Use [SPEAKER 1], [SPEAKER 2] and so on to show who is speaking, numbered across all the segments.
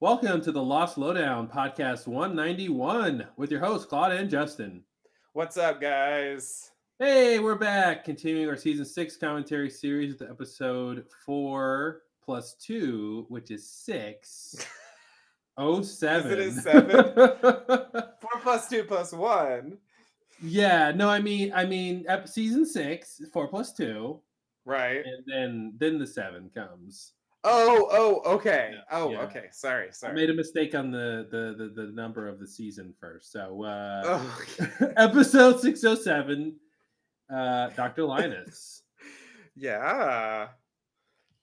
[SPEAKER 1] Welcome to the Lost Lowdown podcast 191 with your hosts, Claude and Justin.
[SPEAKER 2] What's up, guys?
[SPEAKER 1] Hey, we're back, continuing our season six commentary series with episode four plus two, which is six. Oh, seven.
[SPEAKER 2] Is it seven? Four plus two plus one.
[SPEAKER 1] yeah, no, I mean, I mean, season six, four plus two,
[SPEAKER 2] Right.
[SPEAKER 1] and then then the seven comes.
[SPEAKER 2] Oh, oh, okay.
[SPEAKER 1] Yeah,
[SPEAKER 2] Oh,
[SPEAKER 1] yeah.
[SPEAKER 2] okay. Sorry, sorry.
[SPEAKER 1] I made a mistake on the the the, the number of the season first. So uh
[SPEAKER 2] Oh,
[SPEAKER 1] episode 607 uh Dr. Linus.
[SPEAKER 2] yeah.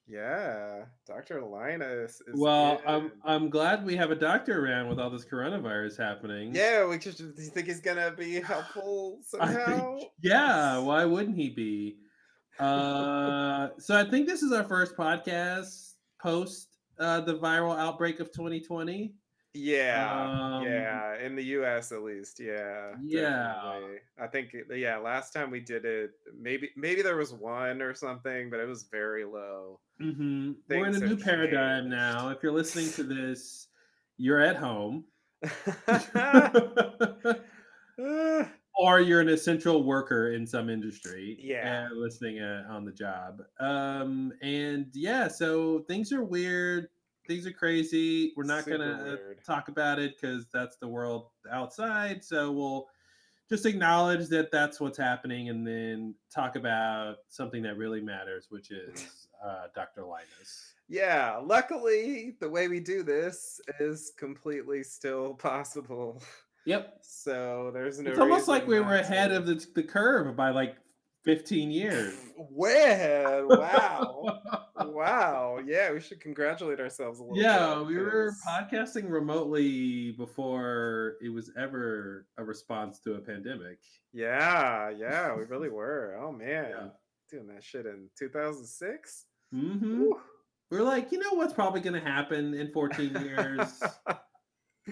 [SPEAKER 2] Yeah. Dr. Linus is
[SPEAKER 1] well, I'm. I'm glad we have a doctor around with all this coronavirus happening.
[SPEAKER 2] Yeah, we just do you think he's gonna be helpful somehow?
[SPEAKER 1] think, yeah, why wouldn't he be? Uh so I think this is our first podcast post uh the viral outbreak of 2020.
[SPEAKER 2] Yeah,
[SPEAKER 1] Um,
[SPEAKER 2] yeah, in the U.S. at least, yeah,
[SPEAKER 1] Yeah.
[SPEAKER 2] definitely. I think, yeah, last time we did it, maybe maybe there was one or something, but it was very low.
[SPEAKER 1] hmm We're in a new
[SPEAKER 2] have
[SPEAKER 1] paradigm
[SPEAKER 2] changed.
[SPEAKER 1] now. If you're listening to this, you're at home.
[SPEAKER 2] Ah,
[SPEAKER 1] or you're an essential worker in some industry
[SPEAKER 2] Yeah.
[SPEAKER 1] and listening uh, on the job um and yeah so things are weird things are crazy we're not
[SPEAKER 2] Super
[SPEAKER 1] gonna
[SPEAKER 2] weird.
[SPEAKER 1] talk about it because that's the world outside so we'll just acknowledge that that's what's happening and then talk about something that really matters which is uh, dr linus
[SPEAKER 2] yeah, luckily, the way we do this is completely still possible.
[SPEAKER 1] yep
[SPEAKER 2] So there's no.
[SPEAKER 1] it's almost like we were ahead
[SPEAKER 2] to.
[SPEAKER 1] of the, the curve by like 15 years
[SPEAKER 2] Way ahead. Wow. wow. Yeah, we should congratulate ourselves a little
[SPEAKER 1] Yeah,
[SPEAKER 2] bit.
[SPEAKER 1] we were podcasting remotely before it was ever a response to a pandemic.
[SPEAKER 2] Yeah, yeah, we really were. Oh man. Doing that shit in 2006?
[SPEAKER 1] hmm We're like, you know what's probably going to happen in 14 years?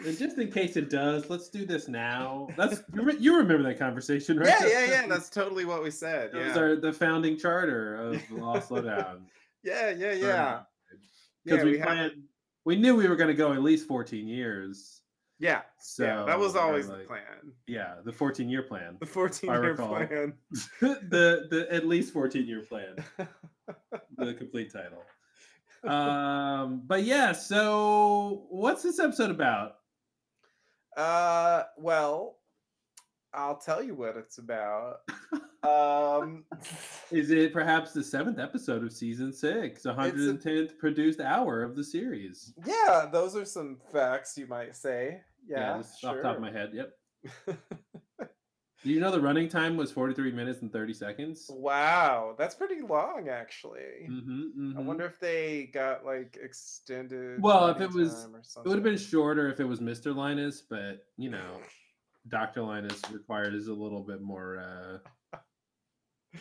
[SPEAKER 1] And just in case it does, let's do this now. That's you re- you remember that conversation, right?
[SPEAKER 2] yeah, yeah, yeah. That's totally what we said.
[SPEAKER 1] that was
[SPEAKER 2] Yeah.
[SPEAKER 1] our the founding charter of the Lost Lowdown.
[SPEAKER 2] Yeah, yeah, yeah.
[SPEAKER 1] Because
[SPEAKER 2] Yeah,
[SPEAKER 1] we,
[SPEAKER 2] we have-
[SPEAKER 1] planned, we knew we were going to go at least 14 years.
[SPEAKER 2] Yeah.
[SPEAKER 1] So
[SPEAKER 2] yeah. That was always
[SPEAKER 1] like-
[SPEAKER 2] the plan.
[SPEAKER 1] Yeah, the 14 year plan.
[SPEAKER 2] The 14 year plan.
[SPEAKER 1] the the at least 14 year plan. the complete title. Um, but yeah, so what's this episode about?
[SPEAKER 2] Uh well, I'll tell you what it's about. Um
[SPEAKER 1] Is it perhaps the seventh episode of season six, 110th produced hour of the series?
[SPEAKER 2] yeah, those are some facts you might say. Yeah,
[SPEAKER 1] just off the top of my head. Yep. Do you know the running time was 43 minutes and 30 seconds?
[SPEAKER 2] Wow, that's pretty long actually.
[SPEAKER 1] Mm-hmm,
[SPEAKER 2] I wonder if they got like extended.
[SPEAKER 1] Well, if it was- It would have been shorter if it was Mr. Linus, but you know, Dr. Linus required is a little bit more uh a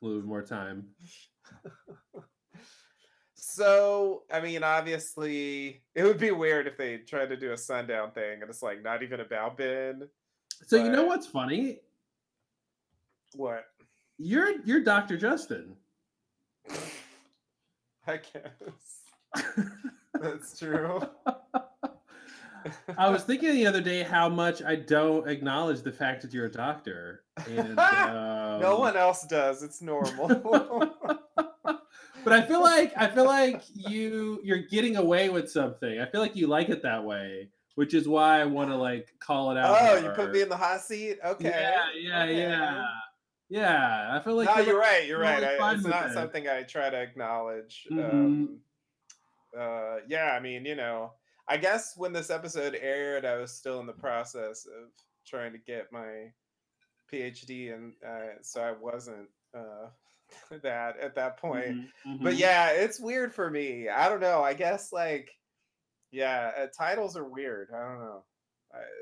[SPEAKER 1] little bit more time.
[SPEAKER 2] So, I mean, obviously, it would be weird if they tried to do a sundown thing and it's like not even about Ben.
[SPEAKER 1] So you know what's funny?
[SPEAKER 2] What?
[SPEAKER 1] You're you're Dr. Justin.
[SPEAKER 2] I guess that's true.
[SPEAKER 1] I was thinking the other day how much I don't acknowledge the fact that you're a doctor. And um,
[SPEAKER 2] no one else does. It's normal.
[SPEAKER 1] but I feel like I feel like you you're getting away with something. I feel like you like it that way, which is why I want to like call it out.
[SPEAKER 2] oh, you put me in the hot seat? Okay.
[SPEAKER 1] Yeah, yeah,
[SPEAKER 2] okay.
[SPEAKER 1] yeah. Yeah, I feel like
[SPEAKER 2] no,
[SPEAKER 1] you're, like,
[SPEAKER 2] right. You're right.
[SPEAKER 1] totally
[SPEAKER 2] I, it's not
[SPEAKER 1] it.
[SPEAKER 2] something I try to acknowledge.
[SPEAKER 1] Mhm.
[SPEAKER 2] Um, uh, yeah, I mean, you know, I guess when this episode aired, I was still in the process of trying to get my PhD, and uh, so I wasn't uh, that at that point.
[SPEAKER 1] Mhm,
[SPEAKER 2] But
[SPEAKER 1] mhm.
[SPEAKER 2] yeah, it's weird for me. I don't know. I guess like, yeah, uh, titles are weird. I don't know.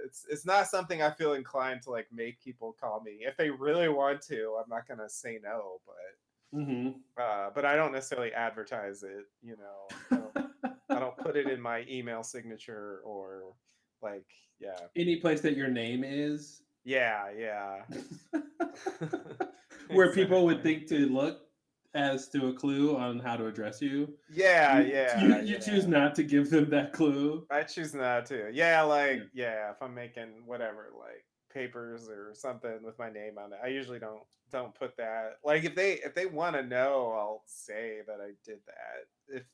[SPEAKER 2] It's it's not something I feel inclined to like make people call me. If they really want to, I'm not gonna say no. But
[SPEAKER 1] Mhm.
[SPEAKER 2] uh, but I don't necessarily advertise it. You know, I don't, I don't put it in my email signature or like, yeah,
[SPEAKER 1] Any place that your name is,
[SPEAKER 2] yeah, yeah.
[SPEAKER 1] where people would think to look. As to a clue on how to address you.
[SPEAKER 2] Yeah,
[SPEAKER 1] you,
[SPEAKER 2] yeah.
[SPEAKER 1] You, you
[SPEAKER 2] yeah.
[SPEAKER 1] choose not to give them that clue.
[SPEAKER 2] I choose not to. Yeah, like yeah, if I'm making whatever, like papers or something with my name on it, I usually don't don't put that. Like if they if they want to know, I'll say that I did that. If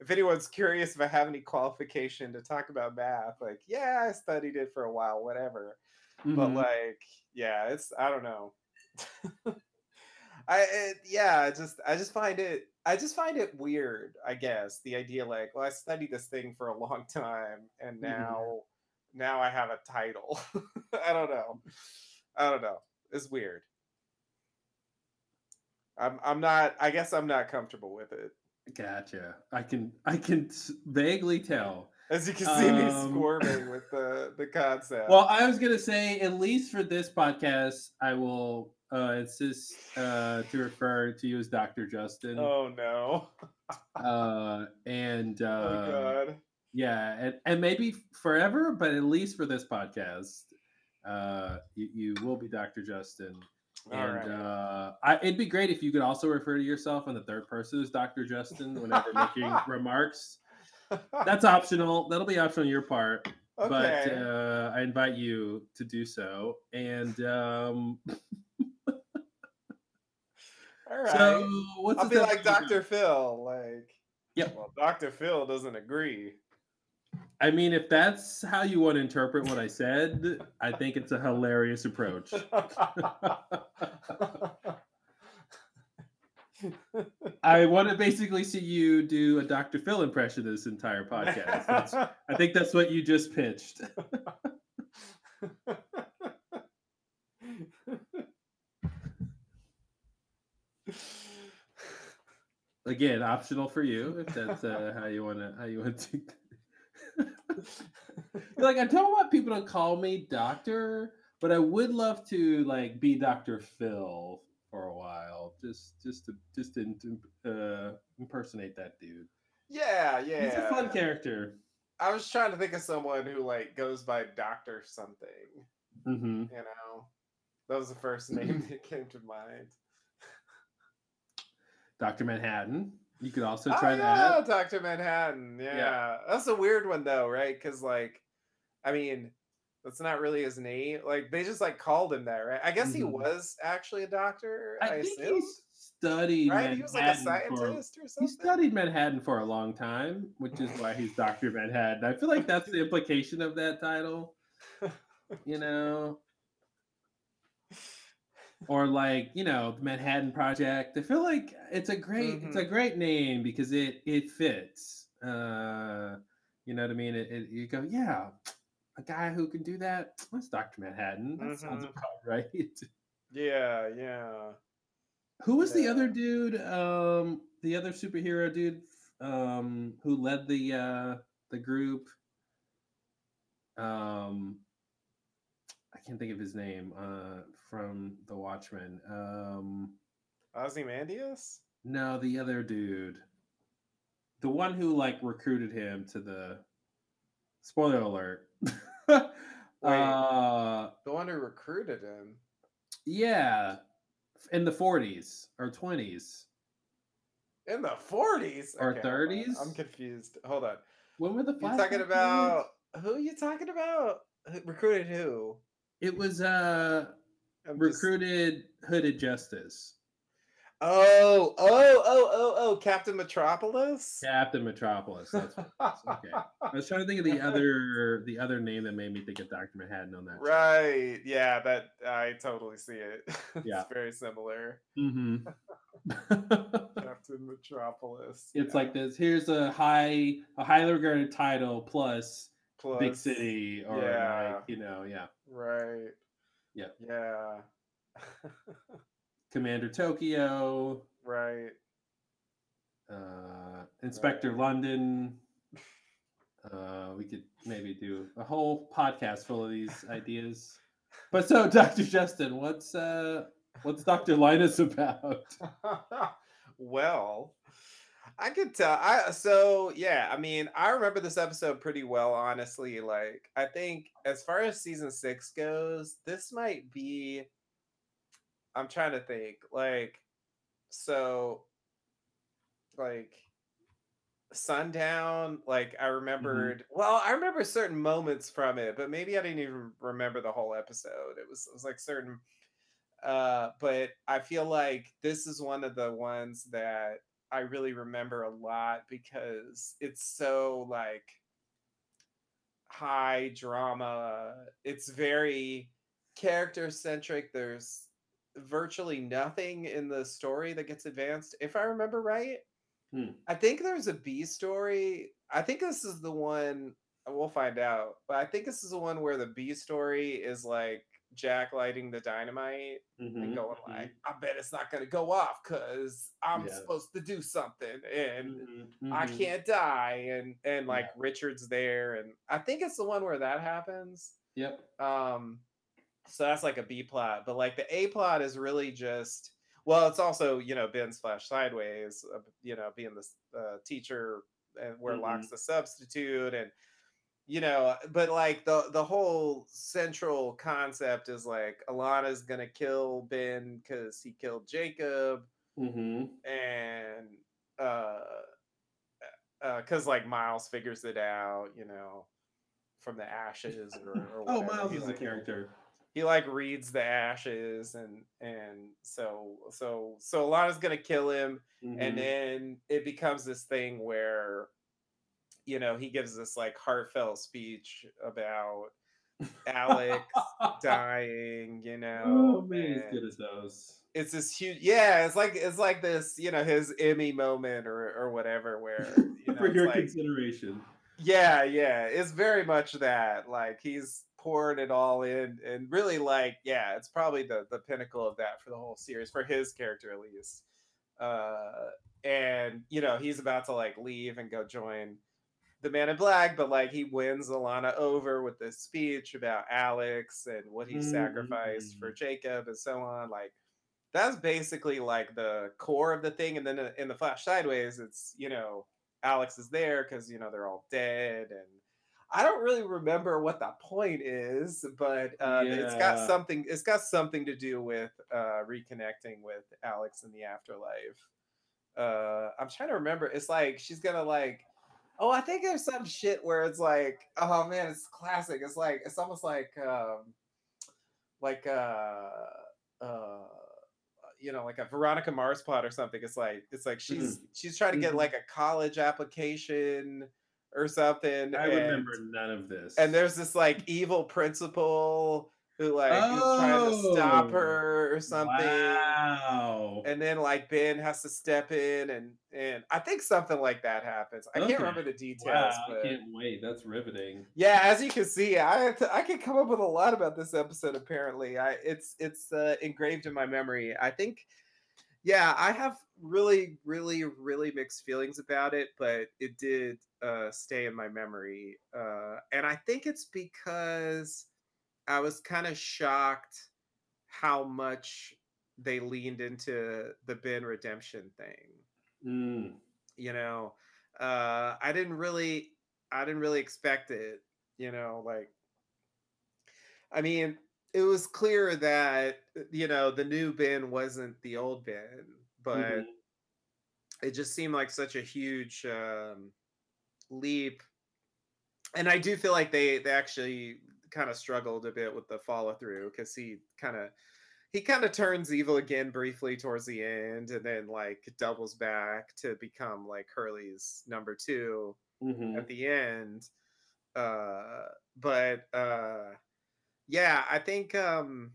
[SPEAKER 2] if anyone's curious if I have any qualification to talk about math, like yeah, I studied it for a while, whatever. But
[SPEAKER 1] Mhm.
[SPEAKER 2] like yeah, it's I don't know. I it, yeah, I just I just find it I just find it weird. I guess the idea like, well, I studied this thing for a long time, and
[SPEAKER 1] Mhm.
[SPEAKER 2] now now I have a title. I don't know. I don't know. It's weird. I'm I'm not. I guess I'm not comfortable with it.
[SPEAKER 1] Gotcha. I can I can vaguely tell.
[SPEAKER 2] As you can see me
[SPEAKER 1] Um,
[SPEAKER 2] squirming with the the concept.
[SPEAKER 1] Well, I was gonna say, at least for this podcast, I will uh, it's just uh, to refer to you as Dr. Justin.
[SPEAKER 2] oh no.
[SPEAKER 1] Uh, and
[SPEAKER 2] Oh
[SPEAKER 1] uh,
[SPEAKER 2] god.
[SPEAKER 1] yeah, and, and maybe forever, but at least for this podcast, uh, you, you will be Dr. Justin.
[SPEAKER 2] All
[SPEAKER 1] And
[SPEAKER 2] right.
[SPEAKER 1] uh, I, it'd be great if you could also refer to yourself in the third person as Dr. Justin whenever making remarks. That's optional. That'll be optional on your part. But uh, I invite you to do so. And um,
[SPEAKER 2] All right.
[SPEAKER 1] so, what's
[SPEAKER 2] I'll be like? Dr. Phil. Like,
[SPEAKER 1] Yep.
[SPEAKER 2] Well, Dr. Phil doesn't agree.
[SPEAKER 1] I mean, if that's how you want to interpret what I said, I think it's a hilarious approach. I want to basically see you do a Dr. Phil impression this entire podcast. That's, I think that's what you just pitched. Again, optional for you if that's uh, how you want to how you want to. like I don't want people to call me doctor, but I would love to like be Dr. Phil for a while, just just to just to uh, impersonate that dude.
[SPEAKER 2] yeah, yeah.
[SPEAKER 1] He's a fun character.
[SPEAKER 2] I was trying to think of someone who like goes by Doctor something.
[SPEAKER 1] hmm
[SPEAKER 2] You know, that was the first name that came to mind.
[SPEAKER 1] Dr. Manhattan. You could also try Oh
[SPEAKER 2] yeah,
[SPEAKER 1] that.
[SPEAKER 2] Doctor Manhattan. Yeah. yeah. that's a weird one though, right? Because like, I mean, that's not really his name. Like they just like called him that, right? I guess he
[SPEAKER 1] Mhm.
[SPEAKER 2] was actually a doctor. I,
[SPEAKER 1] I think
[SPEAKER 2] assume,
[SPEAKER 1] he studied
[SPEAKER 2] right? He was like a
[SPEAKER 1] Manhattan for-
[SPEAKER 2] scientist or something.
[SPEAKER 1] He studied Manhattan for a long time, which is why he's Dr. Manhattan. I feel like that's the implication of that title, you know? Or like, you know, the Manhattan Project. I feel like it's a great it's a great name because it it fits. Uh you know what I mean? It, it you go, yeah, a guy who can do that. That's Dr. Manhattan. That sounds
[SPEAKER 2] Mhm.
[SPEAKER 1] about right.
[SPEAKER 2] Yeah, yeah.
[SPEAKER 1] Who was the other dude? Um, the other superhero dude, um, who led the uh the group. Um, I can't think of his name. Uh, from the Watchmen. Um,
[SPEAKER 2] Ozymandias?
[SPEAKER 1] no, the other dude, the one who like recruited him to the. Spoiler alert. uh,
[SPEAKER 2] The one who recruited him.
[SPEAKER 1] yeah, in the forties or twenties.
[SPEAKER 2] In the 40s?
[SPEAKER 1] Or
[SPEAKER 2] Okay,
[SPEAKER 1] 30s?
[SPEAKER 2] I'm confused. Hold on.
[SPEAKER 1] When were the
[SPEAKER 2] You talking about who you talking about? Recruited who?
[SPEAKER 1] It was uh
[SPEAKER 2] I'm just-
[SPEAKER 1] recruited hooded justice
[SPEAKER 2] Oh, oh, oh, oh, oh, Captain Metropolis?
[SPEAKER 1] captain metropolis that's what okay i was trying to think of the other the other name that made me think of dr manhattan on that show.
[SPEAKER 2] Right. Yeah, that I totally see it. it's
[SPEAKER 1] Yeah.
[SPEAKER 2] very similar.
[SPEAKER 1] Mhm.
[SPEAKER 2] Captain Metropolis.
[SPEAKER 1] it's
[SPEAKER 2] yeah.
[SPEAKER 1] like this here's a high a highly regarded title plus, big city or
[SPEAKER 2] yeah.
[SPEAKER 1] like you know yeah
[SPEAKER 2] Right.
[SPEAKER 1] Yep.
[SPEAKER 2] Yeah.
[SPEAKER 1] commander tokyo
[SPEAKER 2] right.
[SPEAKER 1] uh inspector
[SPEAKER 2] Right.
[SPEAKER 1] london uh we could maybe do a whole podcast full of these ideas but so dr justin what's uh what's dr linus about
[SPEAKER 2] well, I could tell. I so yeah. I mean, I remember this episode pretty well. Honestly, like I think as far as season six goes, this might be. I'm trying to think. Like, so like Sundown, like I
[SPEAKER 1] Mhm.
[SPEAKER 2] remembered well, I remember certain moments from it, but maybe I didn't even remember the whole episode. It was it was like certain uh but I feel like this is one of the ones that I really remember a lot because it's so like high drama. It's very character centric. There's virtually nothing in the story that gets advanced, if I remember right.
[SPEAKER 1] Hmm.
[SPEAKER 2] I think there's a B story. I think this is the one we'll find out, but I think this is the one where the B story is like Jack lighting the dynamite and
[SPEAKER 1] Mhm,
[SPEAKER 2] going
[SPEAKER 1] mhm.
[SPEAKER 2] like, "I bet it's not gonna go off because I'm
[SPEAKER 1] Yeah.
[SPEAKER 2] supposed to do something and
[SPEAKER 1] Mhm,
[SPEAKER 2] I
[SPEAKER 1] mhm.
[SPEAKER 2] can't die." And and
[SPEAKER 1] Yeah.
[SPEAKER 2] like Richard's there, and I think it's the one where that happens.
[SPEAKER 1] Yep.
[SPEAKER 2] Um, so that's like a B plot, but like the A plot is really just well, it's also you know Ben's flash sideways, uh, you know, being the uh, teacher and where Locke's
[SPEAKER 1] Mhm.
[SPEAKER 2] the substitute, and you know, but like the the whole central concept is like Ilana's gonna kill Ben because he killed Jacob,
[SPEAKER 1] Mhm.
[SPEAKER 2] and uh, uh, because like Miles figures it out, you know, from the ashes or, or
[SPEAKER 1] Oh. Miles
[SPEAKER 2] He
[SPEAKER 1] is a
[SPEAKER 2] like
[SPEAKER 1] character.
[SPEAKER 2] he like reads the ashes and and so so so Ilana's gonna kill him and
[SPEAKER 1] Mhm.
[SPEAKER 2] then it becomes this thing where you know he gives this like heartfelt speech about Alex dying you
[SPEAKER 1] Oh,
[SPEAKER 2] know
[SPEAKER 1] man, he's good at those.
[SPEAKER 2] it's this huge yeah it's like it's like this you know his Emmy moment or or whatever where you know
[SPEAKER 1] For your
[SPEAKER 2] like
[SPEAKER 1] consideration.
[SPEAKER 2] yeah, yeah, it's very much that. Like he's poured it all in, and really, like, yeah, it's probably the the pinnacle of that for the whole series, for his character at least. Uh, and you know, he's about to like leave and go join the Man in Black, but like he wins Ilana over with this speech about Alex and what he sacrificed for
[SPEAKER 1] Mhm.
[SPEAKER 2] Jacob and so on. Like that's basically like the core of the thing. And then in the Flash Sideways, it's you know Alex is there because you know they're all dead, and I don't really remember what the point is, but uh, it's got something. It's got something to do with uh, reconnecting with Alex in the afterlife. Uh, I'm trying to remember. It's like she's gonna like. Oh, I think there's some shit where it's like, oh man, it's classic. It's like it's almost like um like uh uh you know like a Veronica Mars plot or something. It's like it's like
[SPEAKER 1] Mhm.
[SPEAKER 2] she's she's trying to get
[SPEAKER 1] Mhm.
[SPEAKER 2] like a college application or something
[SPEAKER 1] I
[SPEAKER 2] and
[SPEAKER 1] remember none of this.
[SPEAKER 2] and there's this like evil principal who like is trying to stop
[SPEAKER 1] Oh,
[SPEAKER 2] her or something
[SPEAKER 1] wow.
[SPEAKER 2] and then like Ben has to step in and and I think something like that happens. I can't remember the
[SPEAKER 1] Wow,
[SPEAKER 2] details,
[SPEAKER 1] I can't wait. That's riveting.
[SPEAKER 2] yeah, as you can see, I I can come up with a lot about this episode. Apparently, I it's it's uh, engraved in my memory. I think, yeah, I have really, really, really mixed feelings about it, but it did uh, stay in my memory, uh, and I think it's because I was kind of shocked how much they leaned into the Ben redemption thing
[SPEAKER 1] Mm.
[SPEAKER 2] you know uh i didn't really i didn't really expect it you know like i mean it was clear that you know the new ben wasn't the old ben but
[SPEAKER 1] Mhm.
[SPEAKER 2] it just seemed like such a huge um leap and i do feel like they they actually kind of struggled a bit with the follow through because he kind of he kind of turns evil again briefly towards the end and then like doubles back to become like hurley's number two at
[SPEAKER 1] Mhm.
[SPEAKER 2] the end. Uh, but uh, yeah, I think um,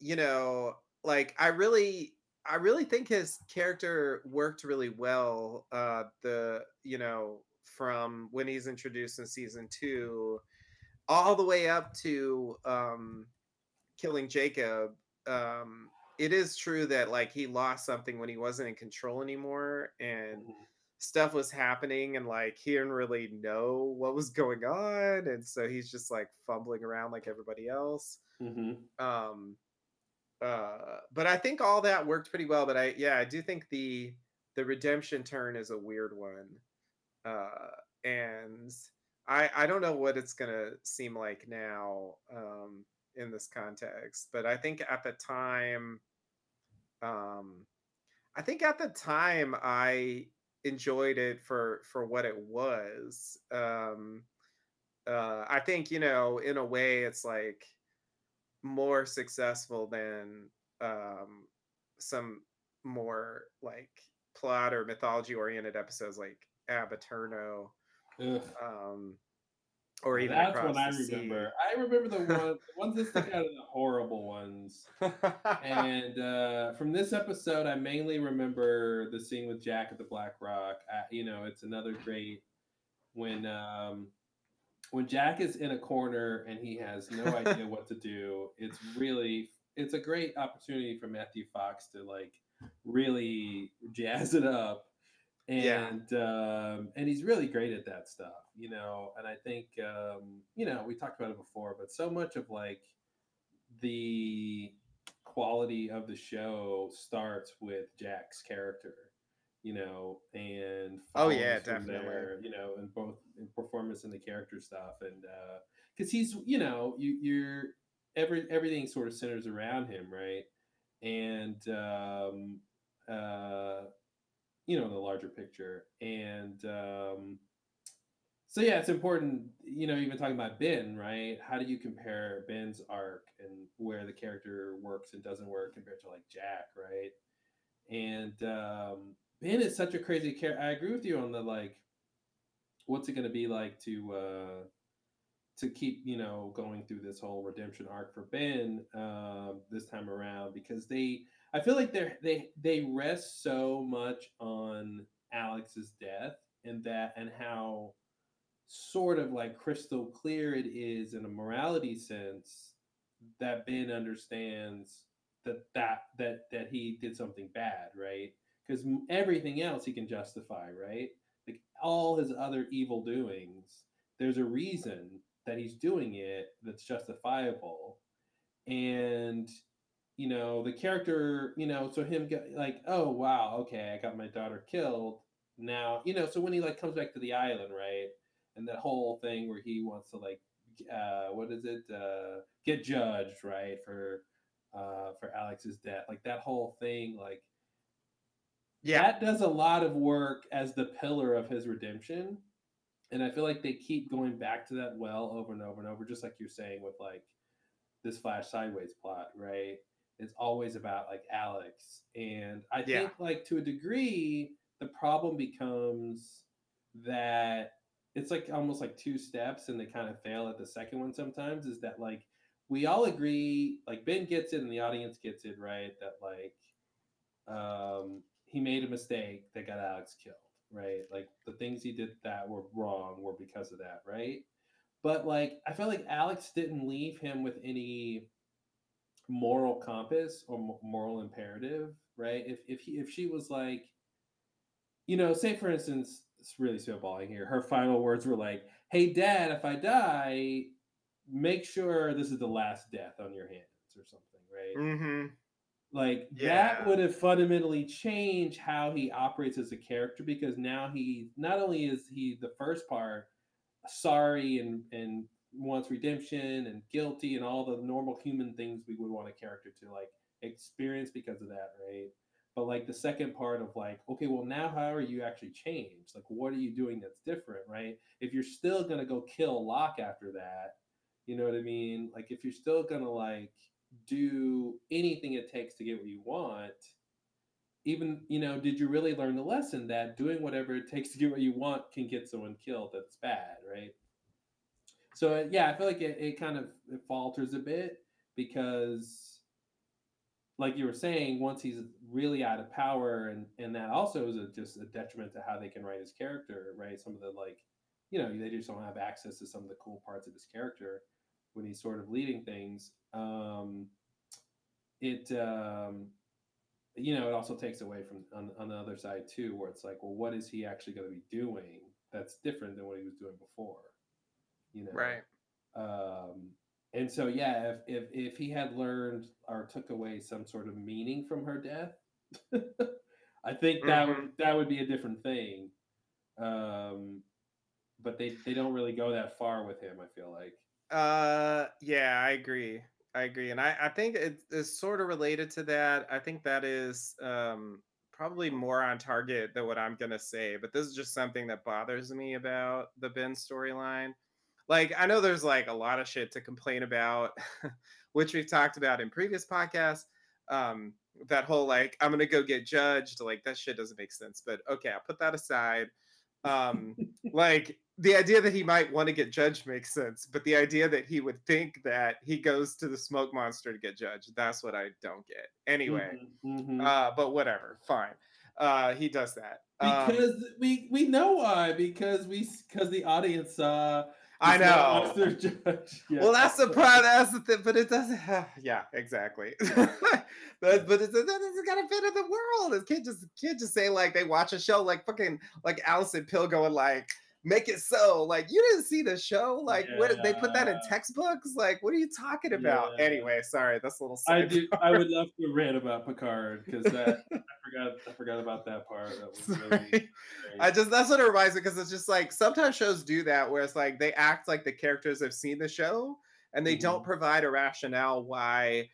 [SPEAKER 2] you know, like I really, I really think his character worked really well. Uh, the you know from when he's introduced in season two all the way up to um, killing Jacob. Um, it is true that like he lost something when he wasn't in control anymore, and
[SPEAKER 1] Mhm.
[SPEAKER 2] stuff was happening and like he didn't really know what was going on and so he's just like fumbling around like everybody else
[SPEAKER 1] Mhm.
[SPEAKER 2] um uh but i think all that worked pretty well but i yeah i do think the the redemption turn is a weird one uh and i i don't know what it's gonna seem like now um in this context but i think at the time um i think at the time i enjoyed it for for what it was. Um, uh, I think you know, in a way, it's like more successful than um, some more like plot or mythology oriented episodes like Ab Aeterno,
[SPEAKER 1] Ugh.
[SPEAKER 2] um, or even
[SPEAKER 1] That's
[SPEAKER 2] Across
[SPEAKER 1] what I
[SPEAKER 2] the Sea.
[SPEAKER 1] remember. I remember the one, the ones that stick out are the horrible ones. And uh, from this episode, I mainly remember the scene with Jack at the Black Rock. Uh, you know, it's another great when um, when Jack is in a corner and he has no idea what to do. It's really it's a great opportunity for Matthew Fox to like really jazz it up
[SPEAKER 2] yeah,
[SPEAKER 1] and um, and he's really great at that stuff, you know. And I think um, you know we talked about it before, but so much of like the quality of the show starts with Jack's character, you know, and
[SPEAKER 2] oh yeah, definitely.
[SPEAKER 1] there, you know, in both in performance and the character stuff, and because he's, you know, you you're every everything sort of centers around him, right? And um, uh, you know, in the larger picture, and um, so yeah, it's important, you know, even talking about Ben, right? How do you compare Ben's arc and where the character works and doesn't work compared to like Jack, right? And um, Ben is such a crazy character. I agree with you on the like, what's it going to be like to uh, to keep you know going through this whole redemption arc for Ben um, this time around because they I feel like they they they rest so much on Alex's death and that and how sort of like crystal clear it is in a morality sense that Ben understands that that that that he did something bad, right? Because everything else he can justify, right? Like all his other evil doings, there's a reason that he's doing it that's justifiable, and you know the character, you know, so him get like, oh wow, okay, I got my daughter killed. Now, you know, so when he like comes back to the island, right? and that whole thing where he wants to like uh what is it uh get judged right for uh for alex's death like that whole thing like
[SPEAKER 2] Yeah,
[SPEAKER 1] that does a lot of work as the pillar of his redemption and i feel like they keep going back to that well over and over and over just like you're saying with like this flash sideways plot right it's always about like alex and i
[SPEAKER 2] yeah,
[SPEAKER 1] think like to a degree the problem becomes that it's like almost like two steps and they kind of fail at the second one sometimes is that like we all agree like ben gets it and the audience gets it right that like um he made a mistake that got alex killed right? Like the things he did that were wrong were because of that right? But like i felt like alex didn't leave him with any moral compass or moral imperative right if if he if she was like you know, say for instance, it's really spitballing here. Her final words were like, "Hey, Dad, if I die, make sure this is the last death on your hands or something." Right?
[SPEAKER 2] mm-hmm,
[SPEAKER 1] Like that would have fundamentally changed how he operates as a character because now he not only is he the first part sorry and and wants redemption and guilty and all the normal human things we would want a character to like experience because of that, right? But like the second part of like, okay, well now how are you actually changed? Like what are you doing that's different, right? If you're still gonna go kill Locke after that, you know what I mean? Like if you're still gonna like do anything it takes to get what you want, even you know, did you really learn the lesson that doing whatever it takes to get what you want can get someone killed that's bad, right? So uh, yeah, I feel like it, it kind of it falters a bit because, like you were saying, once he's really out of power, and and that also is a, just a detriment to how they can write his character, right? Some of the like, you know, they just don't have access to some of the cool parts of his character when he's sort of leading things. Um, it um, you know it also takes away from on, on the other side too, where it's like, well, what is he actually going to be doing that's different than what he was doing before? You know,
[SPEAKER 2] right.
[SPEAKER 1] um, and so yeah, if, if if he had learned or took away some sort of meaning from her death, I think that would
[SPEAKER 2] Mm-hmm.
[SPEAKER 1] that would be a different thing. Um, but they they don't really go that far with him. I feel like.
[SPEAKER 2] Uh, yeah, I agree. I agree, and I I think it is sort of related to that. I think that is um probably more on target than what I'm gonna say, but this is just something that bothers me about the Ben storyline. Like, I know there's like a lot of shit to complain about, which we've talked about in previous podcasts. Um, that whole like, I'm gonna go get judged, like that shit doesn't make sense. But okay, I'll put that aside. Um, like the idea that he might want to get judged makes sense, but the idea that he would think that he goes to the smoke monster to get judged, that's what I don't get. Anyway,
[SPEAKER 1] Mhm, mhm.
[SPEAKER 2] uh, but whatever, fine. Uh, he does that. Um,
[SPEAKER 1] because we we know why because we because the audience saw.
[SPEAKER 2] I know.
[SPEAKER 1] Yeah.
[SPEAKER 2] Well, that's the problem. That's the thing, but it doesn't. yeah, exactly. but but it's, got to fit in the world. It can't just can't just say like they watch a show like fucking like Allison Pill going like make it so like you didn't see the show like what they put that in textbooks like what are you talking about
[SPEAKER 1] Yeah.
[SPEAKER 2] anyway sorry that's a little
[SPEAKER 1] I do. I would love to rant about Picard because that I forgot. I forgot about that part. That was really
[SPEAKER 2] I just that's what it reminds me because it's just like sometimes shows do that where it's like they act like the characters have seen the show and they don't
[SPEAKER 1] Mhm.
[SPEAKER 2] provide a rationale why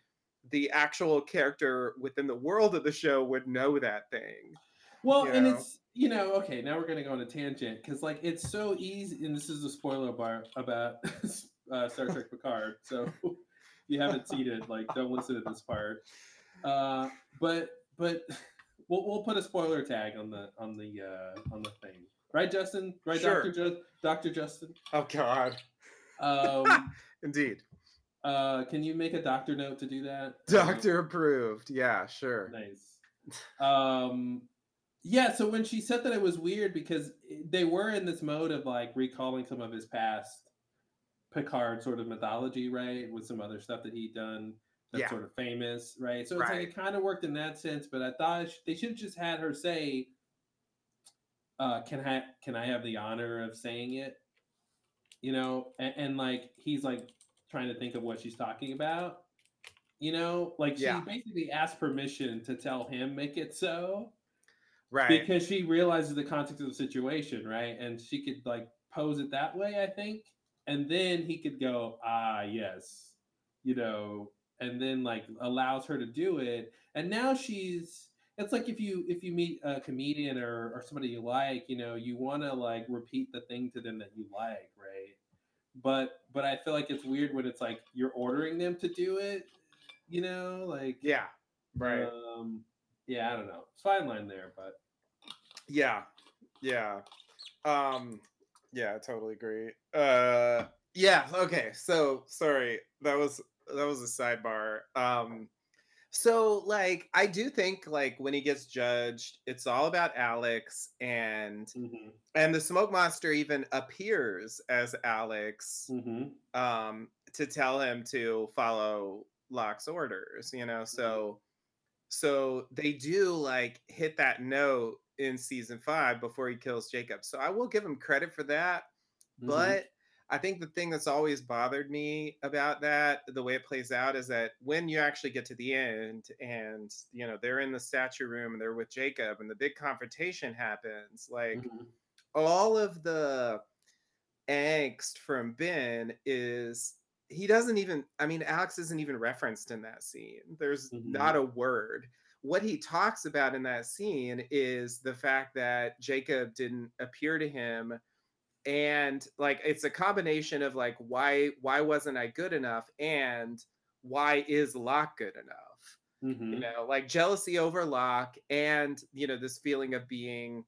[SPEAKER 2] the actual character within the world of the show would know that thing.
[SPEAKER 1] Well,
[SPEAKER 2] you
[SPEAKER 1] and it's you know okay. Now we're gonna go on a tangent because like it's so easy, and this is a spoiler bar about uh, Star Trek Picard. So if you haven't seen it, like don't listen to this part. Uh, but but we'll we'll put a spoiler tag on the on the uh, on the thing, right, Justin? Right,
[SPEAKER 2] Sure.
[SPEAKER 1] Doctor Ju- Doctor Justin.
[SPEAKER 2] Oh God,
[SPEAKER 1] Um,
[SPEAKER 2] indeed,
[SPEAKER 1] uh, can you make a doctor note to do that?
[SPEAKER 2] doctor approved. Yeah, sure.
[SPEAKER 1] Nice. Um, yeah. So when she said that it was weird because they were in this mode of like recalling some of his past Picard sort of mythology, right, with some other stuff that he'd done that's
[SPEAKER 2] Yeah.
[SPEAKER 1] sort of famous, right? So it's
[SPEAKER 2] Right.
[SPEAKER 1] like it kind of worked in that sense, but I thought they should have just had her say, uh, "Can I can I have the honor of saying it?" You know, and, and like he's like trying to think of what she's talking about. You know, like
[SPEAKER 2] Yeah.
[SPEAKER 1] she basically asked permission to tell him make it so
[SPEAKER 2] Right.
[SPEAKER 1] because she realizes the context of the situation, right? And she could like pose it that way, I think, and then he could go, ah, yes, you know, and then like allows her to do it. And now she's it's like if you if you meet a comedian or or somebody you like, you know, you want to like repeat the thing to them that you like, right? But but I feel like it's weird when it's like you're ordering them to do it, you know, like
[SPEAKER 2] yeah. Right.
[SPEAKER 1] um, yeah, I don't know. It's fine line there, but
[SPEAKER 2] Yeah. Yeah. Um yeah, I totally agree. Uh yeah, okay. So sorry. That was that was a sidebar. Um so like I do think like when he gets judged, it's all about Alex and
[SPEAKER 1] mm-hmm,
[SPEAKER 2] and the smoke monster even appears as Alex
[SPEAKER 1] mm-hmm,
[SPEAKER 2] um to tell him to follow Locke's orders, you know. So so they do like hit that note in season 5 before he kills Jacob. So I will give him credit for that,
[SPEAKER 1] mm-hmm.
[SPEAKER 2] but I think the thing that's always bothered me about that, the way it plays out, is that when you actually get to the end and you know they're in the statue room and they're with Jacob and the big confrontation happens, like
[SPEAKER 1] Mhm.
[SPEAKER 2] all of the angst from Ben is he doesn't even I mean Alex isn't even referenced in that scene. There's
[SPEAKER 1] Mhm.
[SPEAKER 2] not a word. What he talks about in that scene is the fact that Jacob didn't appear to him and like it's a combination of like why why wasn't I good enough and why is Locke good enough?
[SPEAKER 1] Mhm.
[SPEAKER 2] you know like jealousy over Locke and you know this feeling of being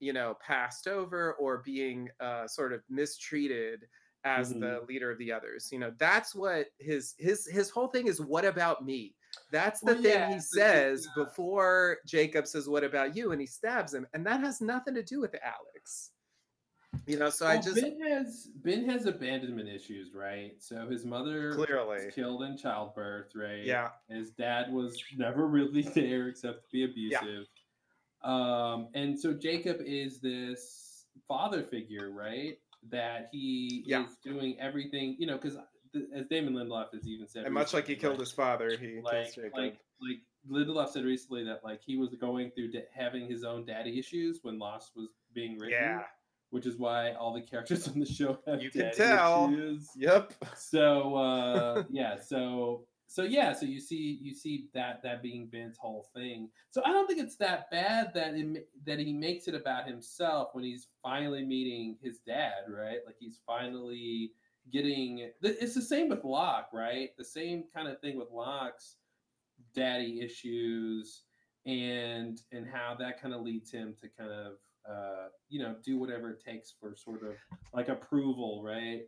[SPEAKER 2] you know passed over or being uh, sort of mistreated as
[SPEAKER 1] Mhm.
[SPEAKER 2] the leader of the others you know that's what his his his whole thing is what about me that's the
[SPEAKER 1] Well,
[SPEAKER 2] thing
[SPEAKER 1] yeah,
[SPEAKER 2] he says before jacob says what about you and he stabs him and that has nothing to do with alex you know so i just
[SPEAKER 1] Ben has Ben has abandonment issues, right? So his mother
[SPEAKER 2] clearly
[SPEAKER 1] was killed in childbirth, right?
[SPEAKER 2] yeah
[SPEAKER 1] His dad was never really there except to be abusive. Um, and so Jacob is this father figure, right? That he
[SPEAKER 2] Yeah.
[SPEAKER 1] is doing everything, you know, because as Damon Lindelof has even said,
[SPEAKER 2] and much like he killed his father he
[SPEAKER 1] like like like Lindelof said recently that like he was going through da- having his own daddy issues when Lost was being written.
[SPEAKER 2] yeah
[SPEAKER 1] which is why all the characters on the show have
[SPEAKER 2] You can
[SPEAKER 1] daddy
[SPEAKER 2] tell.
[SPEAKER 1] issues.
[SPEAKER 2] yep
[SPEAKER 1] So uh, yeah, so so yeah, so you see you see that that being Ben's whole thing. So I don't think it's that bad that it, that he makes it about himself when he's finally meeting his dad, right? Like he's finally getting. It's the same with Locke, right? The same kind of thing with Locke's daddy issues and and how that kind of leads him to kind of uh, you know do whatever it takes for sort of like approval, right?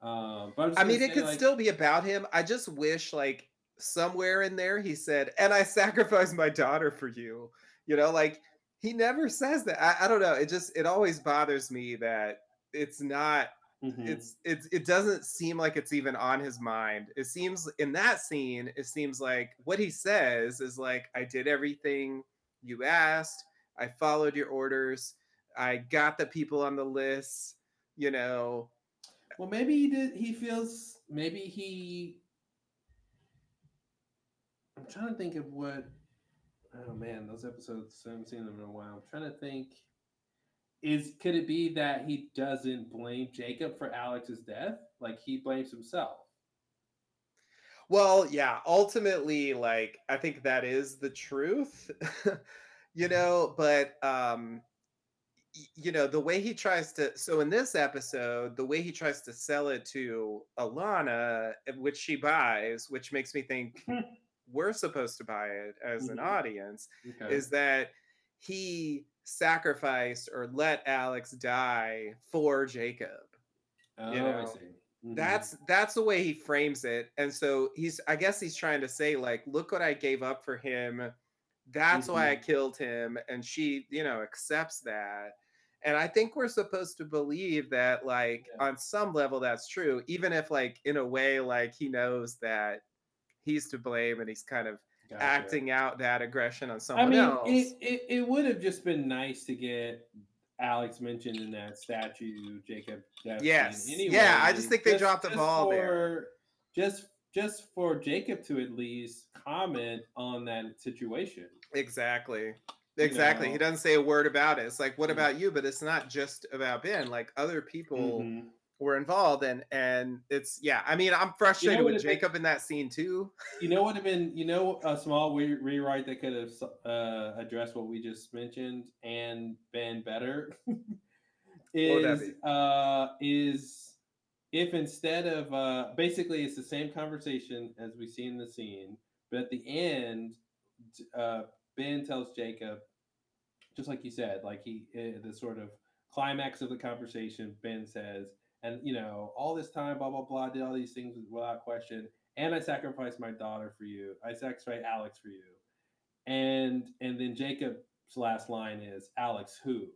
[SPEAKER 1] Um, but
[SPEAKER 2] I mean, it could like, still be about him. I just wish, like, somewhere in there, he said, "And I sacrificed my daughter for you." You know, like he never says that. I, I don't know. It just it always bothers me that it's not. Mm-hmm. It's it's it doesn't seem like it's even on his mind. It seems in that scene, it seems like what he says is like, "I did everything you asked. I followed your orders. I got the people on the list." You know,
[SPEAKER 1] well, maybe he did. He feels maybe he. I'm trying to think of what. Oh man, those episodes I haven't seen them in a while. I'm trying to think. Is could it be that he doesn't blame Jacob for Alex's death? Like he blames himself.
[SPEAKER 2] Well, yeah, ultimately, like I think that is the truth. you know, but um you know the way he tries to so in this episode the way he tries to sell it to ilana eh, which she buys which makes me think we're supposed to buy it as mm-hmm. an audience okay. is that he sacrificed or let alex die for jacob
[SPEAKER 1] oh, you know mm-hmm.
[SPEAKER 2] that's that's the way he frames it and so he's i guess he's trying to say like look what i gave up for him that's mm-hmm. why I mm-hmm. killed him. And she, you know, accepts that. And I think we're supposed to believe that, like, yeah. on some level, that's true, even if, like, in a way, like, he knows that he's to blame and he's kind of gotcha. acting out that aggression on someone I mean, else.
[SPEAKER 1] It, it, it would have just been nice to get Alex mentioned in that statue, Jacob.
[SPEAKER 2] Yes. Anyway, yeah, I just think they just, dropped the ball
[SPEAKER 1] for,
[SPEAKER 2] there.
[SPEAKER 1] Just just for Jacob to at least comment on that situation.
[SPEAKER 2] Exactly. Exactly. You know? He doesn't say a word about it. It's like, what about you? But it's not just about Ben. Like other people mm-hmm. were involved, and and it's yeah. I mean, I'm frustrated you know with Jacob been, in that scene too.
[SPEAKER 1] You know what have been? You know, a small re- rewrite that could have uh, addressed what we just mentioned and been better. is uh is if instead of uh basically it's the same conversation as we see in the scene, but at the end, uh Ben tells Jacob, just like you said, like he uh, the sort of climax of the conversation. Ben says, and you know, all this time, blah blah blah, did all these things without question, and I sacrificed my daughter for you. I sacrificed Alex for you, and and then Jacob's last line is, "Alex who?"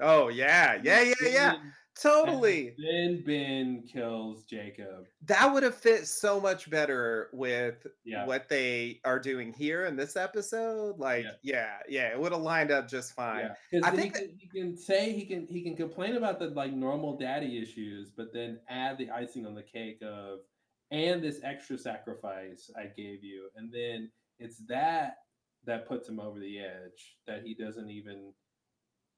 [SPEAKER 2] Oh yeah, yeah, yeah, yeah. Totally.
[SPEAKER 1] then Ben kills Jacob.
[SPEAKER 2] That would have fit so much better with yeah. what they are doing here in this episode. Like, yeah, yeah, yeah it would have lined up just fine.
[SPEAKER 1] Yeah. I think he can, he can say he can he can complain about the like normal daddy issues, but then add the icing on the cake of and this extra sacrifice I gave you, and then it's that that puts him over the edge that he doesn't even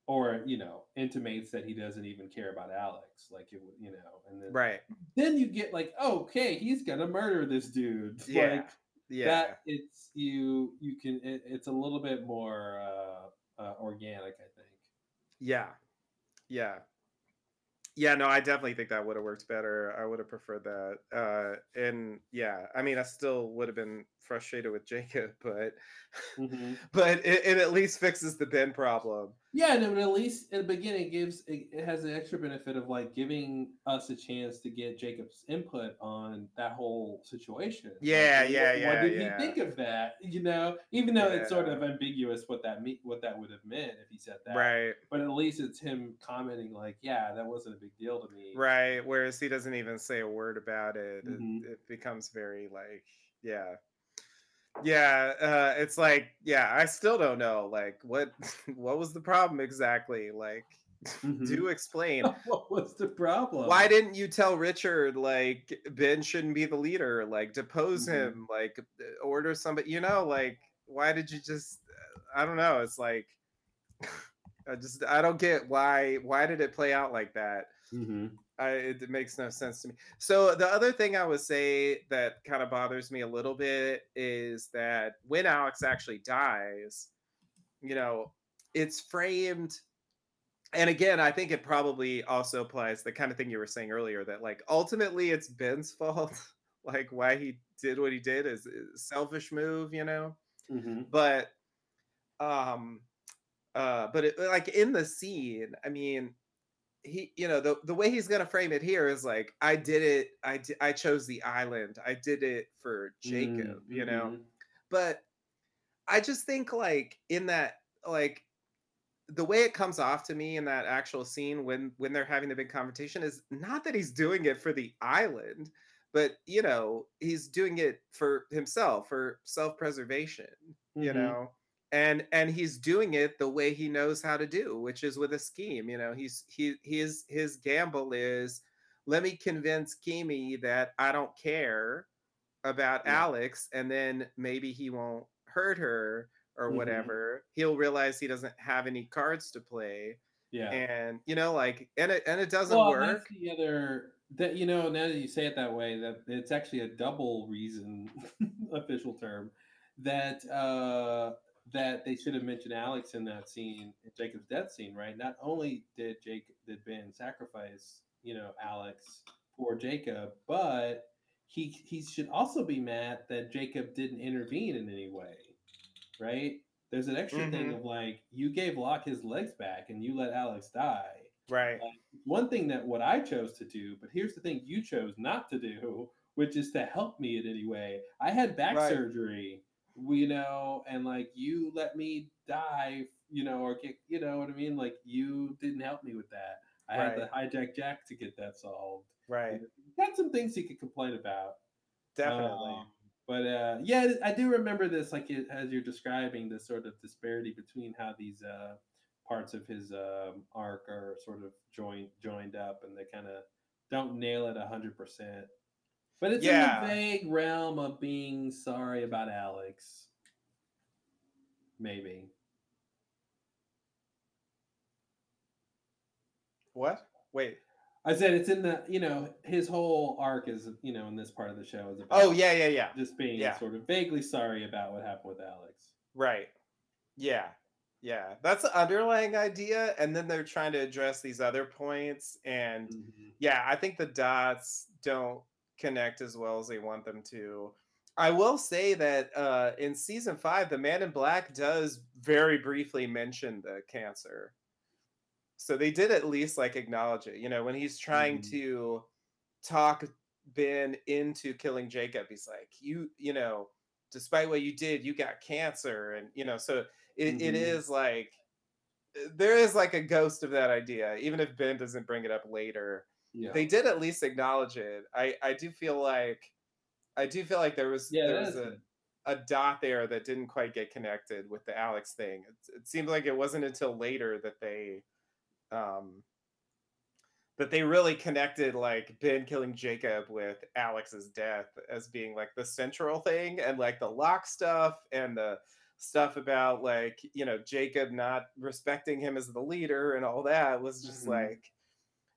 [SPEAKER 1] or you know intimates that he doesn't even care about alex like it would you know and then
[SPEAKER 2] right.
[SPEAKER 1] then you get like okay he's gonna murder this dude.
[SPEAKER 2] Yeah.
[SPEAKER 1] Like,
[SPEAKER 2] yeah.
[SPEAKER 1] that it's you you can it, it's a little bit more uh, uh organic i think.
[SPEAKER 2] Yeah. Yeah. Yeah no i definitely think that would have worked better. I would have preferred that uh and yeah i mean i still would have been frustrated with jacob but mm-hmm. but it, it, at least fixes the ben problem
[SPEAKER 1] yeah but at least in the beginning it gives it, it has an extra benefit of like giving us a chance to get jacob's input on that whole situation
[SPEAKER 2] yeah
[SPEAKER 1] like,
[SPEAKER 2] yeah
[SPEAKER 1] what,
[SPEAKER 2] yeah
[SPEAKER 1] what did
[SPEAKER 2] yeah.
[SPEAKER 1] he think of that you know even though yeah. it's sort of ambiguous what that me- what that would have meant if he said that
[SPEAKER 2] right
[SPEAKER 1] but at least it's him commenting like yeah that wasn't a big deal to me
[SPEAKER 2] right whereas he doesn't even say a word about it mm-hmm. it, it becomes very like yeah yeah uh it's like yeah i still don't know like what what was the problem exactly like mm-hmm. do explain
[SPEAKER 1] what was the problem
[SPEAKER 2] why didn't you tell richard like ben shouldn't be the leader like depose mm-hmm. him like uh, order somebody you know like why did you just i don't know it's like i just i don't get why why did it play out like that
[SPEAKER 1] mm-hmm.
[SPEAKER 2] I it makes no sense to me. So the other thing I would say that kind of bothers me a little bit is that when Alex actually dies, you know, it's framed and again, I think it probably also applies the kind of thing you were saying earlier that like ultimately it's Ben's fault. like why he did what he did is, is selfish move, you know.
[SPEAKER 1] hmm
[SPEAKER 2] But um uh but it, like in the scene, I mean, he you know the the way he's gonna frame it here is like I did it I di- I chose the island I did it for Jacob you know?
[SPEAKER 1] Mm-hmm.
[SPEAKER 2] but I just think like in that like the way it comes off to me in that actual scene when when they're having the big confrontation is not that he's doing it for the island but you know he's doing it for himself for self-preservation you
[SPEAKER 1] hmm
[SPEAKER 2] know and and he's doing it the way he knows how to do which is with a scheme you know he's he his his gamble is let me convince Keamy that I don't care about
[SPEAKER 1] Yeah.
[SPEAKER 2] Alex, and then maybe he won't hurt her or
[SPEAKER 1] hmm
[SPEAKER 2] whatever. He'll realize he doesn't have any cards to play,
[SPEAKER 1] Yeah.
[SPEAKER 2] and you know, like, and it and it doesn't
[SPEAKER 1] Well,
[SPEAKER 2] work.
[SPEAKER 1] the other that you know, now that you say it that way, that it's actually a double reason, official term, that uh that they should have mentioned Alex in that scene, in Jacob's death scene, right? Not only did Jake did Ben sacrifice, you know, Alex for Jacob, but he he should also be mad that Jacob didn't intervene in any way, right? There's an extra thing
[SPEAKER 2] hmm
[SPEAKER 1] of like you gave Locke his legs back and you let Alex die
[SPEAKER 2] Right,
[SPEAKER 1] like one thing that what I chose to do, but here's the thing you chose not to do, which is to help me in any way. I had back
[SPEAKER 2] right,
[SPEAKER 1] surgery, you know, and like you let me die, you know, or get, you know what I mean? Like you didn't help me with that. I had to hijack Jack to get that solved.
[SPEAKER 2] Right.
[SPEAKER 1] got some things he could complain about.
[SPEAKER 2] Definitely.
[SPEAKER 1] Um, but uh, yeah, I do remember this, like it, as you're describing this sort of disparity between how these uh, parts of his um, arc are sort of joined joined up, and they kind of don't nail it a hundred percent. But it's in the vague realm of being sorry about Alex, maybe.
[SPEAKER 2] What? Wait.
[SPEAKER 1] I said it's in the you know his whole arc is you know in this part of the show is about Oh
[SPEAKER 2] yeah, yeah, yeah,
[SPEAKER 1] just being
[SPEAKER 2] yeah.
[SPEAKER 1] sort of vaguely sorry about what happened with Alex.
[SPEAKER 2] Right. Yeah. Yeah. That's the underlying idea. And then they're trying to address these other points. And
[SPEAKER 1] hmm
[SPEAKER 2] yeah, I think the dots don't connect as well as they want them to. I will say that uh, in season five, the man in black does very briefly mention the cancer. So they did at least like acknowledge it. You know, when he's trying
[SPEAKER 1] hmm
[SPEAKER 2] to talk Ben into killing Jacob. He's like, you, you know, despite what you did, you got cancer, and you know, so it, it
[SPEAKER 1] hmm
[SPEAKER 2] is like uh, there is like a ghost of that idea, even if Ben doesn't bring it up later.
[SPEAKER 1] Yeah.
[SPEAKER 2] They did at least acknowledge it. I I do feel like I do feel like there was
[SPEAKER 1] Yeah,
[SPEAKER 2] there was a a dot there that didn't quite get connected with the Alex thing. It, it seemed like it wasn't until later that they um that they really connected like Ben killing Jacob with Alex's death as being like the central thing and like the Locke stuff and the stuff about like you know Jacob not respecting him as the leader and all that was just
[SPEAKER 1] Mhm.
[SPEAKER 2] like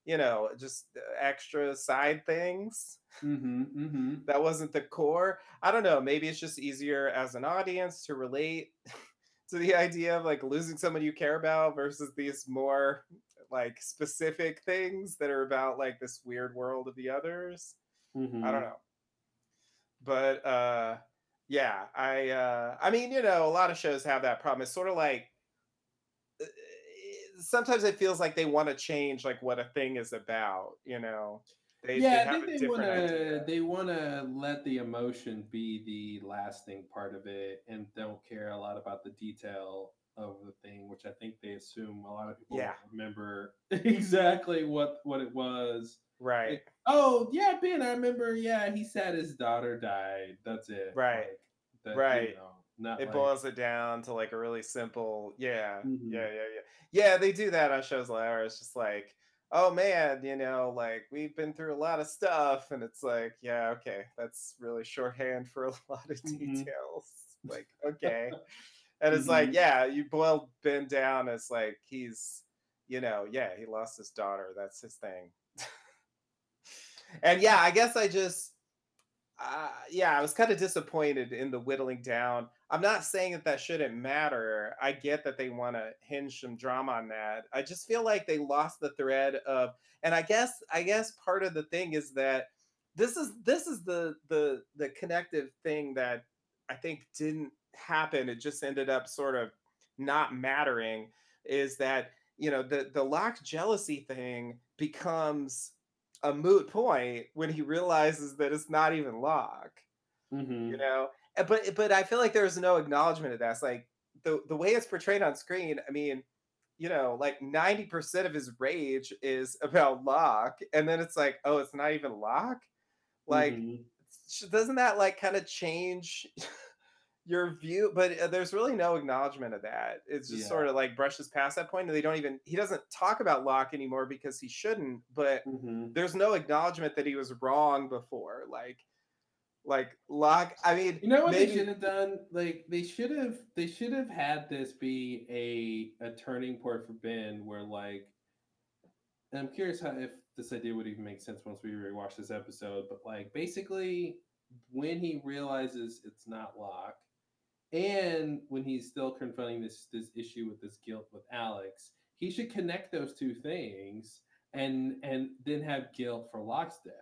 [SPEAKER 2] you know just uh, extra side things
[SPEAKER 1] Mhm, mhm.
[SPEAKER 2] that wasn't the core i don't know maybe it's just easier as an audience to relate to the idea of like losing someone you care about versus these more like specific things that are about like this weird world of the others. I don't
[SPEAKER 1] Mhm.
[SPEAKER 2] know. But uh yeah, I uh I mean, you know, a lot of shows have that problem. It's sort of like uh, sometimes it feels like they want to change like what a thing is about, you know. They they
[SPEAKER 1] Yeah, I think
[SPEAKER 2] a
[SPEAKER 1] they wanna they wanna let the emotion be the lasting part of it and don't care a lot about the detail of the thing, which I think they assume a lot of people
[SPEAKER 2] Yeah,
[SPEAKER 1] remember exactly what what it was.
[SPEAKER 2] right.
[SPEAKER 1] Like, "Oh, yeah, Ben, I remember, yeah, he said his daughter died. That's it."
[SPEAKER 2] Right.
[SPEAKER 1] Like, that you
[SPEAKER 2] Right.
[SPEAKER 1] know, not
[SPEAKER 2] It
[SPEAKER 1] like
[SPEAKER 2] boils it down to like a really simple, yeah, yeah,
[SPEAKER 1] Mhm.
[SPEAKER 2] yeah, yeah. Yeah, they do that on shows like ours. Just like, oh man, you know, like we've been through a lot of stuff, and it's like, yeah, okay, that's really shorthand for a lot of
[SPEAKER 1] Mhm.
[SPEAKER 2] details. Like, okay. And it's like,
[SPEAKER 1] Mhm.
[SPEAKER 2] yeah, you boil Ben down as like he's, you know, yeah, he lost his daughter. That's his thing. and yeah, I guess I just uh, yeah, I was kind of disappointed in the whittling down. I'm not saying that that shouldn't matter. I get that they want to hinge some drama on that. I just feel like they lost the thread of, and I guess I guess part of the thing is that this is this is the the the connective thing that I think didn't happen. It just ended up sort of not mattering. Is that you know the the Locke jealousy thing becomes a moot point when he realizes that it's not even Locke.
[SPEAKER 1] Mm-hmm.
[SPEAKER 2] You know, but but I feel like there's no acknowledgement of that. It's like the the way it's portrayed on screen. I mean, you know, like ninety percent of his rage is about Locke, and then it's like, oh, it's not even Locke. Like,
[SPEAKER 1] Mhm.
[SPEAKER 2] doesn't that like kind of change your view? But uh, there's really no acknowledgement of that. It's just
[SPEAKER 1] Yeah.
[SPEAKER 2] sort of like brushes past that point, and they don't even. He doesn't talk about Locke anymore because he shouldn't. But
[SPEAKER 1] Mhm.
[SPEAKER 2] there's no acknowledgement that he was wrong before. Like, like Locke. I mean,
[SPEAKER 1] You know what
[SPEAKER 2] maybe,
[SPEAKER 1] they should have done? Like they should have they should have had this be a a turning point for Ben where like and I'm curious how if this idea would even make sense once we rewatch this episode, but like basically when he realizes it's not Locke and when he's still confronting this this issue with this guilt with Alex, he should connect those two things and and then have guilt for Locke's death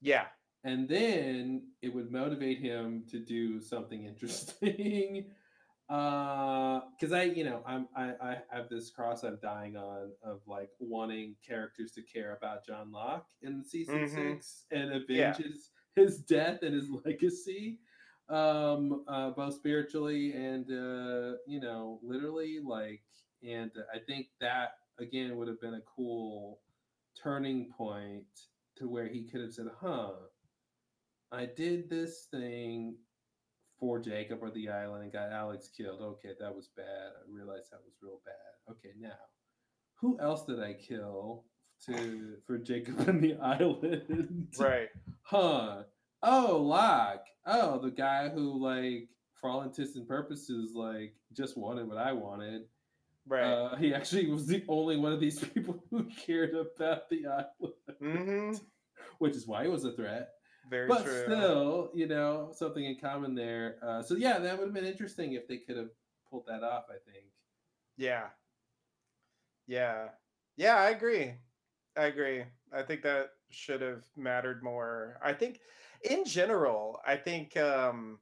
[SPEAKER 2] yeah,
[SPEAKER 1] and then it would motivate him to do something interesting uh because i you know i'm I, I have this cross i'm dying on of like wanting characters to care about john locke in season
[SPEAKER 2] Mhm.
[SPEAKER 1] six and avenge
[SPEAKER 2] Yeah.
[SPEAKER 1] his, his death and his legacy um uh both spiritually and uh you know literally like and i think that again would have been a cool turning point to where he could have said huh I did this thing for Jacob or the island and got Alex killed. Okay, that was bad. I realized that was real bad. Okay, now who else did I kill to for Jacob and the island?
[SPEAKER 2] right.
[SPEAKER 1] Huh. Oh, Locke. Oh, the guy who like for all intents and purposes like just wanted what I wanted.
[SPEAKER 2] Right.
[SPEAKER 1] Uh, he actually was the only one of these people who cared about the island,
[SPEAKER 2] hmm
[SPEAKER 1] which is why he was a threat
[SPEAKER 2] Very
[SPEAKER 1] but
[SPEAKER 2] true.
[SPEAKER 1] still, you know, something in common there. Uh, so yeah, that would have been interesting if they could have pulled that off. I think.
[SPEAKER 2] Yeah. Yeah. Yeah, I agree. I agree. I think that should have mattered more. I think in general, I think um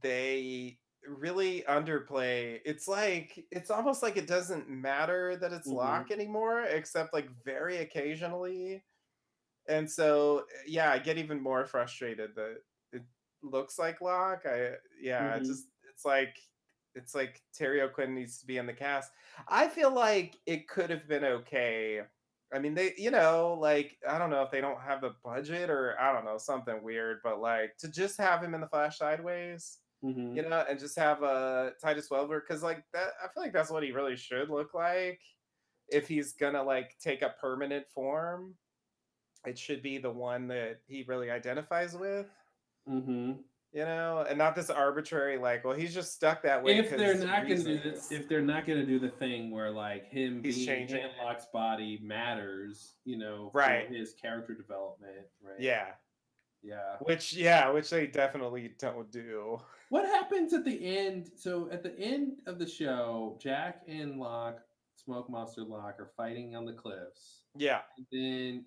[SPEAKER 2] they really underplay. It's like it's almost like it doesn't matter that it's
[SPEAKER 1] Mhm.
[SPEAKER 2] Locke anymore, except like very occasionally. And so yeah, I get even more frustrated that it looks like Locke. I yeah, it
[SPEAKER 1] Mhm.
[SPEAKER 2] just it's like it's like Terry O'Quinn needs to be in the cast. I feel like it could have been okay. I mean, they, you know, like I don't know if they don't have the budget or I don't know something weird, but like to just have him in the Flash sideways,
[SPEAKER 1] Mhm.
[SPEAKER 2] you know, and just have uh Titus Welliver because like that, I feel like that's what he really should look like if he's gonna like take a permanent form. It should be the one that he really identifies with,
[SPEAKER 1] Mhm.
[SPEAKER 2] You know, and not this arbitrary like, well, he's just stuck that way.
[SPEAKER 1] If they're not going to do this, if they're not going to do the thing where like him
[SPEAKER 2] He's
[SPEAKER 1] being
[SPEAKER 2] changing
[SPEAKER 1] in
[SPEAKER 2] it.
[SPEAKER 1] Body matters, you know,
[SPEAKER 2] Right.
[SPEAKER 1] for his character development, right?
[SPEAKER 2] yeah,
[SPEAKER 1] Yeah.
[SPEAKER 2] which yeah, which they definitely don't do.
[SPEAKER 1] What happens at the end? So at the end of the show, Jack and Locke, Smoke Monster Locke, are fighting on the cliffs.
[SPEAKER 2] Yeah,
[SPEAKER 1] And then,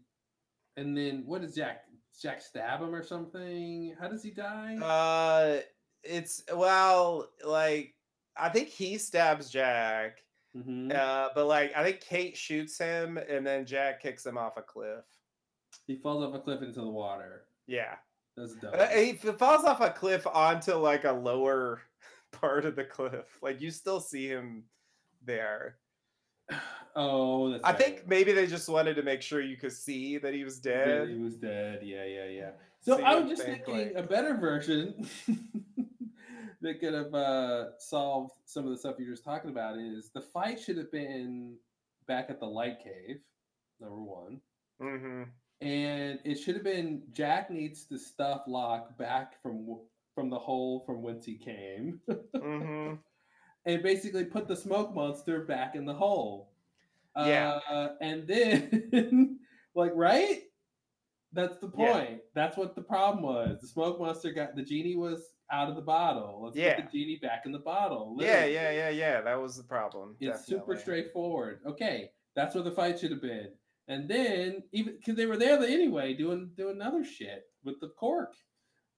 [SPEAKER 1] and then what does Jack? Jack stab him or something? How does he die?
[SPEAKER 2] uh, it's well, like I think he stabs Jack,
[SPEAKER 1] Mhm.
[SPEAKER 2] uh, but like I think Kate shoots him, and then Jack kicks him off a cliff.
[SPEAKER 1] He falls off a cliff into the water.
[SPEAKER 2] Yeah,
[SPEAKER 1] That's dumb.
[SPEAKER 2] Uh, he falls off a cliff onto like a lower part of the cliff. Like you still see him there.
[SPEAKER 1] oh, that's
[SPEAKER 2] I
[SPEAKER 1] right.
[SPEAKER 2] think maybe they just wanted to make sure you could see that he was
[SPEAKER 1] that
[SPEAKER 2] dead.
[SPEAKER 1] he was dead. Yeah, yeah, yeah. So
[SPEAKER 2] So
[SPEAKER 1] I was just
[SPEAKER 2] think,
[SPEAKER 1] thinking
[SPEAKER 2] like-
[SPEAKER 1] a better version that could have uh, solved some of the stuff you're just talking about is the fight should have been back at the light cave, number one.
[SPEAKER 2] hmm
[SPEAKER 1] and it should have been Jack needs to stuff Locke back from from the hole from whence he came,
[SPEAKER 2] hmm
[SPEAKER 1] and basically put the smoke monster back in the hole.
[SPEAKER 2] Yeah.
[SPEAKER 1] uh, and then like right, That's the
[SPEAKER 2] Yeah.
[SPEAKER 1] point. That's what the problem was. The smoke monster got the genie was out of the bottle. Let's
[SPEAKER 2] Yeah.
[SPEAKER 1] put the genie back in the bottle.
[SPEAKER 2] Yeah,
[SPEAKER 1] literally.
[SPEAKER 2] yeah, yeah, yeah. That was the problem.
[SPEAKER 1] It's super straightforward. Okay, that's what the fight should have been. And then even because they were there anyway, doing doing another shit with the cork.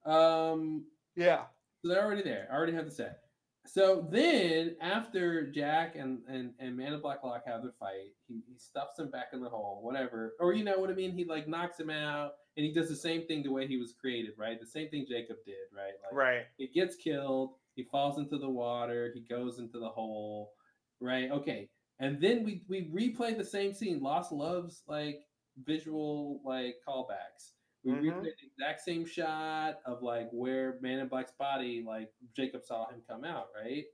[SPEAKER 1] Um,
[SPEAKER 2] Yeah.
[SPEAKER 1] so they're already there. I already have the set. So then, after Jack and and and Man of Black Locke have their fight, he, he stuffs him back in the hole, whatever. Or you know what I mean? He like knocks him out, and he does the same thing the way he was created, right? The same thing Jacob did, right? Like
[SPEAKER 2] Right.
[SPEAKER 1] he gets killed, he falls into the water, he goes into the hole, right? Okay, and then we we replay the same scene. Lost loves like visual like callbacks. We
[SPEAKER 2] Mhm.
[SPEAKER 1] replay the exact same shot of like where Man in Black's body, like Jacob saw him come out, right?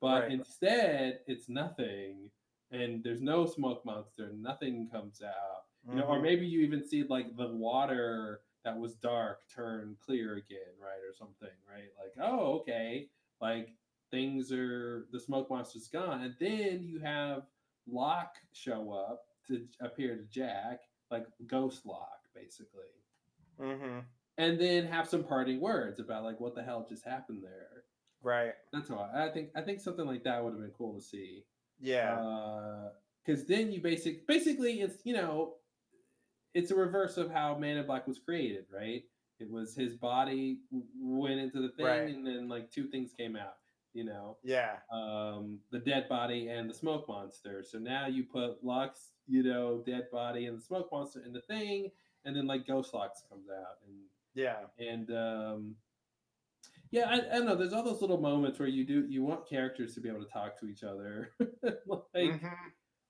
[SPEAKER 1] But
[SPEAKER 2] Right.
[SPEAKER 1] instead, it's nothing, and there's no smoke monster. Nothing comes out, you know. Or
[SPEAKER 2] Mhm.
[SPEAKER 1] maybe you even see like the water that was dark turn clear again, right, or something, right? Like, oh, okay, like things are the smoke monster's gone, and then you have Locke show up to appear to Jack, like Ghost Locke, basically
[SPEAKER 2] Mhm.
[SPEAKER 1] and then have some parting words about like what the hell just happened there.
[SPEAKER 2] Right.
[SPEAKER 1] That's all. I think I think something like that would have been cool to see.
[SPEAKER 2] Yeah.
[SPEAKER 1] Because then you basic basically it's you know it's a reverse of how Man in Black was created, right? It was his body went into the thing,
[SPEAKER 2] Right.
[SPEAKER 1] and then like two things came out. You know,
[SPEAKER 2] yeah.
[SPEAKER 1] um, the dead body and the smoke monster. So now you put Locke's, you know, dead body and the smoke monster in the thing, and then like Ghost Lux comes out, and
[SPEAKER 2] Yeah.
[SPEAKER 1] and um yeah I, I don't know there's all those little moments where you do you want characters to be able to talk to each other like
[SPEAKER 2] Mhm.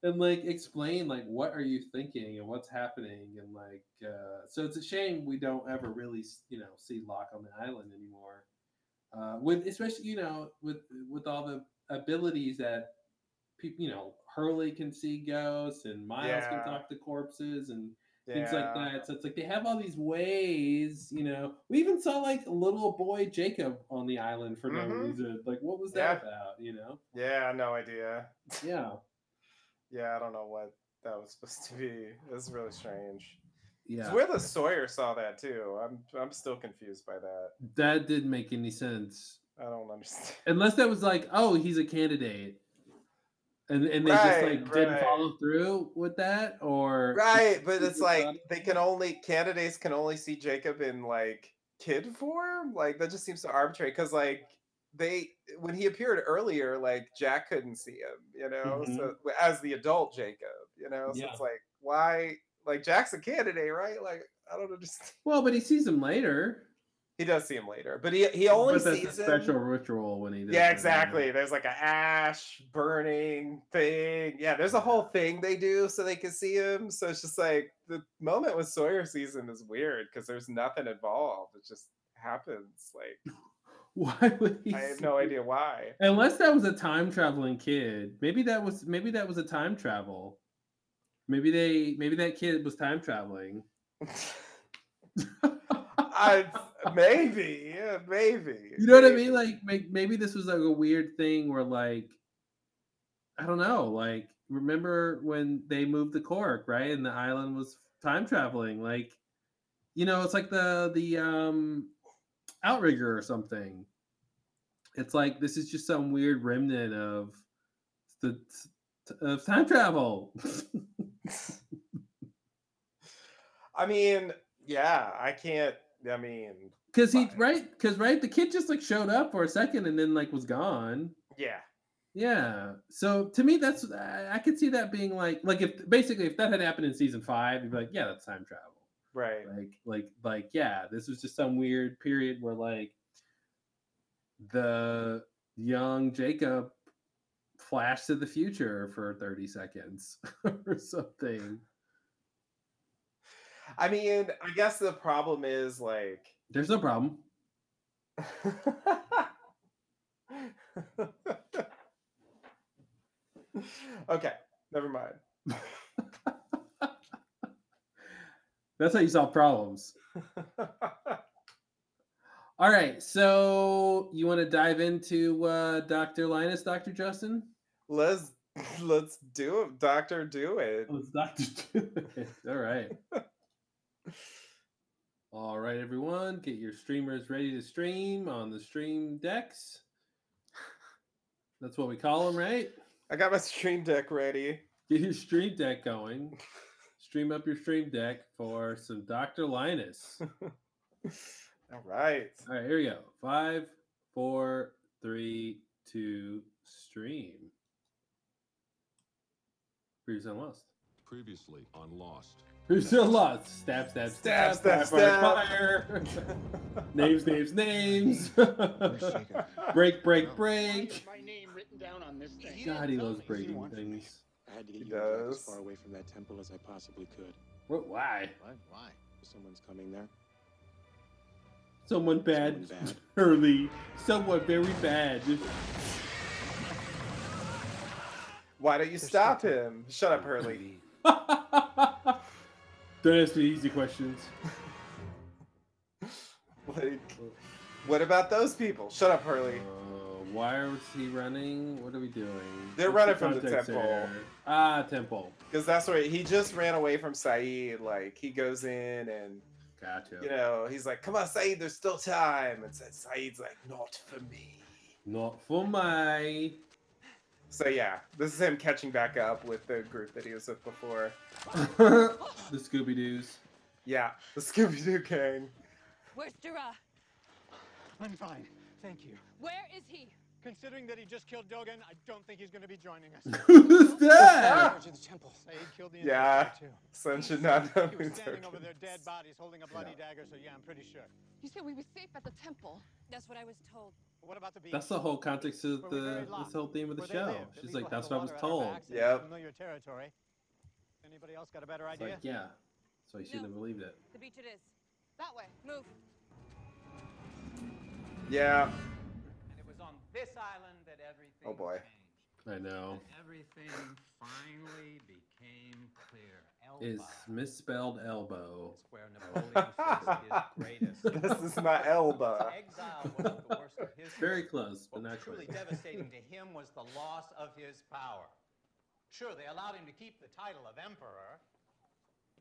[SPEAKER 1] and like explain like what are you thinking and what's happening and like uh so it's a shame we don't ever really you know see Locke on the island anymore uh with especially you know with with all the abilities that people you know hurley can see ghosts and miles can talk to corpses and things like that. So it's like they have all these ways, you know. We even saw like little boy Jacob on the island for no
[SPEAKER 2] Mhm.
[SPEAKER 1] reason. Like, what was that
[SPEAKER 2] Yeah.
[SPEAKER 1] about? You know?
[SPEAKER 2] Yeah. No idea.
[SPEAKER 1] Yeah,
[SPEAKER 2] Yeah. I don't know what that was supposed to be. It's really strange. It's
[SPEAKER 1] yeah.
[SPEAKER 2] weird that Sawyer saw that too. I'm I'm still confused by that.
[SPEAKER 1] That didn't make any sense.
[SPEAKER 2] I don't understand.
[SPEAKER 1] Unless that was like, oh, he's a candidate, and and they just
[SPEAKER 2] Right,
[SPEAKER 1] like didn't follow through with that, or
[SPEAKER 2] Right, but it's like
[SPEAKER 1] fun.
[SPEAKER 2] they can only candidates can only see Jacob in like kid form. Like that just seems so arbitrary because like they when he appeared earlier, like Jack couldn't see him, you know, so as the adult Jacob, you know, so
[SPEAKER 1] Mm-hmm. Yeah.
[SPEAKER 2] it's like why like Jack's a candidate, right? Like I don't understand.
[SPEAKER 1] well, but he sees him later.
[SPEAKER 2] He does see him later, but he he only
[SPEAKER 1] but
[SPEAKER 2] sees
[SPEAKER 1] a
[SPEAKER 2] him.
[SPEAKER 1] special ritual when he does
[SPEAKER 2] Yeah,
[SPEAKER 1] that,
[SPEAKER 2] exactly. There's like a ash burning thing. Yeah, there's a whole thing they do so they can see him. So it's just like the moment with Sawyer season is weird because there's nothing involved. It just happens. Like
[SPEAKER 1] Why would he?
[SPEAKER 2] I have no idea why.
[SPEAKER 1] Unless that was a time traveling kid. Maybe that was maybe that was a time travel. Maybe they maybe that kid was time traveling.
[SPEAKER 2] I maybe, yeah, maybe.
[SPEAKER 1] You know what I mean? Like may- maybe this was like a weird thing where like I don't know, like remember when they moved the cork, right? And the island was time traveling. Like you know, it's like the the um outrigger or something. It's like this is just some weird remnant of the of time travel.
[SPEAKER 2] I mean, yeah, I can't. I mean,
[SPEAKER 1] Cause he right, cause right, the kid just like showed up for a second and then like was gone.
[SPEAKER 2] yeah,
[SPEAKER 1] Yeah. So to me, that's I, I could see that being like like if basically if that had happened in season five, you'd be like, yeah, that's time travel.
[SPEAKER 2] right.
[SPEAKER 1] Like like like yeah, this was just some weird period where like the young Jacob flashed to the future for 30 seconds or something.
[SPEAKER 2] I mean, I guess the problem is like
[SPEAKER 1] There's no problem.
[SPEAKER 2] okay, never mind.
[SPEAKER 1] That's how you solve problems. All right, so you want to dive into uh, Dr. Linus, Dr. Justin?
[SPEAKER 2] let's let's do it, Doctor. Do it.
[SPEAKER 1] Let's Dr. do it. All right. All right, everyone, get your streamers ready to stream on the stream decks. That's what we call them, right?
[SPEAKER 2] I got my stream deck ready.
[SPEAKER 1] Get your stream deck going. Stream up your stream deck for some Dr. Linus.
[SPEAKER 2] All right.
[SPEAKER 1] All right, here we go. Five, four, three, two, stream. Previously on Lost.
[SPEAKER 3] Previously on Lost.
[SPEAKER 1] Previously still Lost. Stab, stab, stab,
[SPEAKER 2] Stab, stab,
[SPEAKER 1] fire,
[SPEAKER 2] stab.
[SPEAKER 1] fire. names, names, names. break, break, break.
[SPEAKER 4] My name written down on this thing.
[SPEAKER 1] God, he loves breaking things.
[SPEAKER 5] I had to get
[SPEAKER 2] He
[SPEAKER 5] you as far away from that temple as I possibly could.
[SPEAKER 1] What? Why?
[SPEAKER 4] What? Why?
[SPEAKER 5] Someone's coming there.
[SPEAKER 1] Someone bad.
[SPEAKER 5] Someone bad.
[SPEAKER 1] Early. Someone very bad.
[SPEAKER 2] Why don't you
[SPEAKER 5] They're
[SPEAKER 2] stop
[SPEAKER 5] stuck.
[SPEAKER 2] him? Shut up, Hurley.
[SPEAKER 1] Don't ask me easy questions.
[SPEAKER 2] Like, what about those people? Shut up, Hurley.
[SPEAKER 1] Uh, why is he running? What are we doing?
[SPEAKER 2] They're
[SPEAKER 1] What's
[SPEAKER 2] running from the temple.
[SPEAKER 1] here? Ah, temple.
[SPEAKER 2] Because that's where he just ran away from Sayid. Like he goes in and
[SPEAKER 1] Gotcha.
[SPEAKER 2] you know he's like, "Come on, Sayid, there's still time." And Sa- Sayid's like, "Not for me."
[SPEAKER 1] Not for my.
[SPEAKER 2] So yeah, this is him catching back up with the group that he was with before.
[SPEAKER 1] the Scooby Doo's.
[SPEAKER 2] Yeah, the Scooby Doo gang.
[SPEAKER 6] Where's Dura?
[SPEAKER 4] I'm fine. Thank you.
[SPEAKER 6] Where is he?
[SPEAKER 4] Considering that he just killed Dogen, I don't think he's going to be joining us.
[SPEAKER 1] Who's that?
[SPEAKER 5] Charge ah! the temple.
[SPEAKER 4] Sayid killed the
[SPEAKER 2] Yeah.
[SPEAKER 4] Inquisitor, too.
[SPEAKER 2] Son should not know
[SPEAKER 4] He
[SPEAKER 2] who's
[SPEAKER 4] was standing over their
[SPEAKER 2] Turkish.
[SPEAKER 4] dead bodies holding a bloody dagger, so yeah, I'm pretty sure.
[SPEAKER 6] You said we were safe at the temple. That's what I was told.
[SPEAKER 4] But what about the beach?
[SPEAKER 1] That's the whole context of
[SPEAKER 4] Where we
[SPEAKER 1] the
[SPEAKER 4] buried
[SPEAKER 1] this
[SPEAKER 4] Lot,
[SPEAKER 1] whole theme of the
[SPEAKER 4] where they
[SPEAKER 1] show.
[SPEAKER 4] lived. At
[SPEAKER 1] She's
[SPEAKER 4] least
[SPEAKER 1] like,
[SPEAKER 4] we'll
[SPEAKER 1] that's
[SPEAKER 4] the
[SPEAKER 1] what I was
[SPEAKER 4] water at our
[SPEAKER 1] told.
[SPEAKER 4] backs and
[SPEAKER 2] Yep.
[SPEAKER 4] Familiar territory. Anybody else got a better
[SPEAKER 1] It's
[SPEAKER 4] idea?
[SPEAKER 1] like, yeah. So you shouldn't
[SPEAKER 6] No.
[SPEAKER 1] have believed it.
[SPEAKER 6] The beach it is. That way. Move.
[SPEAKER 2] Yeah.
[SPEAKER 7] And it was on this island that everything
[SPEAKER 2] Oh, boy.
[SPEAKER 7] changed.
[SPEAKER 1] I know.
[SPEAKER 7] That everything finally became clear.
[SPEAKER 1] Is
[SPEAKER 7] Elba.
[SPEAKER 1] misspelled elbow.
[SPEAKER 7] It's where Napoleon faced his greatest.
[SPEAKER 2] This is my elbow.
[SPEAKER 7] Exile wasn't the worst of his
[SPEAKER 1] Very close, but not
[SPEAKER 7] truly devastating to him was the loss of his power. Sure, they allowed him to keep the title of emperor,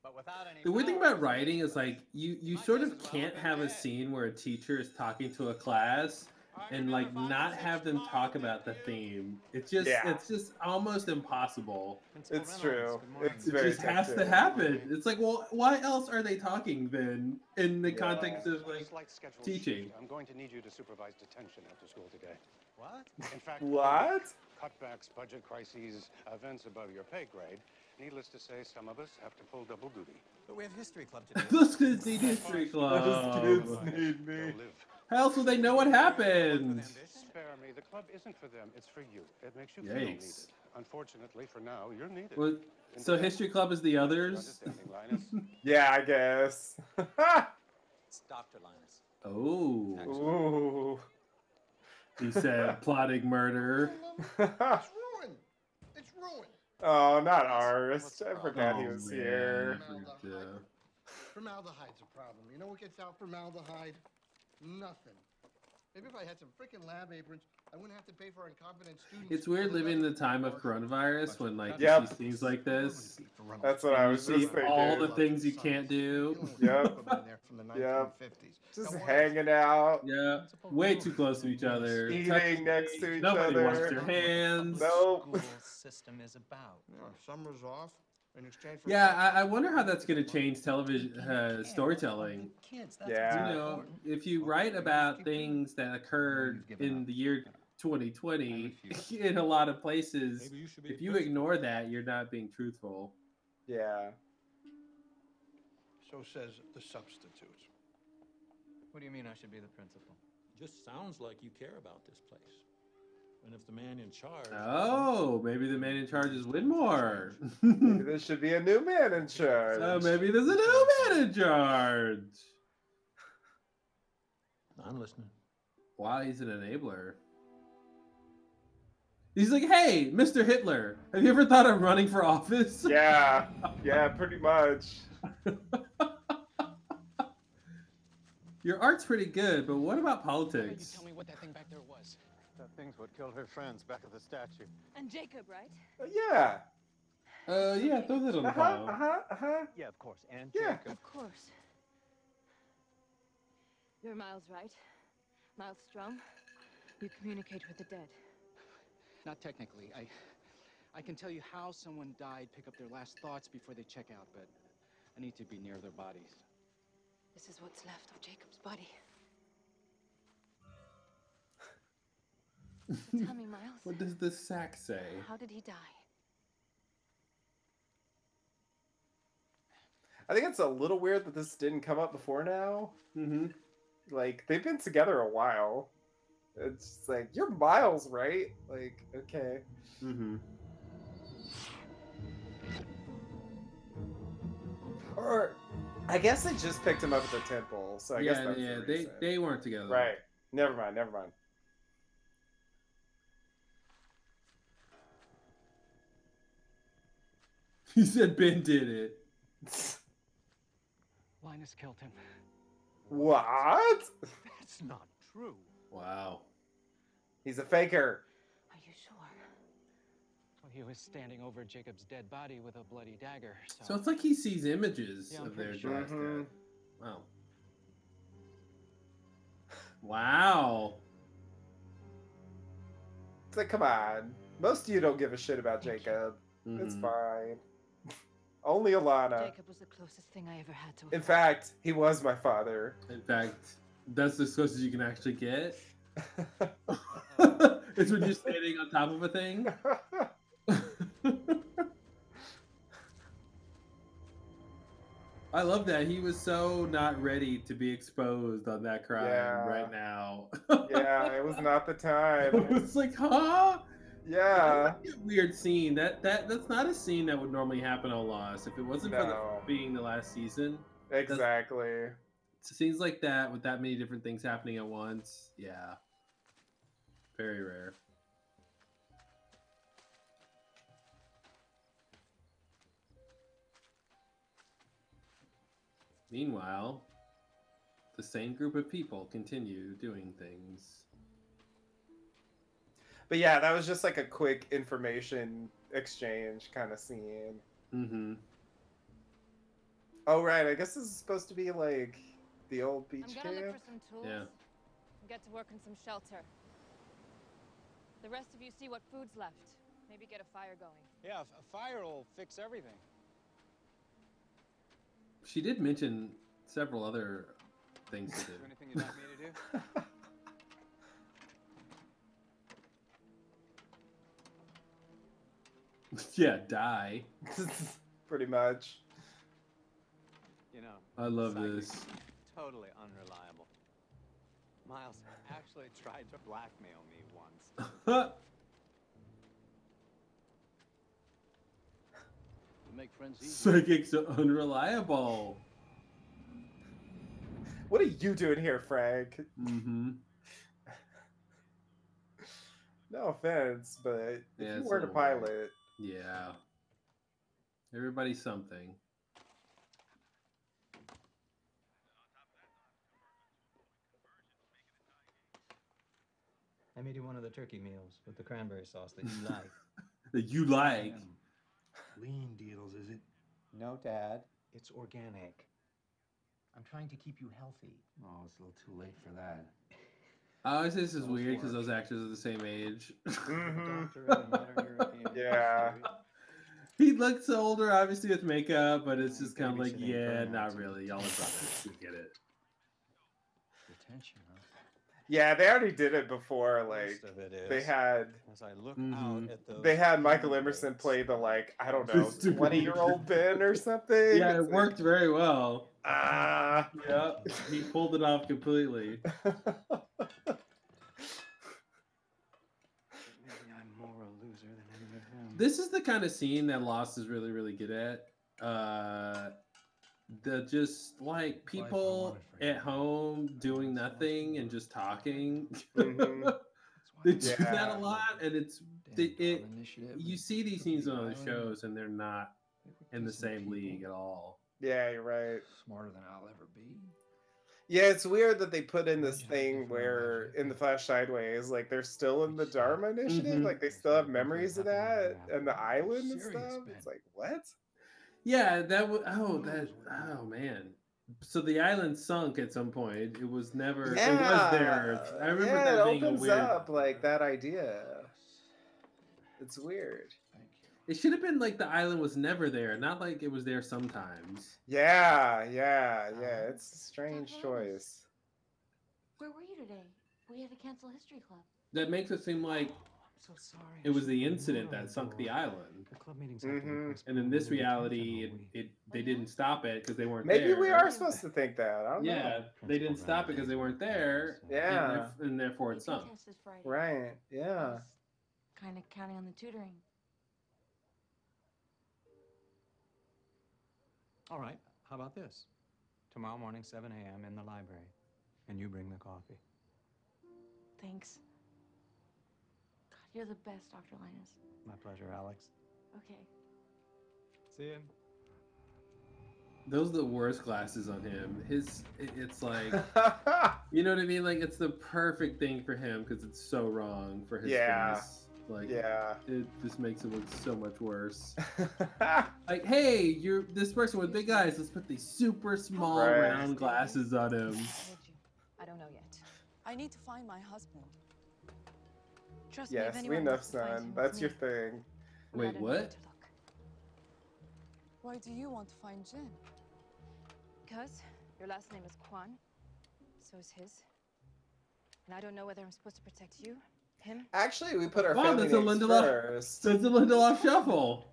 [SPEAKER 7] but without any.
[SPEAKER 1] The weird thing about writing is like you you sort of can't have a scene where a teacher is talking to a class and like not have them talk about the theme. It's just
[SPEAKER 2] Yeah.
[SPEAKER 1] it's just almost impossible.
[SPEAKER 2] It's true. It's
[SPEAKER 1] It
[SPEAKER 2] very
[SPEAKER 1] just has to happen. It's like, well, why else are they talking then in the
[SPEAKER 2] Yeah.
[SPEAKER 1] context of like
[SPEAKER 5] Slight schedule
[SPEAKER 1] teaching.
[SPEAKER 5] shift. I'm going to need you to supervise detention after school today.
[SPEAKER 7] What?
[SPEAKER 5] In fact,
[SPEAKER 2] What?
[SPEAKER 5] Cutbacks, budget crises, events above your pay grade. Needless to say, some of us have to pull double duty.
[SPEAKER 7] But we have history club to do.
[SPEAKER 1] those kids need history club.
[SPEAKER 2] Those kids need
[SPEAKER 5] They'll
[SPEAKER 2] me.
[SPEAKER 5] Live.
[SPEAKER 1] How else would they know what happened?
[SPEAKER 5] Spare me. The club isn't for them. It's for you. It makes you feel needed.
[SPEAKER 1] Yikes.
[SPEAKER 5] Unfortunately, for now, you're needed.
[SPEAKER 1] Well,
[SPEAKER 5] In
[SPEAKER 1] so
[SPEAKER 5] the
[SPEAKER 1] history club is the others.
[SPEAKER 5] understanding, Linus.
[SPEAKER 2] Yeah, I guess.
[SPEAKER 7] It's Dr. Linus.
[SPEAKER 1] Oh,
[SPEAKER 2] Ooh.
[SPEAKER 1] he said plotting murder.
[SPEAKER 4] It's ruined. It's ruined.
[SPEAKER 2] oh, not ours. I forgot he
[SPEAKER 1] Oh,
[SPEAKER 2] was
[SPEAKER 1] man.
[SPEAKER 2] here.
[SPEAKER 1] Yeah.
[SPEAKER 4] Formaldehyde's a problem. You know what gets out formaldehyde? Nothing. Maybe if I had some freaking lab aprons, I wouldn't have to pay for incompetent students.
[SPEAKER 1] It's weird living in the time of coronavirus when like
[SPEAKER 2] Yep.
[SPEAKER 1] you see things like this.
[SPEAKER 2] That's what I was
[SPEAKER 1] see
[SPEAKER 2] just thinking.
[SPEAKER 1] all the things you can't do.
[SPEAKER 2] Yep.
[SPEAKER 4] From the
[SPEAKER 2] Yep.
[SPEAKER 4] 1950s.
[SPEAKER 2] Just
[SPEAKER 4] Now, what
[SPEAKER 2] hanging out,
[SPEAKER 1] Yeah, way too close to each other.
[SPEAKER 2] eating
[SPEAKER 1] touching
[SPEAKER 2] next to
[SPEAKER 1] things,
[SPEAKER 2] each
[SPEAKER 1] Nobody
[SPEAKER 2] other.
[SPEAKER 1] wants their hands.
[SPEAKER 2] Nope.
[SPEAKER 7] School system is about.
[SPEAKER 4] Yeah, summer's off in exchange for.
[SPEAKER 1] Yeah, I, I wonder how that's going to change television uh, storytelling.
[SPEAKER 7] Kids, that's
[SPEAKER 2] Yeah.
[SPEAKER 1] You know, if you write about things that occurred in the year 2020 in a lot of places,
[SPEAKER 3] you
[SPEAKER 1] if you ignore that, you're not being truthful.
[SPEAKER 2] Yeah.
[SPEAKER 4] So says the substitute.
[SPEAKER 7] What do you mean I should be the principal?
[SPEAKER 8] Just sounds like you care about this place. And if the man in charge.
[SPEAKER 1] Oh, maybe the man in charge is Winmore.
[SPEAKER 2] Maybe there should be a new man in oh, charge.
[SPEAKER 1] oh, maybe there's a new man in charge.
[SPEAKER 8] I'm listening.
[SPEAKER 1] Wow, he's an enabler. He's like, hey, Mr. Hitler, have you ever thought of running for office?
[SPEAKER 2] Yeah. Yeah, pretty much.
[SPEAKER 1] Your art's pretty good, but what about
[SPEAKER 4] Why don't you
[SPEAKER 1] politics?
[SPEAKER 4] tell me what that thing back there was?
[SPEAKER 5] That thing's what killed her friends back at the statue.
[SPEAKER 6] And Jacob, right?
[SPEAKER 2] Yeah.
[SPEAKER 1] Uh, yeah, throw that on the
[SPEAKER 2] Uh huh.
[SPEAKER 1] pile.
[SPEAKER 2] Uh huh. Uh huh.
[SPEAKER 7] Yeah, of course. And
[SPEAKER 2] Yeah.
[SPEAKER 7] Jacob.
[SPEAKER 6] Of course. You're Miles, right? Miles Straume? You communicate with the dead.
[SPEAKER 9] Not technically. I I can tell you how someone died, pick up their last thoughts before they check out, but I need to be near their bodies.
[SPEAKER 6] This is what's left of Jacob's body. So tell me, Miles,
[SPEAKER 1] What does the sack say?
[SPEAKER 6] how did he die?
[SPEAKER 2] I think it's a little weird that this didn't come up before now.
[SPEAKER 1] Mm-hmm.
[SPEAKER 2] Like they've been together a while. It's just like you're Miles, right? Like okay.
[SPEAKER 1] Mm-hmm.
[SPEAKER 2] Or I guess they just picked him up at the temple, so I guess
[SPEAKER 1] yeah,
[SPEAKER 2] that's the
[SPEAKER 1] yeah. They
[SPEAKER 2] reason.
[SPEAKER 1] they weren't together.
[SPEAKER 2] right. Never mind. Never mind.
[SPEAKER 1] He said Ben did it.
[SPEAKER 9] Linus killed him.
[SPEAKER 2] what?
[SPEAKER 9] That's not true.
[SPEAKER 1] Wow.
[SPEAKER 2] He's a faker.
[SPEAKER 6] Are you sure?
[SPEAKER 9] Well, he was standing over Jacob's dead body with a bloody dagger. So,
[SPEAKER 1] So it's like he sees images
[SPEAKER 9] Yeah,
[SPEAKER 1] of their
[SPEAKER 9] pretty sure.
[SPEAKER 1] last
[SPEAKER 2] Mhm.
[SPEAKER 1] Wow. Wow.
[SPEAKER 2] It's like, come on. Most of you don't give a shit about Jacob. It's
[SPEAKER 1] Mhm.
[SPEAKER 2] fine. Only Ilana.
[SPEAKER 6] Jacob was the closest thing I ever had to
[SPEAKER 2] In fact, he was my father.
[SPEAKER 1] In fact, that's as close as you can actually get. it's when you're standing on top of a thing. I love that he was so not ready to be exposed on that crime
[SPEAKER 2] Yeah.
[SPEAKER 1] right now.
[SPEAKER 2] yeah, it was not the time.
[SPEAKER 1] it was like, huh?
[SPEAKER 2] Yeah.
[SPEAKER 1] That's a weird scene. That that that's not a scene that would normally happen on Lost. If it wasn't for the, being the last season,
[SPEAKER 2] Exactly.
[SPEAKER 1] scenes like that with that many different things happening at once, yeah, very rare. Meanwhile, the same group of people continue doing things.
[SPEAKER 2] But yeah, that was just like a quick information exchange kind of scene.
[SPEAKER 1] Mm-hmm.
[SPEAKER 2] Oh right, I guess this is supposed to be like the old beach
[SPEAKER 6] I'm gonna look
[SPEAKER 2] camp.
[SPEAKER 6] for some tools.
[SPEAKER 1] Yeah.
[SPEAKER 6] and Get to work on some shelter. The rest of you see what food's left. Maybe get a fire going.
[SPEAKER 9] Yeah, a fire will fix everything.
[SPEAKER 1] She did mention several other things to
[SPEAKER 9] Is
[SPEAKER 1] do.
[SPEAKER 9] there anything you'd like me to do?
[SPEAKER 1] yeah, die.
[SPEAKER 2] Pretty much.
[SPEAKER 10] You know,
[SPEAKER 1] I love this.
[SPEAKER 10] totally unreliable. Miles actually tried to blackmail me once.
[SPEAKER 11] To make friends easy.
[SPEAKER 1] Psychics are unreliable.
[SPEAKER 2] What are you doing here, Frank?
[SPEAKER 1] Mm-hmm.
[SPEAKER 2] No offense, but if
[SPEAKER 1] Yeah,
[SPEAKER 2] you
[SPEAKER 1] it's a
[SPEAKER 2] were to
[SPEAKER 1] little weird.
[SPEAKER 2] pilot,
[SPEAKER 1] Yeah. Everybody's something.
[SPEAKER 7] I made you one of the turkey meals with the cranberry sauce that you like.
[SPEAKER 1] That you like.
[SPEAKER 4] Lean deals, is it?
[SPEAKER 7] no, Dad. It's organic. I'm trying to keep you healthy.
[SPEAKER 4] Oh, it's a little too late for that.
[SPEAKER 1] I always say this is weird because those actors are the same age.
[SPEAKER 2] Mhm.
[SPEAKER 7] Doctor of a modern European
[SPEAKER 2] Yeah.
[SPEAKER 1] he looks older, obviously, with makeup, but it's just kind of like, yeah, not really. Y'all are brothers. We get it.
[SPEAKER 7] Detention, huh?
[SPEAKER 2] yeah, they already did it before. Like
[SPEAKER 10] Most of it is.
[SPEAKER 2] they had
[SPEAKER 10] As I look
[SPEAKER 1] Mhm.
[SPEAKER 10] out at those
[SPEAKER 2] they had Michael Emerson
[SPEAKER 10] roads,
[SPEAKER 2] play the like I don't know twenty year old Ben or something.
[SPEAKER 1] Yeah, it
[SPEAKER 2] It's like,
[SPEAKER 1] worked very well.
[SPEAKER 2] Ah.
[SPEAKER 1] Yeah, he pulled it off completely.
[SPEAKER 10] Maybe I'm more a loser than any of them.
[SPEAKER 1] This is the kind of scene that Lost is really, really good at. Uh, the just like people
[SPEAKER 4] wanted for you.
[SPEAKER 1] at home doing nothing and just talking.
[SPEAKER 2] Mhm.
[SPEAKER 1] they do that a lot, and it's
[SPEAKER 7] Damn
[SPEAKER 1] they, it. You see these scenes on other shows, and they're not in the same league at all.
[SPEAKER 2] Yeah, you're right.
[SPEAKER 7] Smarter than I'll ever be.
[SPEAKER 2] Yeah, it's weird that they put in this thing where in the. Flash Sideways, like they're still in the Dharma Initiative,
[SPEAKER 1] Mhm.
[SPEAKER 2] like they still have memories of that and the island and stuff. It's like what?
[SPEAKER 1] Yeah, that would. Oh,
[SPEAKER 7] Who
[SPEAKER 1] that.
[SPEAKER 7] knows what it
[SPEAKER 1] Oh man, So the island sunk at some point. It was never.
[SPEAKER 2] Yeah,
[SPEAKER 1] It was there. I remember
[SPEAKER 2] yeah,
[SPEAKER 1] that
[SPEAKER 2] it
[SPEAKER 1] being a
[SPEAKER 2] opens
[SPEAKER 1] weird.
[SPEAKER 2] up like that idea. It's weird.
[SPEAKER 1] It should have been like the island was never there, not like it was there sometimes.
[SPEAKER 2] Yeah, yeah, yeah. Uh-huh. It's a strange uh-huh. choice.
[SPEAKER 12] Where were you today? We had to cancel history club.
[SPEAKER 1] That makes it seem like
[SPEAKER 7] I'm so sorry.
[SPEAKER 1] it was the incident that mm-hmm. sunk the island.
[SPEAKER 7] The club meetings have to be
[SPEAKER 2] Mhm.
[SPEAKER 1] And in this
[SPEAKER 7] We'll
[SPEAKER 1] reality, it, it oh, they didn't stop it because they weren't
[SPEAKER 2] Maybe
[SPEAKER 1] there.
[SPEAKER 2] we are supposed to think that. I don't
[SPEAKER 1] Yeah,
[SPEAKER 2] know.
[SPEAKER 1] they didn't stop it because they weren't there.
[SPEAKER 2] Yeah.
[SPEAKER 1] theref- and, therefore it sunk.
[SPEAKER 12] test is Friday.
[SPEAKER 2] Right. Yeah.
[SPEAKER 12] Kind of counting on the tutoring.
[SPEAKER 7] All right. How about this? Tomorrow morning, 7 a.m. in the library, and you bring the coffee.
[SPEAKER 12] Thanks. God, you're the best, Dr. Linus.
[SPEAKER 7] My pleasure, Alex.
[SPEAKER 12] Okay.
[SPEAKER 7] See you.
[SPEAKER 1] Those are the worst glasses on him. His, it's like, you know what I mean? Like it's the perfect thing for him because it's so wrong for his
[SPEAKER 2] Yeah.
[SPEAKER 1] face. Like,
[SPEAKER 2] yeah.
[SPEAKER 1] it just makes it look so much worse. Like, hey, you're this person with big eyes. Let's put these super small
[SPEAKER 2] Right.
[SPEAKER 1] round glasses on him.
[SPEAKER 6] I don't know yet. I need to find my husband. Trust me,
[SPEAKER 2] yes, we
[SPEAKER 6] anyone
[SPEAKER 2] know,
[SPEAKER 6] wants to find
[SPEAKER 2] son. That's
[SPEAKER 6] me.
[SPEAKER 2] your thing.
[SPEAKER 1] Wait,
[SPEAKER 6] don't know where
[SPEAKER 1] what?
[SPEAKER 6] Why do you want to find Jin? Because your last name is Kwon, so is his. And I don't know whether I'm supposed to protect you, him.
[SPEAKER 2] Actually, we put our
[SPEAKER 1] Wow,
[SPEAKER 2] family
[SPEAKER 1] that's a
[SPEAKER 2] names
[SPEAKER 1] Lindelof-
[SPEAKER 2] first.
[SPEAKER 1] So it's a Lindelof shuffle.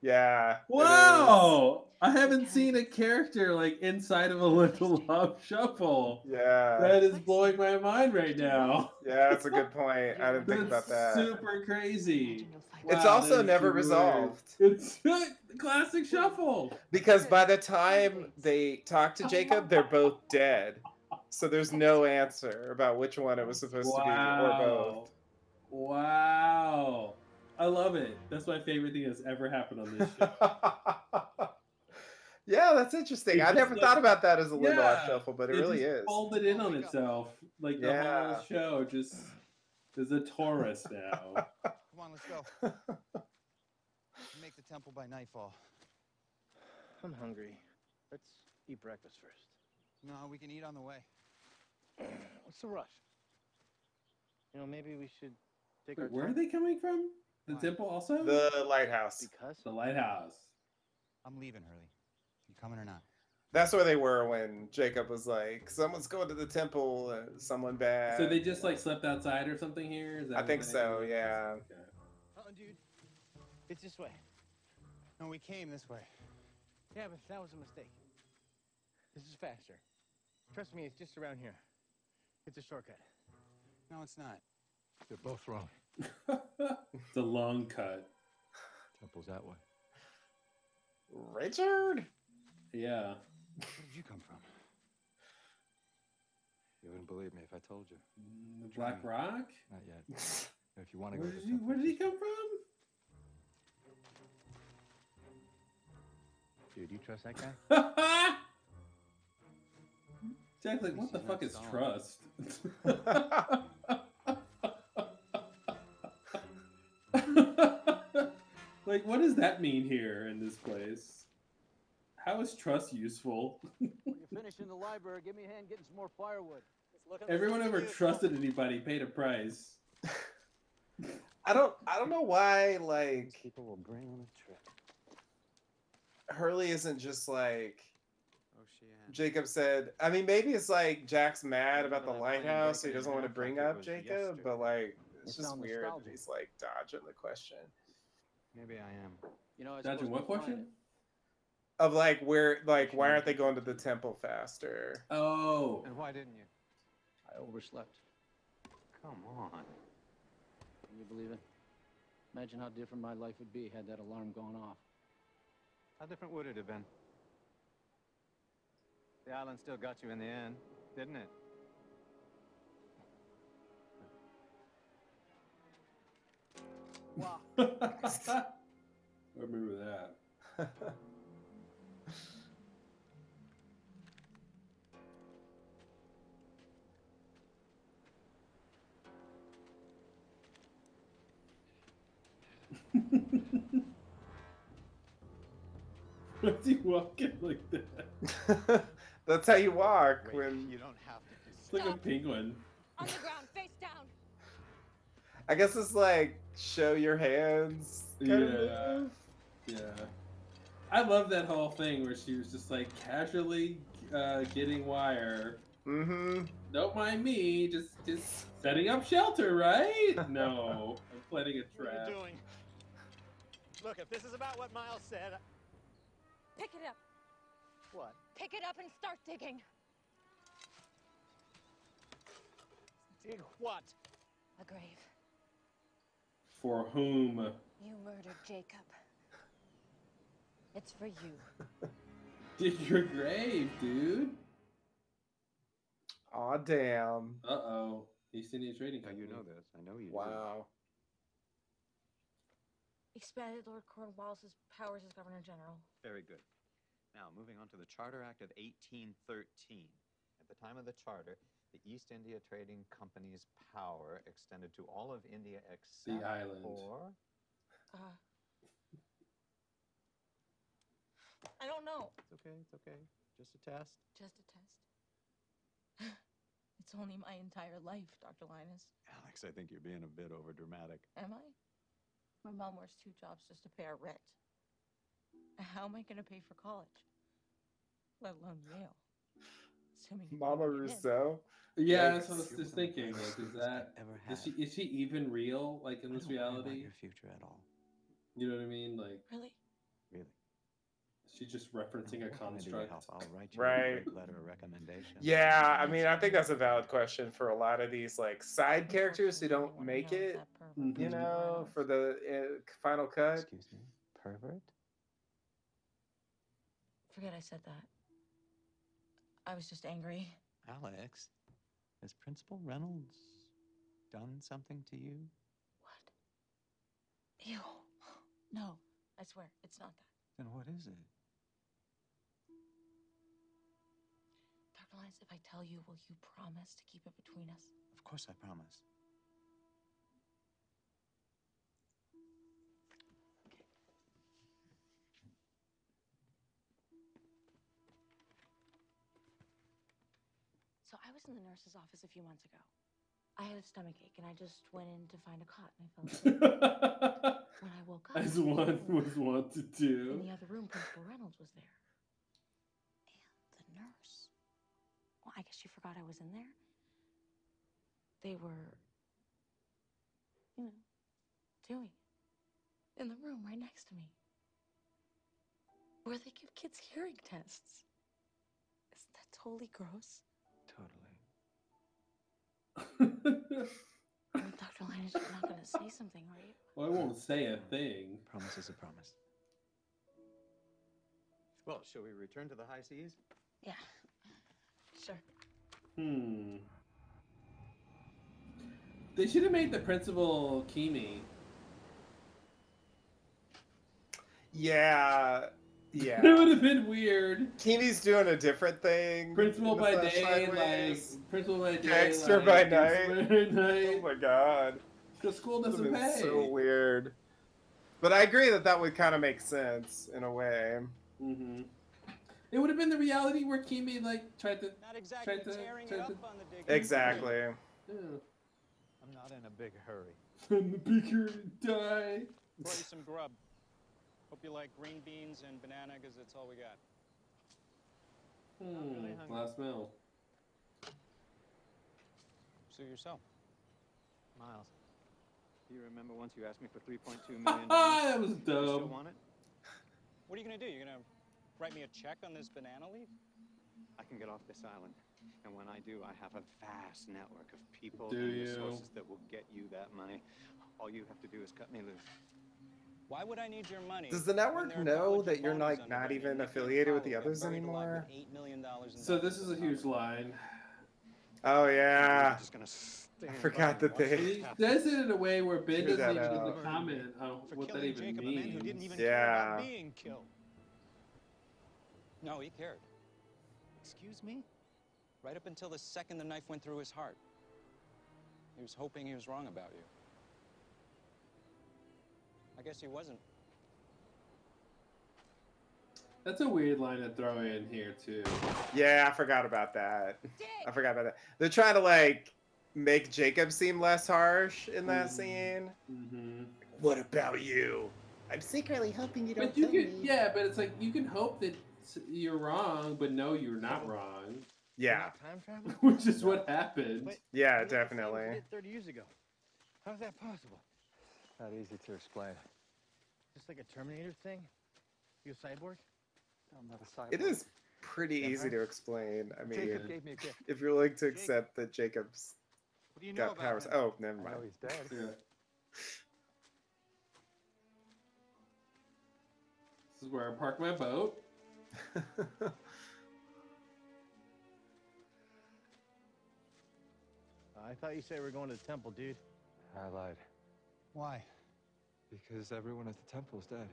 [SPEAKER 2] Yeah.
[SPEAKER 1] Wow, I haven't seen a character like inside of a Lindelof shuffle.
[SPEAKER 2] Yeah.
[SPEAKER 1] That is blowing my mind right now.
[SPEAKER 2] Yeah, that's a good point. I didn't think about that.
[SPEAKER 1] super crazy.
[SPEAKER 12] Imagine
[SPEAKER 2] It's also never
[SPEAKER 1] weird.
[SPEAKER 2] resolved.
[SPEAKER 1] It's classic shuffle.
[SPEAKER 2] Because by the time they talk to Jacob, they're both dead. So there's no answer about which one it was supposed to be or
[SPEAKER 1] Wow. Wow. I love it. That's my favorite thing that's ever happened on this show.
[SPEAKER 2] yeah, that's interesting.
[SPEAKER 1] It
[SPEAKER 2] I
[SPEAKER 1] just,
[SPEAKER 2] never
[SPEAKER 1] like-
[SPEAKER 2] thought about that as a Lindelof
[SPEAKER 1] Yeah,
[SPEAKER 2] shuffle, but it,
[SPEAKER 1] it
[SPEAKER 2] really
[SPEAKER 1] just
[SPEAKER 2] is.
[SPEAKER 1] folded in on itself. Like the
[SPEAKER 2] Yeah.
[SPEAKER 1] whole show just is a torus now.
[SPEAKER 13] Come on, let's go. Make the temple by nightfall.
[SPEAKER 4] I'm hungry. Let's eat breakfast first.
[SPEAKER 13] No, we can eat on the way.
[SPEAKER 4] What's the rush? You know, maybe we should take
[SPEAKER 1] Wait,
[SPEAKER 4] our
[SPEAKER 1] where are they coming from? The
[SPEAKER 13] Why?
[SPEAKER 1] temple also?
[SPEAKER 2] The lighthouse.
[SPEAKER 4] Because
[SPEAKER 1] The lighthouse.
[SPEAKER 13] I'm leaving, Hurley. You coming or not?
[SPEAKER 2] That's where they were when Jacob was like, "Someone's going to the temple. Uh, someone bad."
[SPEAKER 1] So they just like slept outside or something here? Is that
[SPEAKER 2] I think
[SPEAKER 1] they-
[SPEAKER 2] so, yeah.
[SPEAKER 1] Okay.
[SPEAKER 13] Uh, dude. It's this way. No, we came this way.
[SPEAKER 4] Yeah, but that was a mistake. This is faster. Trust me, it's just around here. It's a shortcut.
[SPEAKER 13] No, it's not.
[SPEAKER 11] They're both wrong.
[SPEAKER 1] the long cut.
[SPEAKER 11] Temple's that way.
[SPEAKER 2] Richard.
[SPEAKER 1] Yeah.
[SPEAKER 13] Where did you come from?
[SPEAKER 11] You wouldn't believe me if I told you.
[SPEAKER 1] Mm, the Black Rock?
[SPEAKER 11] Not yet. If you want to go
[SPEAKER 1] Where did,
[SPEAKER 11] the
[SPEAKER 1] he, where did he come from?
[SPEAKER 4] Dude, you trust that guy?
[SPEAKER 1] Jack, like, what the fuck is
[SPEAKER 13] solid.
[SPEAKER 1] trust? like, what does that mean here in this place? How is trust useful?
[SPEAKER 4] when you're finishing the library, give me a hand getting some more firewood.
[SPEAKER 1] Everyone ever trusted anybody paid a price.
[SPEAKER 2] I don't. I don't know why. Like
[SPEAKER 4] People will bring on a trip.
[SPEAKER 2] Hurley isn't just like
[SPEAKER 13] Oh, she
[SPEAKER 2] Jacob said. I mean, maybe it's like Jack's mad about the
[SPEAKER 13] Well, that plane
[SPEAKER 2] lighthouse, so he doesn't want to bring up Jacob.
[SPEAKER 13] yesterday.
[SPEAKER 2] But like, it's
[SPEAKER 4] You
[SPEAKER 2] just weird that he's like dodging the question
[SPEAKER 13] Maybe I am.
[SPEAKER 4] You know,
[SPEAKER 1] Dodging
[SPEAKER 4] suppose
[SPEAKER 1] what
[SPEAKER 4] we'll
[SPEAKER 1] question?
[SPEAKER 2] of like where, like, why aren't they going to the temple faster?
[SPEAKER 1] Oh.
[SPEAKER 13] And why didn't you?
[SPEAKER 4] I overslept.
[SPEAKER 13] Come on.
[SPEAKER 4] Can you believe it? Imagine how different my life would be had that alarm gone off.
[SPEAKER 13] How different would it have been? The island still got you in the end, didn't it?
[SPEAKER 1] I remember that. Why's he walking like that?
[SPEAKER 2] That's how you walk
[SPEAKER 13] Wait,
[SPEAKER 2] when
[SPEAKER 13] you don't have to do
[SPEAKER 1] It's like a penguin.
[SPEAKER 6] On the ground, face down.
[SPEAKER 2] I guess it's like show your hands.
[SPEAKER 1] Yeah. Yeah. I love that whole thing where she was just like casually uh, getting wire.
[SPEAKER 2] Mm-hmm.
[SPEAKER 1] Don't mind me, just just setting up shelter, right? No, I'm planning a trap.
[SPEAKER 13] What are you doing? Look, if this is about what Miles said,
[SPEAKER 6] Pick it up.
[SPEAKER 13] what?
[SPEAKER 6] Pick it up and start digging.
[SPEAKER 13] Dig what?
[SPEAKER 6] A grave.
[SPEAKER 1] For whom?
[SPEAKER 6] You murdered Jacob. It's for you.
[SPEAKER 1] Dig your grave, dude.
[SPEAKER 2] Aw, damn.
[SPEAKER 1] Uh oh. East India Trading
[SPEAKER 7] Now,
[SPEAKER 1] Company.
[SPEAKER 7] you know this. I know you do.
[SPEAKER 2] Wow.
[SPEAKER 12] Expanded Lord Cornwallis's powers as Governor General.
[SPEAKER 7] Very good. Now, moving on to the Charter Act of 1813. At the time of the charter, the East India Trading Company's power extended to all of India except the
[SPEAKER 1] island.
[SPEAKER 7] for.
[SPEAKER 12] Uh, I don't know.
[SPEAKER 7] It's okay. It's okay. Just a test.
[SPEAKER 12] Just a test. it's only my entire life, Dr. Linus.
[SPEAKER 7] Alex, I think you're being a bit overdramatic.
[SPEAKER 12] Am I? My mom works two jobs just to pay our rent. How am I going to pay for college? Let alone Yale. Assuming
[SPEAKER 2] Mama
[SPEAKER 12] wanna get in.
[SPEAKER 2] Rousseau.
[SPEAKER 1] Yeah,
[SPEAKER 2] Yikes.
[SPEAKER 1] that's what I was just
[SPEAKER 7] one of the
[SPEAKER 1] thinking. Like, is
[SPEAKER 7] schools
[SPEAKER 1] that
[SPEAKER 7] ever
[SPEAKER 1] is she is she even real? Like in
[SPEAKER 7] I
[SPEAKER 1] this
[SPEAKER 7] don't worry
[SPEAKER 1] reality?
[SPEAKER 7] your future at all.
[SPEAKER 1] You know what I mean? Like,
[SPEAKER 12] Really?
[SPEAKER 7] Really.
[SPEAKER 1] She's just referencing a
[SPEAKER 7] What
[SPEAKER 1] construct.
[SPEAKER 7] Help, I'll write you a
[SPEAKER 2] Right.
[SPEAKER 7] quick letter of recommendation.
[SPEAKER 2] Yeah, I mean, I think that's a valid question for a lot of these like side characters who don't make it. You
[SPEAKER 1] Mhm.
[SPEAKER 2] Know, for the uh, final cut.
[SPEAKER 7] Excuse me, pervert.
[SPEAKER 12] Forget I said that. I was just angry.
[SPEAKER 7] Alex, has Principal Reynolds done something to you?
[SPEAKER 12] What? Ew. No, I swear, it's not that.
[SPEAKER 7] Then what is it?
[SPEAKER 12] Dr. Linus, if I tell you, will you promise to keep it between us?
[SPEAKER 7] Of course, I promise.
[SPEAKER 12] So I was in the nurse's office a few months ago. I had a stomach ache and I just went in to find a cot and I fell asleep. when I woke up,
[SPEAKER 1] As
[SPEAKER 12] I was
[SPEAKER 1] one was wont to
[SPEAKER 12] in the other room, Principal Reynolds was there. And the nurse. Well, I guess you forgot I was in there. They were, you know, doing in the room right next to me. Where they give kids hearing tests. Isn't that totally gross?
[SPEAKER 7] Totally.
[SPEAKER 12] Dr. Linus, you're not gonna say something, are you?
[SPEAKER 1] well, I won't say a thing.
[SPEAKER 7] Promise is a promise. Well, shall we return to the high seas?
[SPEAKER 12] Yeah. Sure.
[SPEAKER 1] Hmm. They should have made the principal Keamy.
[SPEAKER 2] Yeah,
[SPEAKER 1] It
[SPEAKER 2] yeah.
[SPEAKER 1] would have been weird.
[SPEAKER 2] Keamy's doing a different thing.
[SPEAKER 1] Principal by day,
[SPEAKER 2] Highways.
[SPEAKER 1] like principal by day,
[SPEAKER 2] Gangster
[SPEAKER 1] like,
[SPEAKER 2] by
[SPEAKER 1] gangster
[SPEAKER 2] night.
[SPEAKER 1] by
[SPEAKER 2] Oh my god.
[SPEAKER 1] Because school doesn't pay.
[SPEAKER 2] so weird. But I agree that that would kind of make sense in a way.
[SPEAKER 1] hmm It would have been the reality where Keamy like tried to.
[SPEAKER 13] Not exactly
[SPEAKER 1] Tried to-
[SPEAKER 13] tearing
[SPEAKER 1] tried
[SPEAKER 13] it up
[SPEAKER 1] to-
[SPEAKER 13] on the dig.
[SPEAKER 2] Exactly.
[SPEAKER 1] Yeah.
[SPEAKER 13] I'm not in a big hurry.
[SPEAKER 1] I'm the bigger die.
[SPEAKER 13] Brought you some grub. Hope you like green beans and banana, because that's all we got.
[SPEAKER 1] Hmm.
[SPEAKER 13] really hungry.
[SPEAKER 1] Last meal.
[SPEAKER 13] Suit yourself.
[SPEAKER 7] Miles, do you remember once you asked me for 3.2 million?
[SPEAKER 1] Ah, that was
[SPEAKER 7] You still
[SPEAKER 1] dumb.
[SPEAKER 7] Want it?
[SPEAKER 13] What are you gonna do? You're gonna write me a check on this banana leaf?
[SPEAKER 7] I can get off this island. And when I do, I have a vast network of people
[SPEAKER 1] Do
[SPEAKER 7] and
[SPEAKER 1] you?
[SPEAKER 7] resources that will get you that money. All you have to do is cut me loose.
[SPEAKER 13] Why would I need your money?
[SPEAKER 2] Does the network know that you're
[SPEAKER 13] bonds
[SPEAKER 2] like not even affiliated with the others
[SPEAKER 13] buried alive with
[SPEAKER 2] anymore?
[SPEAKER 13] $8 million
[SPEAKER 1] So this is a huge line.
[SPEAKER 2] Oh yeah.
[SPEAKER 7] I
[SPEAKER 2] forgot that they-
[SPEAKER 7] this
[SPEAKER 1] He says it in a way where Ben
[SPEAKER 2] Figure
[SPEAKER 1] doesn't
[SPEAKER 2] that
[SPEAKER 1] even
[SPEAKER 2] out.
[SPEAKER 1] comment on
[SPEAKER 13] For
[SPEAKER 1] what that even
[SPEAKER 13] Jacob,
[SPEAKER 1] means.
[SPEAKER 13] who didn't even
[SPEAKER 2] Yeah.
[SPEAKER 13] being killed. No, he cared.
[SPEAKER 7] Excuse me?
[SPEAKER 13] Right up until the second the knife went through his heart. He was hoping he was wrong about you. I guess he wasn't.
[SPEAKER 1] That's a weird line to throw in here too.
[SPEAKER 2] Yeah, I forgot about that. I forgot about that. They're trying to like make Jacob seem less harsh in that
[SPEAKER 1] Mhm.
[SPEAKER 2] scene.
[SPEAKER 1] Mm-hmm.
[SPEAKER 2] What about you? I'm secretly hoping you don't
[SPEAKER 1] But you
[SPEAKER 2] kill
[SPEAKER 1] can,
[SPEAKER 2] me.
[SPEAKER 1] yeah, but it's like you can hope that you're wrong, but no, you're not wrong,
[SPEAKER 2] Yeah,
[SPEAKER 4] Time travel?
[SPEAKER 1] which is what happened.
[SPEAKER 4] But-
[SPEAKER 2] yeah,
[SPEAKER 4] We did the same as we
[SPEAKER 2] definitely.
[SPEAKER 4] 30 years ago. How's that possible?
[SPEAKER 7] Not easy to explain.
[SPEAKER 4] Just like a Terminator thing? You a cyborg?
[SPEAKER 7] I'm not a cyborg.
[SPEAKER 2] It is pretty
[SPEAKER 4] Yeah,
[SPEAKER 2] easy
[SPEAKER 4] huh?
[SPEAKER 2] to explain. I mean,
[SPEAKER 7] Jacob gave me a gift.
[SPEAKER 2] if you're willing to
[SPEAKER 4] Jake.
[SPEAKER 2] accept that Jacob's
[SPEAKER 4] What do you know
[SPEAKER 2] got
[SPEAKER 4] about
[SPEAKER 2] powers.
[SPEAKER 4] him?
[SPEAKER 2] Oh, never
[SPEAKER 7] I know
[SPEAKER 2] mind.
[SPEAKER 7] he's dead.
[SPEAKER 1] Yeah. This is where I park my boat.
[SPEAKER 4] I thought you said we were going to the temple, dude.
[SPEAKER 7] I lied.
[SPEAKER 4] Why?
[SPEAKER 7] Because everyone at the temple's dead.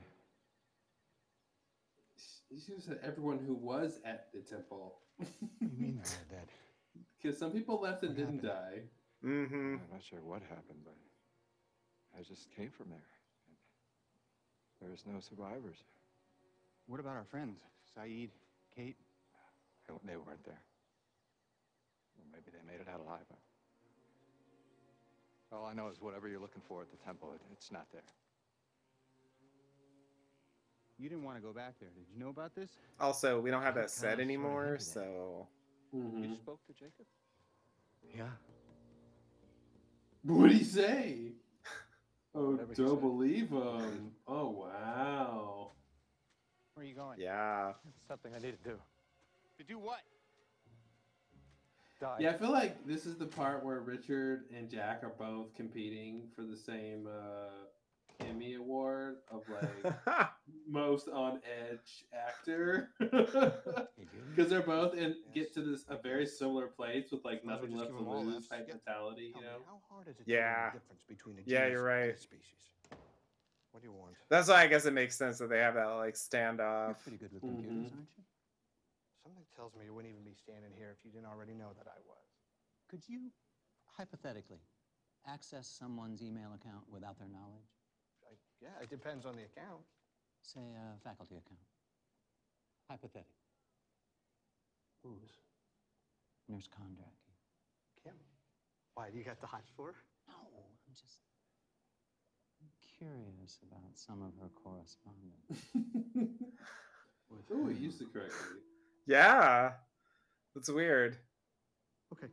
[SPEAKER 1] You should have said everyone who was at the temple.
[SPEAKER 4] You mean they're dead?
[SPEAKER 1] Because some people left and
[SPEAKER 4] What
[SPEAKER 1] didn't die.
[SPEAKER 2] mm-hmm.
[SPEAKER 7] I'm not sure what happened, but I just came from there. And there's no survivors.
[SPEAKER 9] What about our friends? Sayid, Kate?
[SPEAKER 7] They, they weren't there. Or maybe they made it out alive. but- All I know is whatever you're looking for at the temple, it, it's not there.
[SPEAKER 9] You didn't want to go back there. Did you know about this?
[SPEAKER 2] Also, we don't have that set anymore,
[SPEAKER 7] hinted at it.
[SPEAKER 2] so
[SPEAKER 1] Mhm.
[SPEAKER 7] You spoke to Jacob?
[SPEAKER 4] Yeah.
[SPEAKER 1] What'd he say? Oh,
[SPEAKER 7] Whatever
[SPEAKER 1] don't believe him. Oh, wow.
[SPEAKER 9] Where are you going?
[SPEAKER 2] yeah.
[SPEAKER 7] It's something I need to do.
[SPEAKER 9] To do what?
[SPEAKER 7] Die.
[SPEAKER 1] Yeah, I feel like this is the part where Richard and Jack are both competing for the same uh, Emmy Award of like most on edge actor. Because they're both in get to this a very similar place with like
[SPEAKER 4] Might as well
[SPEAKER 1] nothing left
[SPEAKER 4] give
[SPEAKER 1] to
[SPEAKER 4] 'em all
[SPEAKER 1] lose
[SPEAKER 4] Fs.
[SPEAKER 1] type
[SPEAKER 4] Yeah.
[SPEAKER 1] mentality, you know.
[SPEAKER 4] how hard is it
[SPEAKER 2] Yeah.
[SPEAKER 4] to know the difference between a
[SPEAKER 2] Yeah, you're
[SPEAKER 4] and a
[SPEAKER 2] right.
[SPEAKER 4] species? What do you want?
[SPEAKER 2] That's why I guess it makes sense that they have that like
[SPEAKER 9] You're
[SPEAKER 2] standoff.
[SPEAKER 9] pretty good with computers, mm-hmm. aren't you?
[SPEAKER 4] Something tells me you wouldn't even be standing here if you didn't already know that I was.
[SPEAKER 13] Could you, hypothetically, access someone's email account without their knowledge?
[SPEAKER 4] I, yeah, it depends on the account.
[SPEAKER 13] Say a faculty account. Hypothetical.
[SPEAKER 4] Whose?
[SPEAKER 13] Nurse Kondraki.
[SPEAKER 4] Kim. Why, do you got the hots for her?
[SPEAKER 13] No, I'm just curious about some of her correspondence.
[SPEAKER 1] oh, he used it correctly.
[SPEAKER 2] Yeah. That's weird.
[SPEAKER 4] Okay,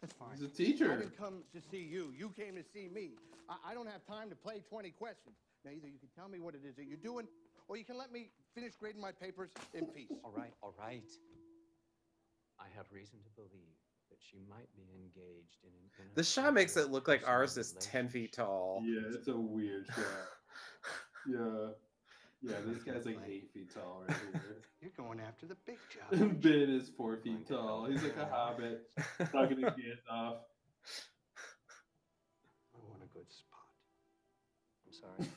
[SPEAKER 4] that's fine.
[SPEAKER 1] He's a teacher.
[SPEAKER 4] I didn't come to see you. You came to see me. I, I don't have time to play 20 questions. Now, either you can tell me what it is that you're doing, or you can let me finish grading my papers in peace.
[SPEAKER 8] All right, all right. I have reason to believe that she might be engaged in an
[SPEAKER 2] The shot makes it look like ours is 10 feet tall.
[SPEAKER 1] Yeah, it's a weird shot. yeah. Yeah, this guy's like eight feet tall right here.
[SPEAKER 4] You're going after the big job.
[SPEAKER 1] ben is four feet tall. He's like a hobbit, talking his hands off.
[SPEAKER 4] I want a good spot.
[SPEAKER 8] I'm sorry.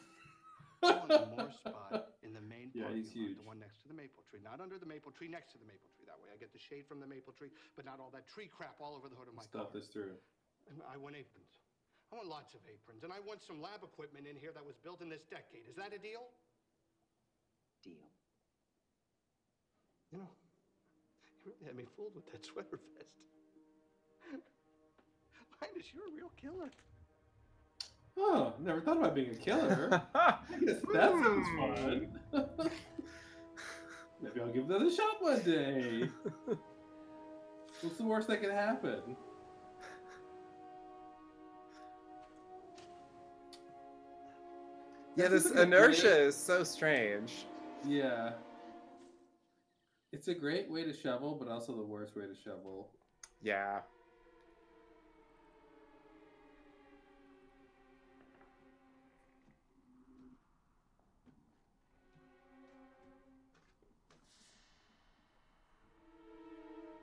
[SPEAKER 4] I want a more spot in the main
[SPEAKER 1] Yeah,
[SPEAKER 4] parking
[SPEAKER 1] he's
[SPEAKER 4] lot,
[SPEAKER 1] huge.
[SPEAKER 4] the one next to the maple tree, not under the maple tree, next to the maple tree. That way, I get the shade from the maple tree, but not all that tree crap all over the hood of my
[SPEAKER 1] Stuff
[SPEAKER 4] car.
[SPEAKER 1] this through.
[SPEAKER 4] And I want aprons. I want lots of aprons, and I want some lab equipment in here that was built in this decade. Is that a deal?
[SPEAKER 8] Deal.
[SPEAKER 4] You know, you really had me fooled with that sweater vest. Linus, you're a real killer.
[SPEAKER 1] Oh, never thought about being a killer. I guess that sounds hmm. fun. Maybe I'll give that a shot one day. What's the worst that could happen?
[SPEAKER 2] Yeah,
[SPEAKER 1] This
[SPEAKER 2] this
[SPEAKER 1] is a
[SPEAKER 2] inertia is so strange.
[SPEAKER 1] Yeah. It's a great way to shovel, but also the worst way to shovel.
[SPEAKER 2] Yeah.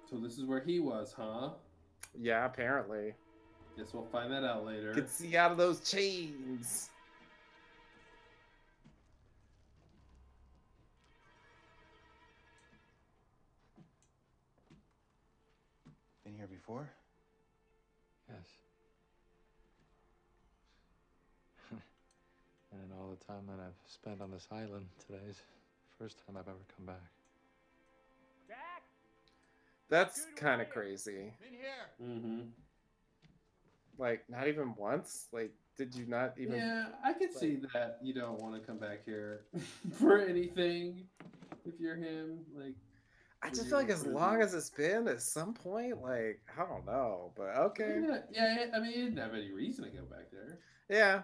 [SPEAKER 1] So this is where he was, huh?
[SPEAKER 2] Yeah, apparently.
[SPEAKER 1] Guess we'll find that out later.
[SPEAKER 2] Could see out of those chains.
[SPEAKER 9] Before?
[SPEAKER 7] Yes. and all the time that I've spent on this island, today's first time I've ever come back. Jack!
[SPEAKER 2] That's kind of crazy.
[SPEAKER 4] In here.
[SPEAKER 1] Mm-hmm.
[SPEAKER 2] Like, not even once. Like, did you not even?
[SPEAKER 1] Yeah, I could see that you don't want to come back here for anything if you're him. Like,
[SPEAKER 2] I just feel like mm-hmm,
[SPEAKER 1] as
[SPEAKER 2] long mm-hmm. as it's been, at some point, like I don't know, but okay,
[SPEAKER 1] Yeah, yeah, I mean, you didn't have any reason to go back there.
[SPEAKER 2] yeah.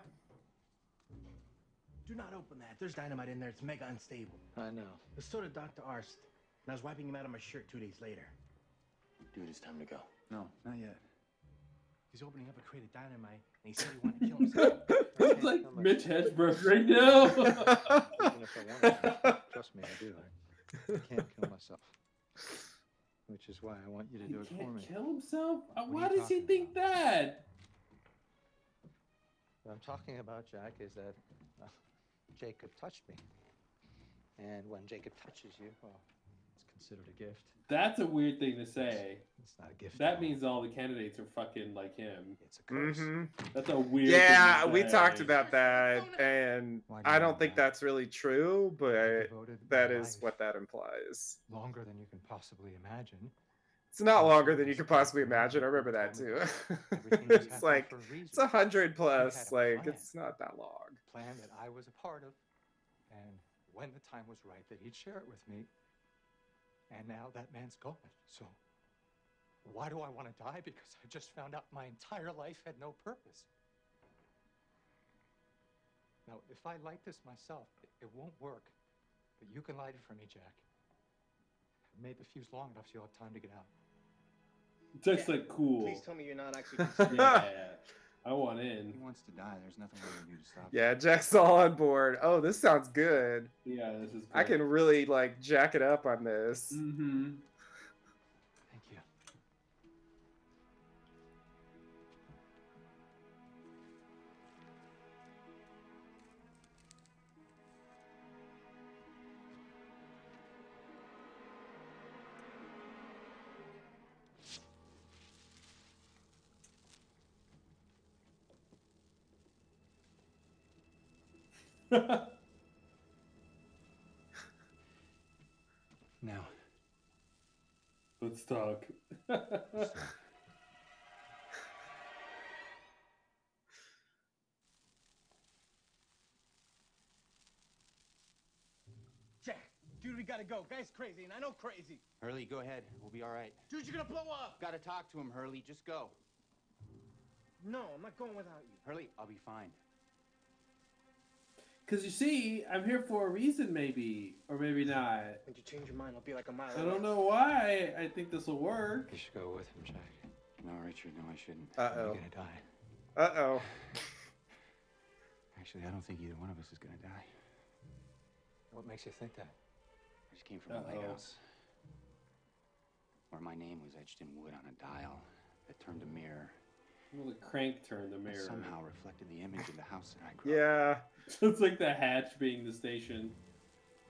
[SPEAKER 8] Do not open that. There's dynamite in there. It's mega unstable.
[SPEAKER 7] I know.
[SPEAKER 8] But so did Dr. Arzt. And I was wiping him out of my shirt two days later. Dude, it's time to go.
[SPEAKER 7] No, not yet.
[SPEAKER 8] He's opening up a crate of dynamite, and he said he wanted to kill himself.
[SPEAKER 1] It's like Mitch Hedberg right now.
[SPEAKER 7] Even if I wanted to, trust me, I do. I, I can't kill myself. Which is why I want you to
[SPEAKER 1] he
[SPEAKER 7] do it for
[SPEAKER 1] can't
[SPEAKER 7] me.
[SPEAKER 1] kill himself. Uh,
[SPEAKER 7] What are
[SPEAKER 1] Why
[SPEAKER 7] you
[SPEAKER 1] does he
[SPEAKER 7] talking
[SPEAKER 1] think that?
[SPEAKER 7] What I'm talking about, Jack, is that uh, Jacob touched me. And when Jacob touches you, well, it's considered a gift.
[SPEAKER 1] That's a weird thing to say.
[SPEAKER 7] It's not a gift.
[SPEAKER 1] That means all the candidates are fucking like him.
[SPEAKER 7] It's a curse.
[SPEAKER 2] hmm
[SPEAKER 1] That's a weird.
[SPEAKER 2] Yeah,
[SPEAKER 1] thing to
[SPEAKER 2] we talked about that, and
[SPEAKER 7] Why do
[SPEAKER 2] I don't think
[SPEAKER 7] that?
[SPEAKER 2] that's really true, but
[SPEAKER 7] devoted
[SPEAKER 2] that
[SPEAKER 7] my
[SPEAKER 2] what that implies.
[SPEAKER 7] Longer than you can possibly imagine.
[SPEAKER 2] It's not longer than you could possibly imagine. I remember that too. It's like
[SPEAKER 7] for a reason.
[SPEAKER 2] it's a hundred plus. Like it's not that long.
[SPEAKER 7] plan that I was a part of. And when the time was right, that he'd share it with me. And now that man's gone. So why do I want to die? Because I just found out my entire life had no purpose. Now, if I light this myself, it, it won't work. But you can light it for me, Jack. I've made the fuse long enough so you'll have time to get out.
[SPEAKER 1] Just like cool.
[SPEAKER 8] Please tell me you're not actually.
[SPEAKER 1] Yeah, I want in.
[SPEAKER 14] He wants to die. There's nothing we can do to stop
[SPEAKER 2] Yeah, Jack's all on board. Oh, this sounds good.
[SPEAKER 1] Yeah, this is.
[SPEAKER 2] I can really like jack it up on this.
[SPEAKER 1] Mm-hmm.
[SPEAKER 7] Now,
[SPEAKER 1] Let's talk.
[SPEAKER 8] Jack, dude, we gotta go. Guy's crazy, and I know crazy.
[SPEAKER 14] Hurley, go ahead. We'll be all right.
[SPEAKER 8] Dude, you're gonna blow up.
[SPEAKER 14] Gotta talk to him, Hurley. Just go.
[SPEAKER 8] No, I'm not going without you.
[SPEAKER 14] Hurley, I'll be fine.
[SPEAKER 1] Because you see, I'm here for a reason, maybe, or maybe not.
[SPEAKER 8] When you change your mind, I'll be like a mile
[SPEAKER 1] I don't know why. I think this will work.
[SPEAKER 7] you should go with him, Jack.
[SPEAKER 14] No, Richard, no, I shouldn't.
[SPEAKER 2] Uh-oh.
[SPEAKER 7] You're gonna die.
[SPEAKER 2] Uh oh.
[SPEAKER 14] Actually, I don't think either one of us is gonna die.
[SPEAKER 7] What makes you think that?
[SPEAKER 14] I just came from a
[SPEAKER 1] Uh-oh.
[SPEAKER 14] lighthouse where my name was etched in wood on a dial that turned a mirror
[SPEAKER 1] Well, the crank turned the mirror.
[SPEAKER 14] somehow reflected the image of the house that I grew up
[SPEAKER 2] Yeah.
[SPEAKER 1] it's like the hatch being the station.
[SPEAKER 14] in.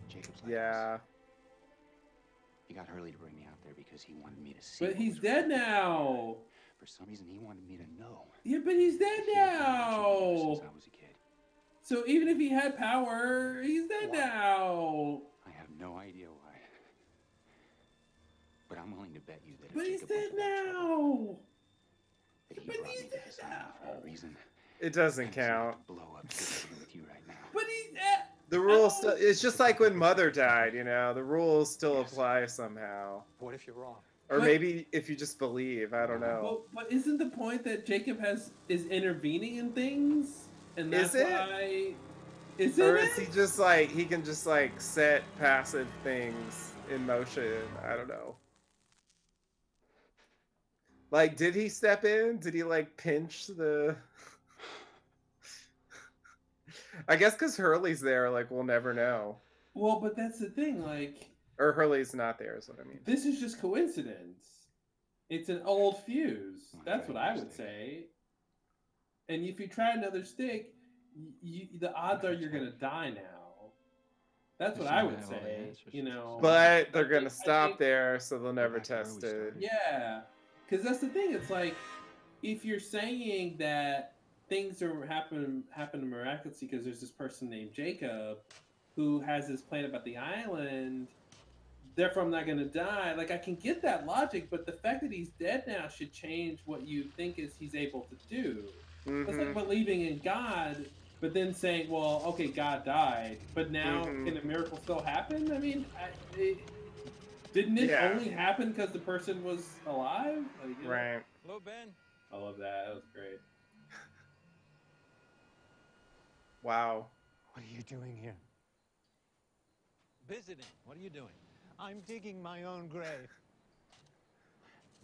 [SPEAKER 14] Jacob's lighthouse.
[SPEAKER 2] Yeah.
[SPEAKER 14] He got Hurley to bring me out there because he wanted me to see.
[SPEAKER 1] But
[SPEAKER 14] what
[SPEAKER 1] he's
[SPEAKER 14] was
[SPEAKER 1] dead
[SPEAKER 14] really
[SPEAKER 1] now.
[SPEAKER 14] For some reason, he wanted me to know.
[SPEAKER 1] Yeah, but he's dead
[SPEAKER 14] He had been watching me ever
[SPEAKER 1] now.
[SPEAKER 14] Since I was a kid.
[SPEAKER 1] So even if he had power, he's dead
[SPEAKER 14] Why?
[SPEAKER 1] now.
[SPEAKER 14] I have no idea why. But I'm willing to bet you that if
[SPEAKER 1] But he's
[SPEAKER 14] Jacob
[SPEAKER 1] dead
[SPEAKER 14] went to that trouble,
[SPEAKER 1] now.
[SPEAKER 14] That
[SPEAKER 1] But
[SPEAKER 14] brought
[SPEAKER 1] he's
[SPEAKER 14] me this for
[SPEAKER 1] now.
[SPEAKER 14] a reason.
[SPEAKER 2] It doesn't
[SPEAKER 14] And so I
[SPEAKER 2] count.
[SPEAKER 14] blow up with you right now.
[SPEAKER 1] But he's dead.
[SPEAKER 2] Eh, the rules. Still, it's just like when Mother died. You know, the rules still apply somehow.
[SPEAKER 7] What if you're wrong?
[SPEAKER 2] Or
[SPEAKER 1] But-
[SPEAKER 2] maybe if you just believe. I don't know.
[SPEAKER 1] But, but isn't the point that Jacob has is intervening in things, and
[SPEAKER 2] Is
[SPEAKER 1] that's
[SPEAKER 2] it?
[SPEAKER 1] why? Is
[SPEAKER 2] Or
[SPEAKER 1] it?
[SPEAKER 2] is he just like he can just like set passive things in motion? I don't know. Like, did he step in? Did he like pinch the? I guess because Hurley's there, like we'll never know.
[SPEAKER 1] Well, but that's the thing. Like,
[SPEAKER 2] Or Hurley's not there, is what I mean.
[SPEAKER 1] this is just coincidence. It's an old fuse.
[SPEAKER 14] Well,
[SPEAKER 1] That's what I would
[SPEAKER 14] stick.
[SPEAKER 1] say. And if you try another stick, y- you, the odds are you're gonna die now. That's what I
[SPEAKER 7] I
[SPEAKER 1] would
[SPEAKER 7] have all the
[SPEAKER 1] say. You know.
[SPEAKER 2] But they're gonna
[SPEAKER 1] think-
[SPEAKER 2] stop
[SPEAKER 1] think-
[SPEAKER 2] there, so they'll never
[SPEAKER 14] back to where
[SPEAKER 2] test it.
[SPEAKER 1] Yeah, because that's the thing. It's like if you're saying that things are happen happen miraculously because there's this person named Jacob, who has this plan about the island. Therefore, I'm not going to die. Like I can get that logic, but the fact that he's dead now should change what you think is he's able to do. It's
[SPEAKER 2] Mhm.
[SPEAKER 1] like believing in God, but then saying, "Well, okay, God died, but now
[SPEAKER 2] Mhm.
[SPEAKER 1] can a miracle still happen?" I mean, I, it, didn't it
[SPEAKER 2] Yeah.
[SPEAKER 1] only happen because the person was alive? Like, you know?
[SPEAKER 2] Right.
[SPEAKER 13] Hello, Ben.
[SPEAKER 1] I love that. That was great.
[SPEAKER 2] Wow.
[SPEAKER 10] What are you doing here?
[SPEAKER 13] Visiting. What are you doing?
[SPEAKER 10] I'm digging my own grave.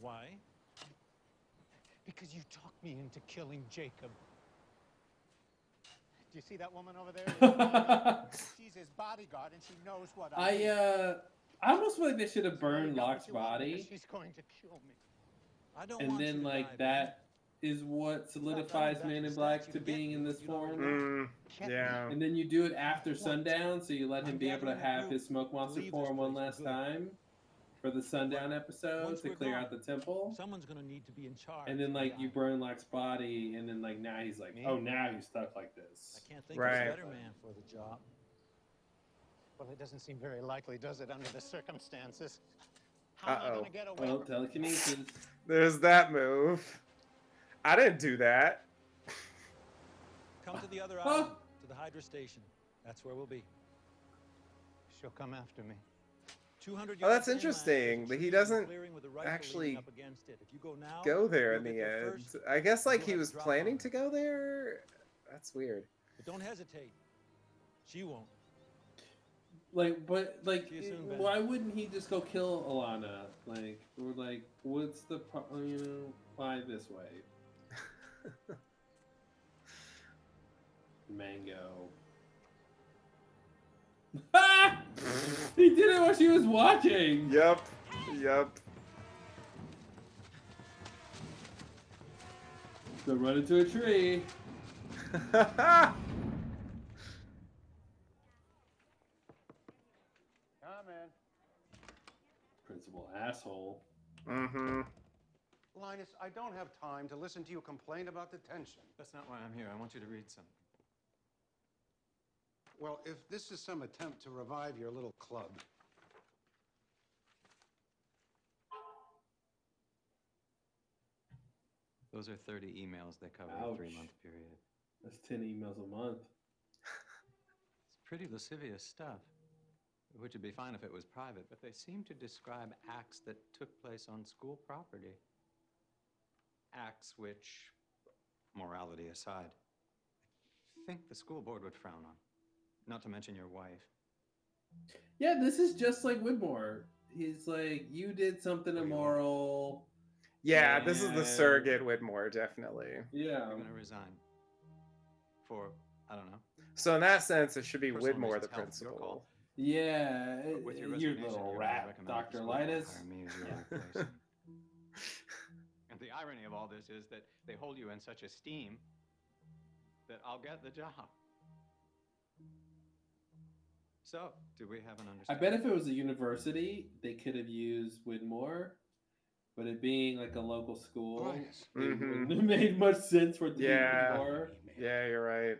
[SPEAKER 13] Why?
[SPEAKER 10] Because you talked me into killing Jacob. Do you see that woman over there? She's his bodyguard and she knows what I
[SPEAKER 1] I uh, I almost feel like they should have burned Locke's body,
[SPEAKER 10] She's going to kill me.
[SPEAKER 13] I don't
[SPEAKER 1] and
[SPEAKER 13] want
[SPEAKER 1] then like
[SPEAKER 13] die, Ben.
[SPEAKER 1] that is what solidifies Man in Black to
[SPEAKER 13] to
[SPEAKER 1] being in this form.
[SPEAKER 2] Mm, yeah.
[SPEAKER 1] And then you do it after sundown, so you let him
[SPEAKER 13] I'm
[SPEAKER 1] be able to have his smoke monster form one last
[SPEAKER 13] good.
[SPEAKER 1] time for the sundown episode
[SPEAKER 13] Once
[SPEAKER 1] to clear
[SPEAKER 13] gone,
[SPEAKER 1] out the temple.
[SPEAKER 13] Someone's gonna need to be in charge.
[SPEAKER 1] And then like you burn Locke's body, and then like now he's like,
[SPEAKER 13] Me?
[SPEAKER 1] oh, now he's stuck like this.
[SPEAKER 13] I can't think
[SPEAKER 2] Right.
[SPEAKER 13] of a better man for the job.
[SPEAKER 10] Well, it doesn't seem very likely, does it, under the circumstances? How am I
[SPEAKER 2] Uh-oh.
[SPEAKER 10] going to get away
[SPEAKER 1] Well,
[SPEAKER 10] from
[SPEAKER 1] telekinesis.
[SPEAKER 2] There's that move. I didn't do that.
[SPEAKER 13] Come to the other
[SPEAKER 1] Huh?
[SPEAKER 13] island, to the Hydra station. That's where we'll be.
[SPEAKER 10] She'll come after me.
[SPEAKER 13] 200
[SPEAKER 2] Oh, that's
[SPEAKER 13] yards inland, there's a
[SPEAKER 2] interesting that he
[SPEAKER 13] tree and a
[SPEAKER 2] doesn't
[SPEAKER 13] clearing with a rifle
[SPEAKER 2] actually
[SPEAKER 13] leaning up against it. If you go now,
[SPEAKER 2] Go there
[SPEAKER 13] you'll
[SPEAKER 2] in
[SPEAKER 13] get
[SPEAKER 2] the
[SPEAKER 13] there
[SPEAKER 2] end.
[SPEAKER 13] first,
[SPEAKER 2] I guess like he was planning
[SPEAKER 13] on
[SPEAKER 2] to go there. That's weird.
[SPEAKER 13] But don't hesitate. She won't.
[SPEAKER 1] Like, but like,
[SPEAKER 13] See you soon, Ben.
[SPEAKER 1] why wouldn't he just go kill Ilana? Like, or like, what's the pro- you know why this way? Mango. He did it while she was watching.
[SPEAKER 2] Yep. Yep.
[SPEAKER 1] Go run into a tree.
[SPEAKER 4] Come in.
[SPEAKER 1] Principal asshole.
[SPEAKER 2] mm-hmm.
[SPEAKER 5] Linus, I don't have time to listen to you complain about detention.
[SPEAKER 8] That's not why I'm here. I want you to read something.
[SPEAKER 5] Well, if this is some attempt to revive your little club,
[SPEAKER 7] Those are 30 emails that cover a three month period.
[SPEAKER 1] That's ten emails a month.
[SPEAKER 7] It's pretty lascivious stuff, which would be fine if it was private, but they seem to describe acts that took place on school property. Acts which, morality aside, I think the school board would frown on. Not to mention your wife.
[SPEAKER 1] Yeah, this is just like Widmore. He's like, you did something immoral.
[SPEAKER 2] Yeah, this is the surrogate Widmore, definitely.
[SPEAKER 1] Yeah.
[SPEAKER 7] You're going to resign. For, I don't know.
[SPEAKER 2] So in that sense, it should be
[SPEAKER 7] Personal
[SPEAKER 2] Widmore the
[SPEAKER 7] reasons, your
[SPEAKER 2] principal.
[SPEAKER 7] Call.
[SPEAKER 1] Yeah,
[SPEAKER 7] But with your
[SPEAKER 1] you
[SPEAKER 7] resignation,
[SPEAKER 1] little
[SPEAKER 7] you're gonna
[SPEAKER 1] rat, Doctor
[SPEAKER 7] the
[SPEAKER 1] Linus.
[SPEAKER 7] hire me as your replacement. And the irony of all this is that they hold you in such esteem that I'll get the job. So, do we have an understanding?
[SPEAKER 1] I bet if it was a university, they could have used Widmore. But it being like a local school,
[SPEAKER 5] Linus.
[SPEAKER 1] it
[SPEAKER 2] Mhm.
[SPEAKER 1] wouldn't have made much sense for it to
[SPEAKER 2] Yeah.
[SPEAKER 1] Widmore.
[SPEAKER 2] Yeah, you're right.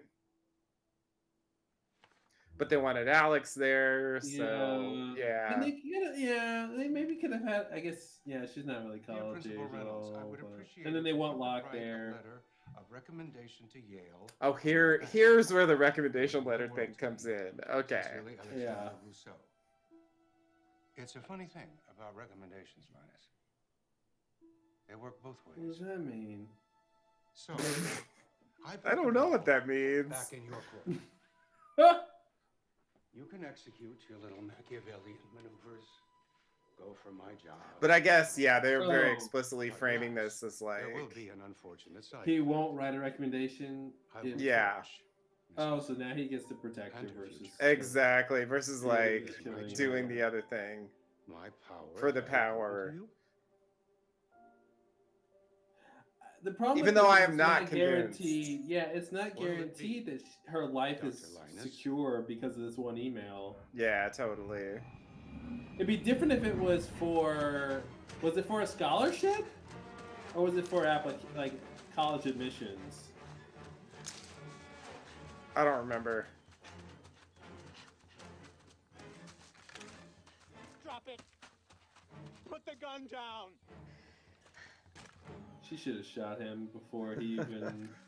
[SPEAKER 2] But they wanted Alex there, so yeah.
[SPEAKER 1] And they could, yeah, they maybe could have had. I guess, yeah, she's not really college
[SPEAKER 5] Principal
[SPEAKER 1] age at
[SPEAKER 5] Reynolds, I
[SPEAKER 1] all,
[SPEAKER 5] would
[SPEAKER 1] but-
[SPEAKER 5] appreciate
[SPEAKER 1] And then they want Locke
[SPEAKER 5] write a
[SPEAKER 1] there.
[SPEAKER 5] letter of recommendation to Yale.
[SPEAKER 2] Oh, here, here's where the recommendation letter thing comes in. Okay.
[SPEAKER 5] Sincerely,
[SPEAKER 1] Yeah.
[SPEAKER 5] Rousseau. It's a funny thing about recommendations, Linus. They work both ways.
[SPEAKER 1] What
[SPEAKER 5] ways.
[SPEAKER 1] does that mean?
[SPEAKER 5] So, I
[SPEAKER 2] I don't know what that means.
[SPEAKER 5] Back in your court. You can execute your little Machiavellian maneuvers. Go for my job.
[SPEAKER 2] But I guess, yeah, they're very
[SPEAKER 1] Oh.
[SPEAKER 2] explicitly framing this as like,
[SPEAKER 5] There will be an unfortunate side.
[SPEAKER 1] He won't write a recommendation.
[SPEAKER 5] I
[SPEAKER 1] if-
[SPEAKER 5] will
[SPEAKER 2] Yeah.
[SPEAKER 5] coach
[SPEAKER 1] Oh, so now he gets to protect
[SPEAKER 5] And
[SPEAKER 1] her
[SPEAKER 5] her
[SPEAKER 1] versus
[SPEAKER 5] future.
[SPEAKER 2] exactly, versus
[SPEAKER 1] Yeah,
[SPEAKER 2] like
[SPEAKER 1] it's killing
[SPEAKER 2] doing the other thing.
[SPEAKER 5] my power
[SPEAKER 2] For the
[SPEAKER 5] is available to
[SPEAKER 2] power.
[SPEAKER 5] you.
[SPEAKER 1] the problem.
[SPEAKER 2] Even though I am
[SPEAKER 1] not,
[SPEAKER 2] not
[SPEAKER 1] guaranteed, yeah, it's not
[SPEAKER 5] guaranteed it
[SPEAKER 1] that her life
[SPEAKER 5] Dr. is Linus.
[SPEAKER 1] secure because of this one email.
[SPEAKER 2] Yeah, totally.
[SPEAKER 1] It'd be different if it was for, was it for a scholarship, or was it for applic- like college admissions?
[SPEAKER 2] I don't remember. Drop it.
[SPEAKER 8] Put the gun down.
[SPEAKER 1] She should have shot him before he even.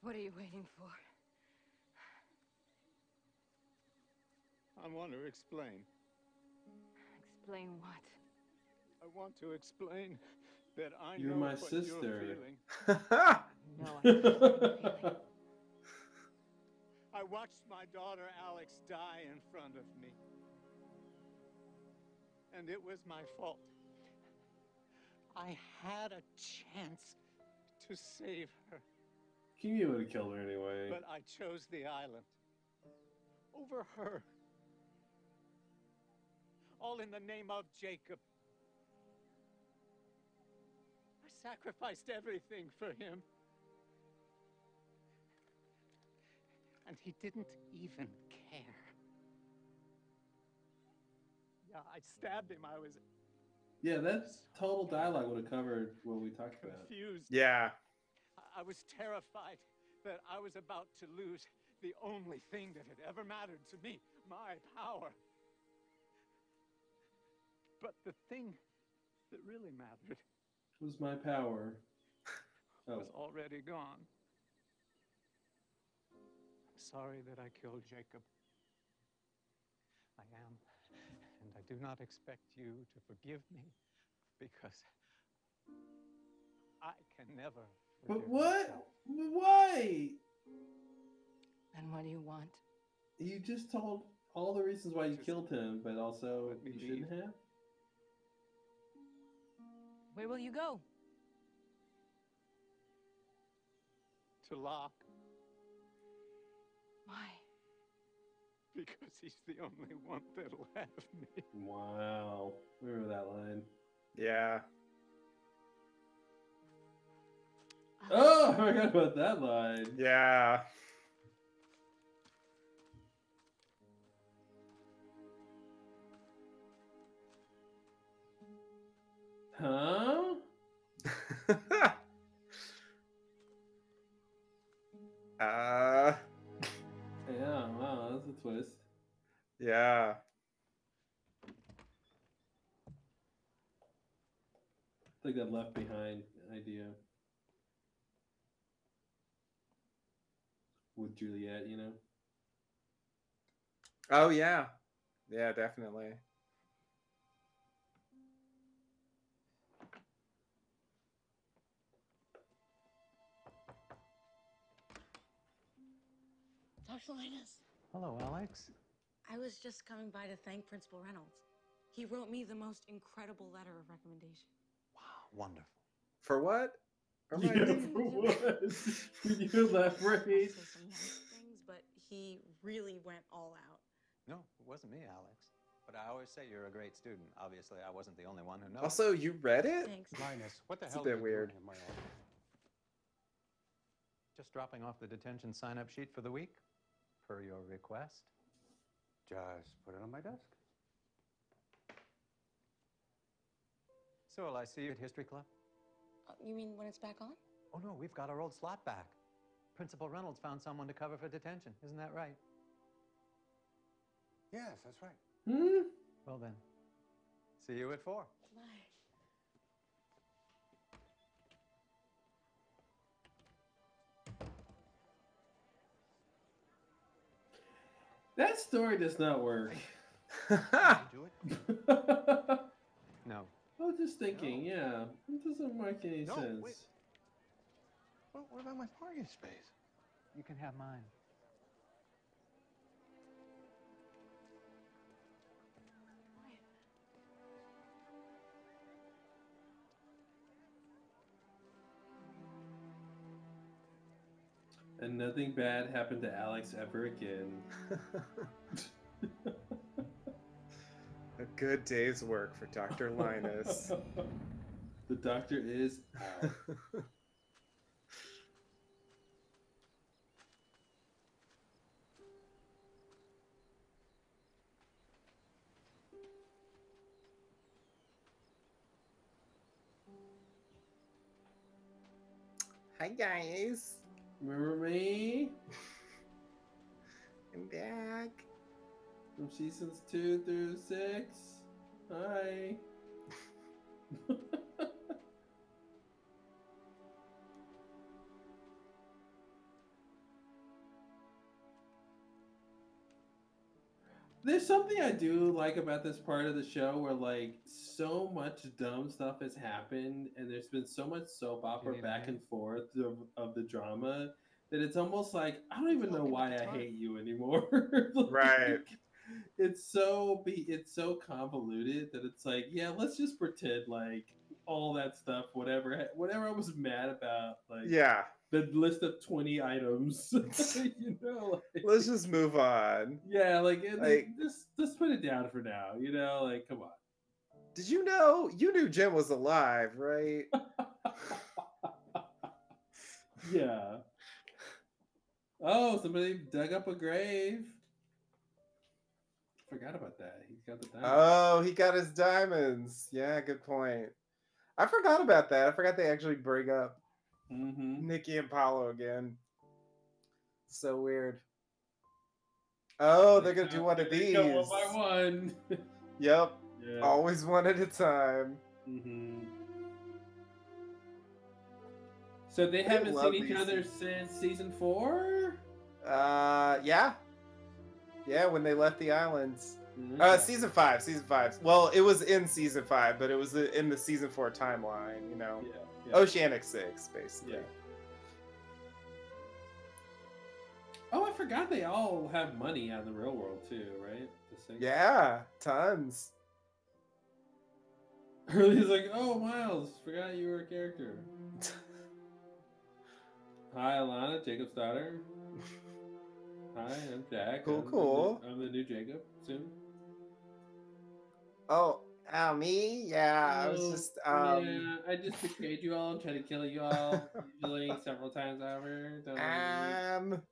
[SPEAKER 6] What are you waiting for?
[SPEAKER 8] I want to explain.
[SPEAKER 6] Explain what?
[SPEAKER 8] I want to explain that I
[SPEAKER 1] You're
[SPEAKER 8] know
[SPEAKER 1] my
[SPEAKER 8] what
[SPEAKER 1] sister.
[SPEAKER 8] you're.
[SPEAKER 6] No, I know what you're feeling.
[SPEAKER 8] I watched my daughter Alex die in front of me. And it was my fault. I had a chance to save her,
[SPEAKER 1] King would have killed her anyway.
[SPEAKER 8] but I chose the island over her. All in the name of Jacob. Sacrificed everything for him. And he didn't even care. Yeah, I stabbed him. I was
[SPEAKER 1] yeah, that total dialogue would have covered what we talked about.
[SPEAKER 8] confused.
[SPEAKER 2] Yeah.
[SPEAKER 8] I- I was terrified that I was about to lose the only thing that had ever mattered to me my power. But the thing that really mattered
[SPEAKER 1] Was my power. Oh,
[SPEAKER 8] was already gone. I'm sorry that I killed Jacob. I am. And I do not expect you to forgive me because I can never
[SPEAKER 1] but what?
[SPEAKER 8] myself.
[SPEAKER 1] Why?
[SPEAKER 6] And what do you want?
[SPEAKER 1] You just told all the reasons why you killed him, but also you shouldn't have.
[SPEAKER 6] Where will you go?
[SPEAKER 8] To Locke
[SPEAKER 6] Why?
[SPEAKER 8] because he's the only one that'll have me.
[SPEAKER 1] Wow. Remember that line.
[SPEAKER 2] Yeah.
[SPEAKER 1] Oh, I forgot about that line.
[SPEAKER 2] Yeah.
[SPEAKER 1] Huh?
[SPEAKER 2] uh
[SPEAKER 1] Yeah, wow, that's a twist.
[SPEAKER 2] yeah.
[SPEAKER 1] It's like that left behind idea. With Juliet, you know?
[SPEAKER 2] Oh yeah. Yeah, definitely.
[SPEAKER 12] Dr. Linus,
[SPEAKER 7] Hello, Alex.
[SPEAKER 12] I was just coming by to thank Principal Reynolds. He wrote me the most incredible letter of recommendation.
[SPEAKER 7] Wow, wonderful.
[SPEAKER 2] For what? Am I
[SPEAKER 1] Yeah, for what? You left
[SPEAKER 12] Also some nice things, but he really went all out.
[SPEAKER 7] No, it wasn't me, Alex. But I always say you're a great student. Obviously, I wasn't the only one who knows.
[SPEAKER 2] Also, you read it?
[SPEAKER 12] Thanks.
[SPEAKER 15] Linus, what the
[SPEAKER 2] It's
[SPEAKER 15] hell
[SPEAKER 2] bit
[SPEAKER 15] are you
[SPEAKER 2] weird.
[SPEAKER 15] in my?
[SPEAKER 7] Just dropping off the detention sign-up sheet for the week, per your request.
[SPEAKER 15] Just put it on my desk.
[SPEAKER 7] So will I see you at History Club?
[SPEAKER 12] Uh, you mean when it's back on?
[SPEAKER 7] Oh no, we've got our old slot back. Principal Reynolds found someone to cover for detention. Isn't that right?
[SPEAKER 15] Yes, that's right.
[SPEAKER 1] Hmm?
[SPEAKER 7] Well then, see you at four.
[SPEAKER 1] That story does not work.
[SPEAKER 5] Do it?
[SPEAKER 1] I was just thinking, yeah. It doesn't make any
[SPEAKER 5] No,
[SPEAKER 1] sense.
[SPEAKER 5] wait. What, what about my parking space?
[SPEAKER 7] You can have mine.
[SPEAKER 1] And nothing bad happened to Alex ever again.
[SPEAKER 2] A good day's work for Dr. Linus.
[SPEAKER 1] the doctor is out.
[SPEAKER 2] Hi guys.
[SPEAKER 1] Remember me
[SPEAKER 2] I'm back.
[SPEAKER 1] from seasons two through six? Hi. There's something I do like about this part of the show where like so much dumb stuff has happened and there's been so much soap opera
[SPEAKER 7] need
[SPEAKER 1] back
[SPEAKER 7] hand?
[SPEAKER 1] and forth of, of the drama that it's almost like I don't even know why I hate you anymore. Like,
[SPEAKER 2] Right.
[SPEAKER 1] It's so be it's so convoluted that it's like, yeah, let's just pretend like all that stuff, whatever whatever I was mad about, like
[SPEAKER 2] Yeah.
[SPEAKER 1] The list of 20 items. you know, like,
[SPEAKER 2] Let's just move on.
[SPEAKER 1] yeah, like,
[SPEAKER 2] Like-
[SPEAKER 1] just just put it down for now. You know, like come on.
[SPEAKER 2] Did you know you knew Jin was alive, right?
[SPEAKER 1] Yeah. Oh, somebody dug up a grave. Forgot about that. He's got the diamond.
[SPEAKER 2] Oh, he got his diamonds. Yeah, good point. I forgot about that. I forgot they actually bring up
[SPEAKER 1] mm-hmm.
[SPEAKER 2] Nikki and Paulo again. So weird. Oh, they're gonna do one of these.
[SPEAKER 1] go one by one.
[SPEAKER 2] Yep.
[SPEAKER 1] Yeah.
[SPEAKER 2] Always one at a time.
[SPEAKER 1] hmm So they
[SPEAKER 2] I
[SPEAKER 1] haven't seen each other since season four.
[SPEAKER 2] Uh, yeah, yeah. When they left the islands, uh, season five, season five. Well, it was in season five, but it was in the season four timeline. You know,
[SPEAKER 1] Yeah, yeah.
[SPEAKER 2] Oceanic Six, basically.
[SPEAKER 1] Yeah. Oh, I forgot they all have money in the real world too, right? The.
[SPEAKER 2] Yeah, tons.
[SPEAKER 1] Hurley's like, oh, Miles, forgot you were a character. Hi, Ilana, Jacob's daughter. Hi, I'm Jack.
[SPEAKER 2] Cool,
[SPEAKER 1] I'm the new-
[SPEAKER 2] cool.
[SPEAKER 1] I'm the new Jacob soon.
[SPEAKER 2] Oh, oh, me? Yeah, I was
[SPEAKER 1] Oh,
[SPEAKER 2] just um.
[SPEAKER 1] yeah, I just betrayed you all and tried to kill you all, usually several times over. Don't worry.
[SPEAKER 2] Um.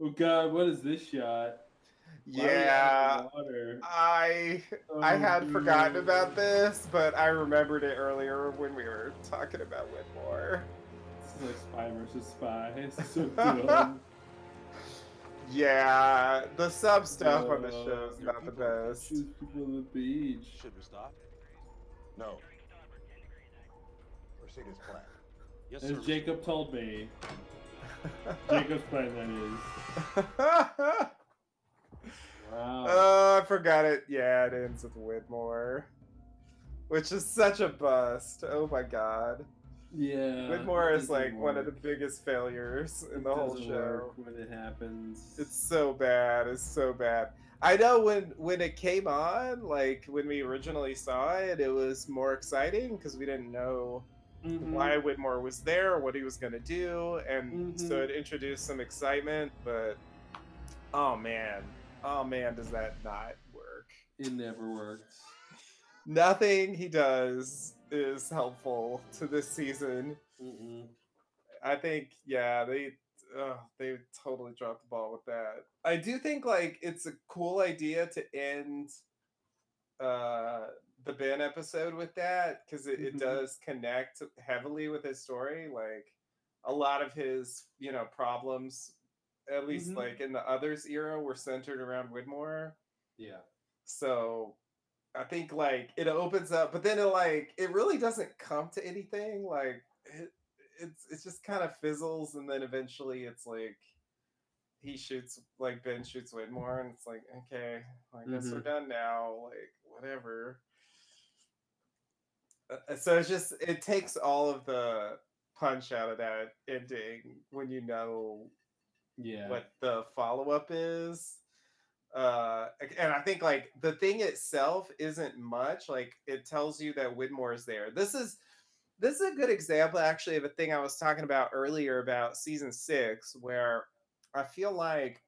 [SPEAKER 1] Oh God, what is this shot? Why are we out
[SPEAKER 2] Yeah,
[SPEAKER 1] of the water?
[SPEAKER 2] I I
[SPEAKER 1] Oh,
[SPEAKER 2] had forgotten about this, but I remembered it earlier when we were talking about Widmore.
[SPEAKER 1] This is like spy versus spy. It's so dumb.
[SPEAKER 2] Yeah, the sub stuff on the
[SPEAKER 1] Uh,
[SPEAKER 2] show is not the best.
[SPEAKER 1] Shoot people on the beach.
[SPEAKER 5] Should we stop? No. Proceed as planned.
[SPEAKER 15] Yes,
[SPEAKER 1] As
[SPEAKER 15] sir.
[SPEAKER 1] Jacob told me. Jacob's plan that is. Wow.
[SPEAKER 2] Oh, I forgot it. Yeah, it ends with Widmore, which is such a bust. Oh my god.
[SPEAKER 1] Yeah.
[SPEAKER 2] Widmore
[SPEAKER 1] it
[SPEAKER 2] is like one of the biggest failures in
[SPEAKER 1] It
[SPEAKER 2] the whole show.
[SPEAKER 1] work when it happens.
[SPEAKER 2] It's so bad. It's so bad. I know when when it came on, like when we originally saw it, it was more exciting because we didn't know
[SPEAKER 1] Mhm.
[SPEAKER 2] why Widmore was there, what he was gonna do, and so
[SPEAKER 1] Mhm.
[SPEAKER 2] it introduced some excitement. But oh man, oh man, does that not work?
[SPEAKER 1] It never worked.
[SPEAKER 2] Nothing he does is helpful to this season.
[SPEAKER 1] Mm-mm.
[SPEAKER 2] I think yeah, they uh, they totally dropped the ball with that. I do think like it's a cool idea to end uh the Ben episode with that because it,
[SPEAKER 1] Mhm.
[SPEAKER 2] it does connect heavily with his story. Like a lot of his, you know, problems, at least
[SPEAKER 1] Mhm.
[SPEAKER 2] like in the others era, were centered around Widmore.
[SPEAKER 1] Yeah.
[SPEAKER 2] So I think like it opens up, but then it like it really doesn't come to anything. Like it, it's it just kind of fizzles, and then eventually it's like he shoots like Ben shoots Widmore, and it's like okay, I guess we're
[SPEAKER 1] Mhm.
[SPEAKER 2] done now. Like whatever. Uh, So it's just it takes all of the punch out of that ending when you know
[SPEAKER 1] Yeah.
[SPEAKER 2] what the follow up is. Uh, and I think like the thing itself isn't much. Like it tells you that Widmore is there. This is this is a good example actually of a thing I was talking about earlier about season six, where I feel like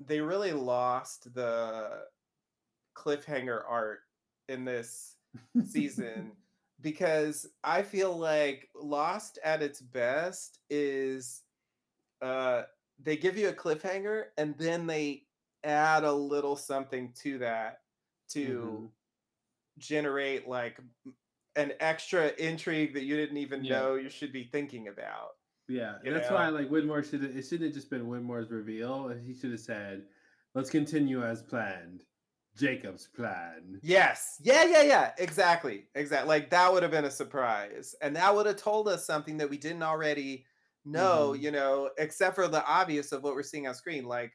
[SPEAKER 2] they really lost the cliffhanger art in this season because I feel like Lost at its best is uh they give you a cliffhanger and then they add a little something to that to
[SPEAKER 1] Mhm.
[SPEAKER 2] generate like an extra intrigue that you didn't even
[SPEAKER 1] Yeah.
[SPEAKER 2] know you should be thinking about.
[SPEAKER 1] Yeah, that's
[SPEAKER 2] know?
[SPEAKER 1] why like Widmore should it shouldn't have just been Widmore's reveal. He should have said, "Let's continue as planned." Jacob's plan.
[SPEAKER 2] Yes. Yeah, yeah, yeah. Exactly. Exactly. Like that would have been a surprise. And that would have told us something that we didn't already know,
[SPEAKER 1] Mhm.
[SPEAKER 2] you know, except for the obvious of what we're seeing on screen. Like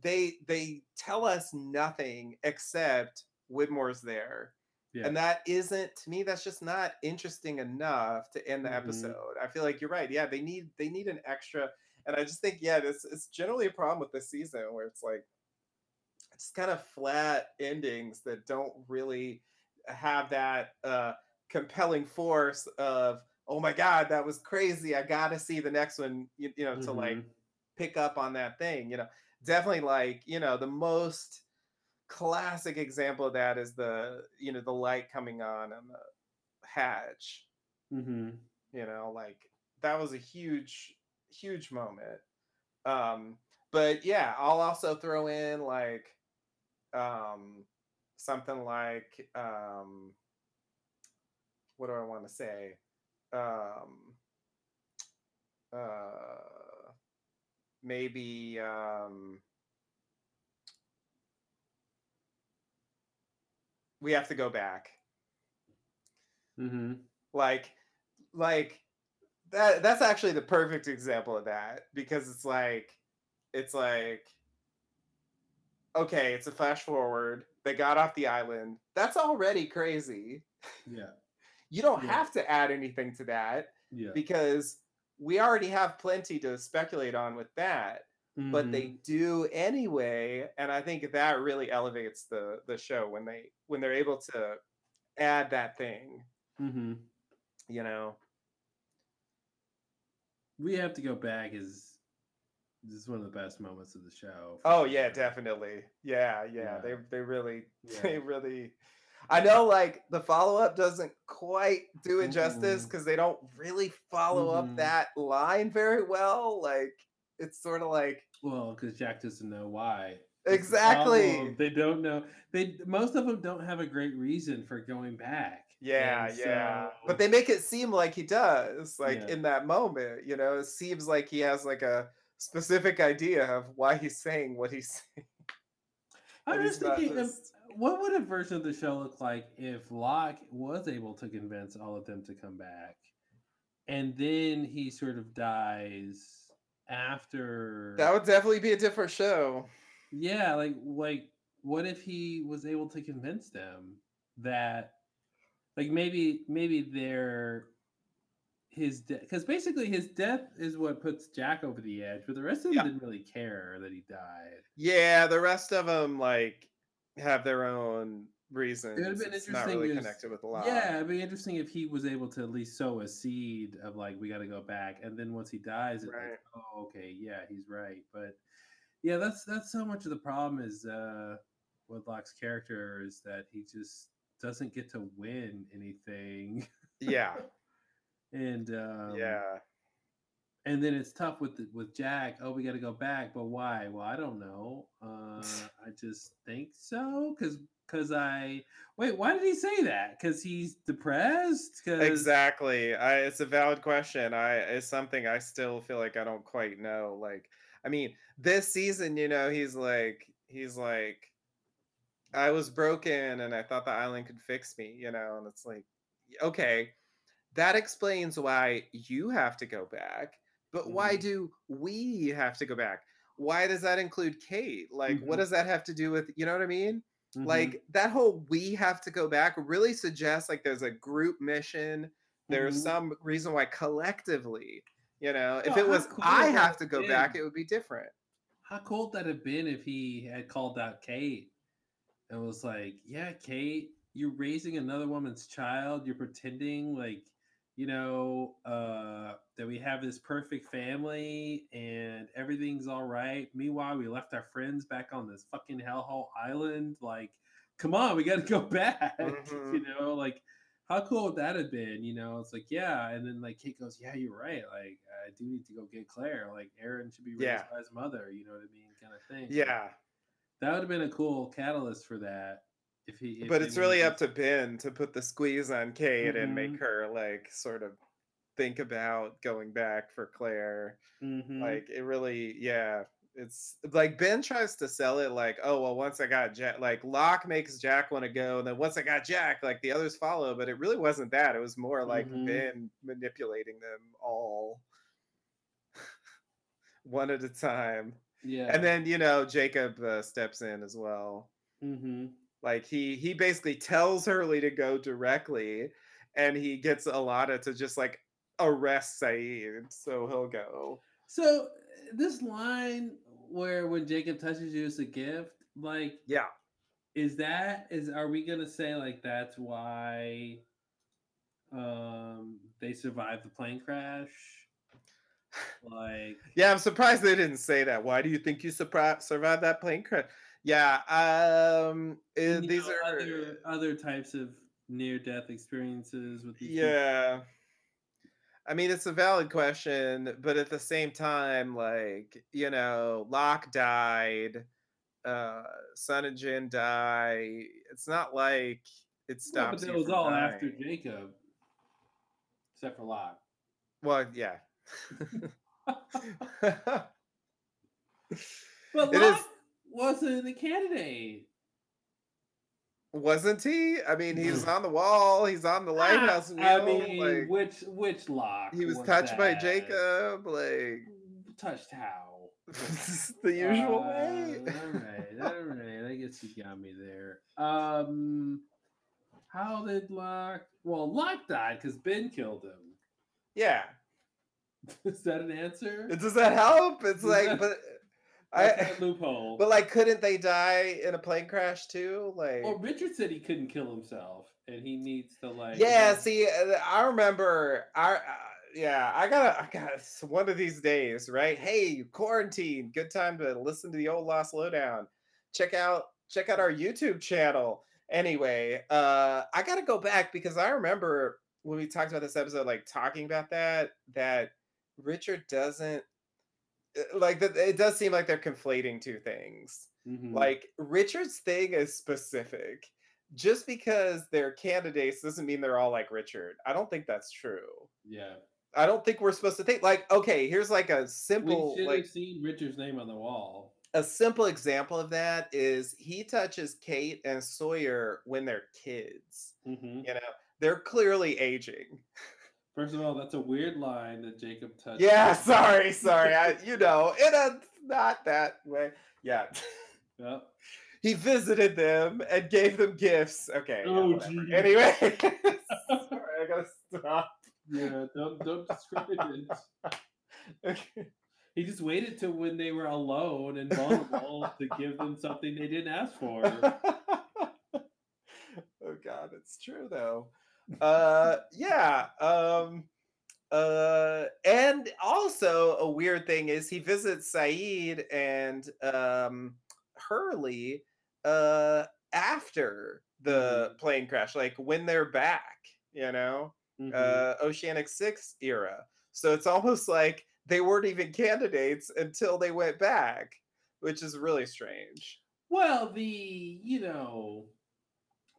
[SPEAKER 2] they they tell us nothing except Widmore's there.
[SPEAKER 1] Yeah.
[SPEAKER 2] And that isn't to me, that's just not interesting enough to end the
[SPEAKER 1] Mhm.
[SPEAKER 2] episode. I feel like you're right. Yeah, they need they need an extra. And I just think, yeah, this it's generally a problem with this season where it's like it's kind of flat endings that don't really have that uh compelling force of oh my god that was crazy i gotta see the next one you, you know to like
[SPEAKER 1] Mhm.
[SPEAKER 2] pick up on that thing you know definitely like you know the most classic example of that is the you know the light coming on on the hatch.
[SPEAKER 1] Mhm.
[SPEAKER 2] you know like that was a huge huge moment. Um but yeah i'll also throw in like um something like um what do i want to say? Um uh maybe um we have to go back
[SPEAKER 1] Mhm.
[SPEAKER 2] like like that that's actually the perfect example of that because it's like it's like okay it's a flash forward they got off the island that's already crazy
[SPEAKER 1] Yeah.
[SPEAKER 2] you don't
[SPEAKER 1] Yeah.
[SPEAKER 2] have to add anything to that
[SPEAKER 1] Yeah.
[SPEAKER 2] because we already have plenty to speculate on with that but they
[SPEAKER 1] Mhm.
[SPEAKER 2] do anyway and i think that really elevates the the show when they when they're able to add that thing
[SPEAKER 1] Mhm.
[SPEAKER 2] you know
[SPEAKER 1] We have to go back is this is one of the best moments of the show.
[SPEAKER 2] Oh yeah, definitely. Yeah, yeah.
[SPEAKER 1] Yeah.
[SPEAKER 2] They they really
[SPEAKER 1] Yeah.
[SPEAKER 2] they really I know like the follow-up doesn't quite do it justice because they don't really follow
[SPEAKER 1] Mhm.
[SPEAKER 2] up that line very well. Like it's sort of like
[SPEAKER 1] Well, because Jack doesn't know why.
[SPEAKER 2] Exactly.
[SPEAKER 1] They don't know. They most of them don't have a great reason for going back.
[SPEAKER 2] yeah,
[SPEAKER 1] And
[SPEAKER 2] yeah.
[SPEAKER 1] so-
[SPEAKER 2] But they make it seem like he does, like
[SPEAKER 1] Yeah.
[SPEAKER 2] in that moment, you know, it seems like he has like a specific idea of why he's saying what he's saying.
[SPEAKER 1] I'm just thinking,
[SPEAKER 2] just-
[SPEAKER 1] what would a version of the show look like if Locke was able to convince all of them to come back, and then he sort of dies after?
[SPEAKER 2] That would definitely be a different show.
[SPEAKER 1] yeah, like like what if he was able to convince them that, like maybe maybe they're his death because basically his death is what puts Jack over the edge, but the rest of them
[SPEAKER 2] Yeah.
[SPEAKER 1] didn't really care that he died.
[SPEAKER 2] Yeah, the rest of them like have their own reasons.
[SPEAKER 1] It would have been
[SPEAKER 2] It's
[SPEAKER 1] interesting.
[SPEAKER 2] Not really connected with a lot.
[SPEAKER 1] Yeah, it'd be interesting if he was able to at least sow a seed of like we got to go back, and then once he dies, it's
[SPEAKER 2] Right.
[SPEAKER 1] like, oh, okay, yeah, he's right. But yeah, that's that's so much of the problem is uh with Locke's character is that he just doesn't get to win anything,
[SPEAKER 2] Yeah.
[SPEAKER 1] and um,
[SPEAKER 2] yeah.
[SPEAKER 1] And then it's tough with the, with Jack. Oh, we got to go back, but why? Well, I don't know. Uh, I just think so because because I wait. Why did he say that? Because he's depressed. Cause...
[SPEAKER 2] Exactly. I it's a valid question. I it's something I still feel like I don't quite know. Like, I mean, this season, you know, he's like he's like I was broken and I thought the island could fix me, you know, and it's like okay, that explains why you have to go back, but why
[SPEAKER 1] Mhm.
[SPEAKER 2] do we have to go back? Why does that include Kate? Like, what
[SPEAKER 1] Mhm.
[SPEAKER 2] does that have to do with, you know what I mean?
[SPEAKER 1] Mhm.
[SPEAKER 2] Like that whole we have to go back really suggests like there's a group mission. There's
[SPEAKER 1] Mhm.
[SPEAKER 2] some reason why collectively, you know, if it was
[SPEAKER 1] cool
[SPEAKER 2] I have to go
[SPEAKER 1] have
[SPEAKER 2] back, it would be different.
[SPEAKER 1] How cool would that have been if he had called out Kate and was like, "Yeah, Kate, you're raising another woman's child. You're pretending like, you know, uh, that we have this perfect family and everything's all right. Meanwhile, we left our friends back on this fucking hellhole island. Like, come on, we got to go back.
[SPEAKER 2] Mhm.
[SPEAKER 1] You know, like." How cool would that have been? You know, it's like, yeah. And then like Kate goes, Yeah, you're right. Like, I do need to go get Claire. Like Aaron should be raised
[SPEAKER 2] Yeah.
[SPEAKER 1] by his mother, you know what I mean? Kind of thing.
[SPEAKER 2] Yeah.
[SPEAKER 1] that would have been a cool catalyst for that. If he, if
[SPEAKER 2] but
[SPEAKER 1] they
[SPEAKER 2] it's really up to Ben to put the squeeze on Kate and make
[SPEAKER 1] Mhm.
[SPEAKER 2] her like sort of think about going back for Claire.
[SPEAKER 1] Mhm.
[SPEAKER 2] Like it really, yeah. It's like Ben tries to sell it like, oh well, once I got Jack, like Locke makes Jack want to go, and then once I got Jack, like the others follow. But it really wasn't that. It was more like
[SPEAKER 1] Mhm.
[SPEAKER 2] Ben manipulating them all one at a time.
[SPEAKER 1] yeah,
[SPEAKER 2] And then you know Jacob uh, steps in as well.
[SPEAKER 1] hmm
[SPEAKER 2] Like he he basically tells Hurley to go directly, and he gets Ilana to just like arrest Sayid, so he'll go.
[SPEAKER 1] So this line where when Jacob touches you, it's a gift. Like,
[SPEAKER 2] yeah,
[SPEAKER 1] is that is are we gonna say like that's why um they survived the plane crash? Like,
[SPEAKER 2] Yeah, I'm surprised they didn't say that. Why do you think you surpri- survived that plane crash? Yeah, um, eh,
[SPEAKER 1] you
[SPEAKER 2] these
[SPEAKER 1] know,
[SPEAKER 2] are
[SPEAKER 1] other other types of near death experiences with these people.
[SPEAKER 2] yeah. I mean, it's a valid question, but at the same time, like you know, Locke died, uh, Sun and Jin die. It's not like it
[SPEAKER 1] but
[SPEAKER 2] stops.
[SPEAKER 1] that
[SPEAKER 2] you
[SPEAKER 1] was
[SPEAKER 2] from
[SPEAKER 1] all after. Jacob, except for Locke.
[SPEAKER 2] Well, yeah.
[SPEAKER 1] But
[SPEAKER 2] It
[SPEAKER 1] Locke
[SPEAKER 2] is-
[SPEAKER 1] wasn't a candidate.
[SPEAKER 2] Wasn't he? I mean, he's on the wall. He's on the lighthouse wheel.
[SPEAKER 1] I mean,
[SPEAKER 2] like,
[SPEAKER 1] which which Locke?
[SPEAKER 2] he was
[SPEAKER 1] was
[SPEAKER 2] touched by? Jacob. Like
[SPEAKER 1] Touched how?
[SPEAKER 2] the usual
[SPEAKER 1] Uh,
[SPEAKER 2] way.
[SPEAKER 1] all right, all right. I guess you got me there. Um, how did Locke? Well, Locke died because Ben killed him.
[SPEAKER 2] Yeah.
[SPEAKER 1] Is that an answer?
[SPEAKER 2] Does that help? It's
[SPEAKER 1] Is
[SPEAKER 2] like,
[SPEAKER 1] that-
[SPEAKER 2] but
[SPEAKER 1] That's
[SPEAKER 2] I.
[SPEAKER 1] a loophole.
[SPEAKER 2] But like, couldn't they die in a plane crash too? Like,
[SPEAKER 1] well, Richard said he couldn't kill himself, and he needs to like.
[SPEAKER 2] yeah. See, uh, I remember. I uh, yeah. I gotta. I got one of these days, right? Hey, quarantine. Good time to listen to the old Lost Lowdown. Check out check out our YouTube channel. Anyway, uh, I gotta go back because I remember when we talked about this episode, like talking about that that Richard doesn't like that. It does seem like they're conflating two things.
[SPEAKER 1] Mhm.
[SPEAKER 2] Like Richard's thing is specific. Just because they're candidates doesn't mean they're all like Richard. I don't think that's true.
[SPEAKER 1] yeah,
[SPEAKER 2] I don't think we're supposed to think like okay, here's like a
[SPEAKER 1] we
[SPEAKER 2] simple
[SPEAKER 1] should
[SPEAKER 2] like
[SPEAKER 1] have seen Richard's name on the wall.
[SPEAKER 2] a simple example of that is he touches Kate and Sawyer when they're kids.
[SPEAKER 1] hmm
[SPEAKER 2] You know, they're clearly aging.
[SPEAKER 1] First of all, that's a weird line that Jacob touched.
[SPEAKER 2] Yeah, sorry, sorry. I, you know, in a not that way. Yeah.
[SPEAKER 1] Yep.
[SPEAKER 2] He visited them and gave them gifts. Okay.
[SPEAKER 1] Oh, geez.
[SPEAKER 2] Anyway, sorry, I gotta stop.
[SPEAKER 1] Yeah, don't don't discredit it.
[SPEAKER 2] Okay.
[SPEAKER 1] He just waited till when they were alone and vulnerable to give them something they didn't ask for.
[SPEAKER 2] oh god it's true though uh yeah um uh and also a weird thing is he visits sayid and um hurley uh after the plane crash like when they're back you know?
[SPEAKER 1] Mhm.
[SPEAKER 2] uh oceanic six era. So it's almost like they weren't even candidates until they went back which is really strange.
[SPEAKER 1] Well, the you know,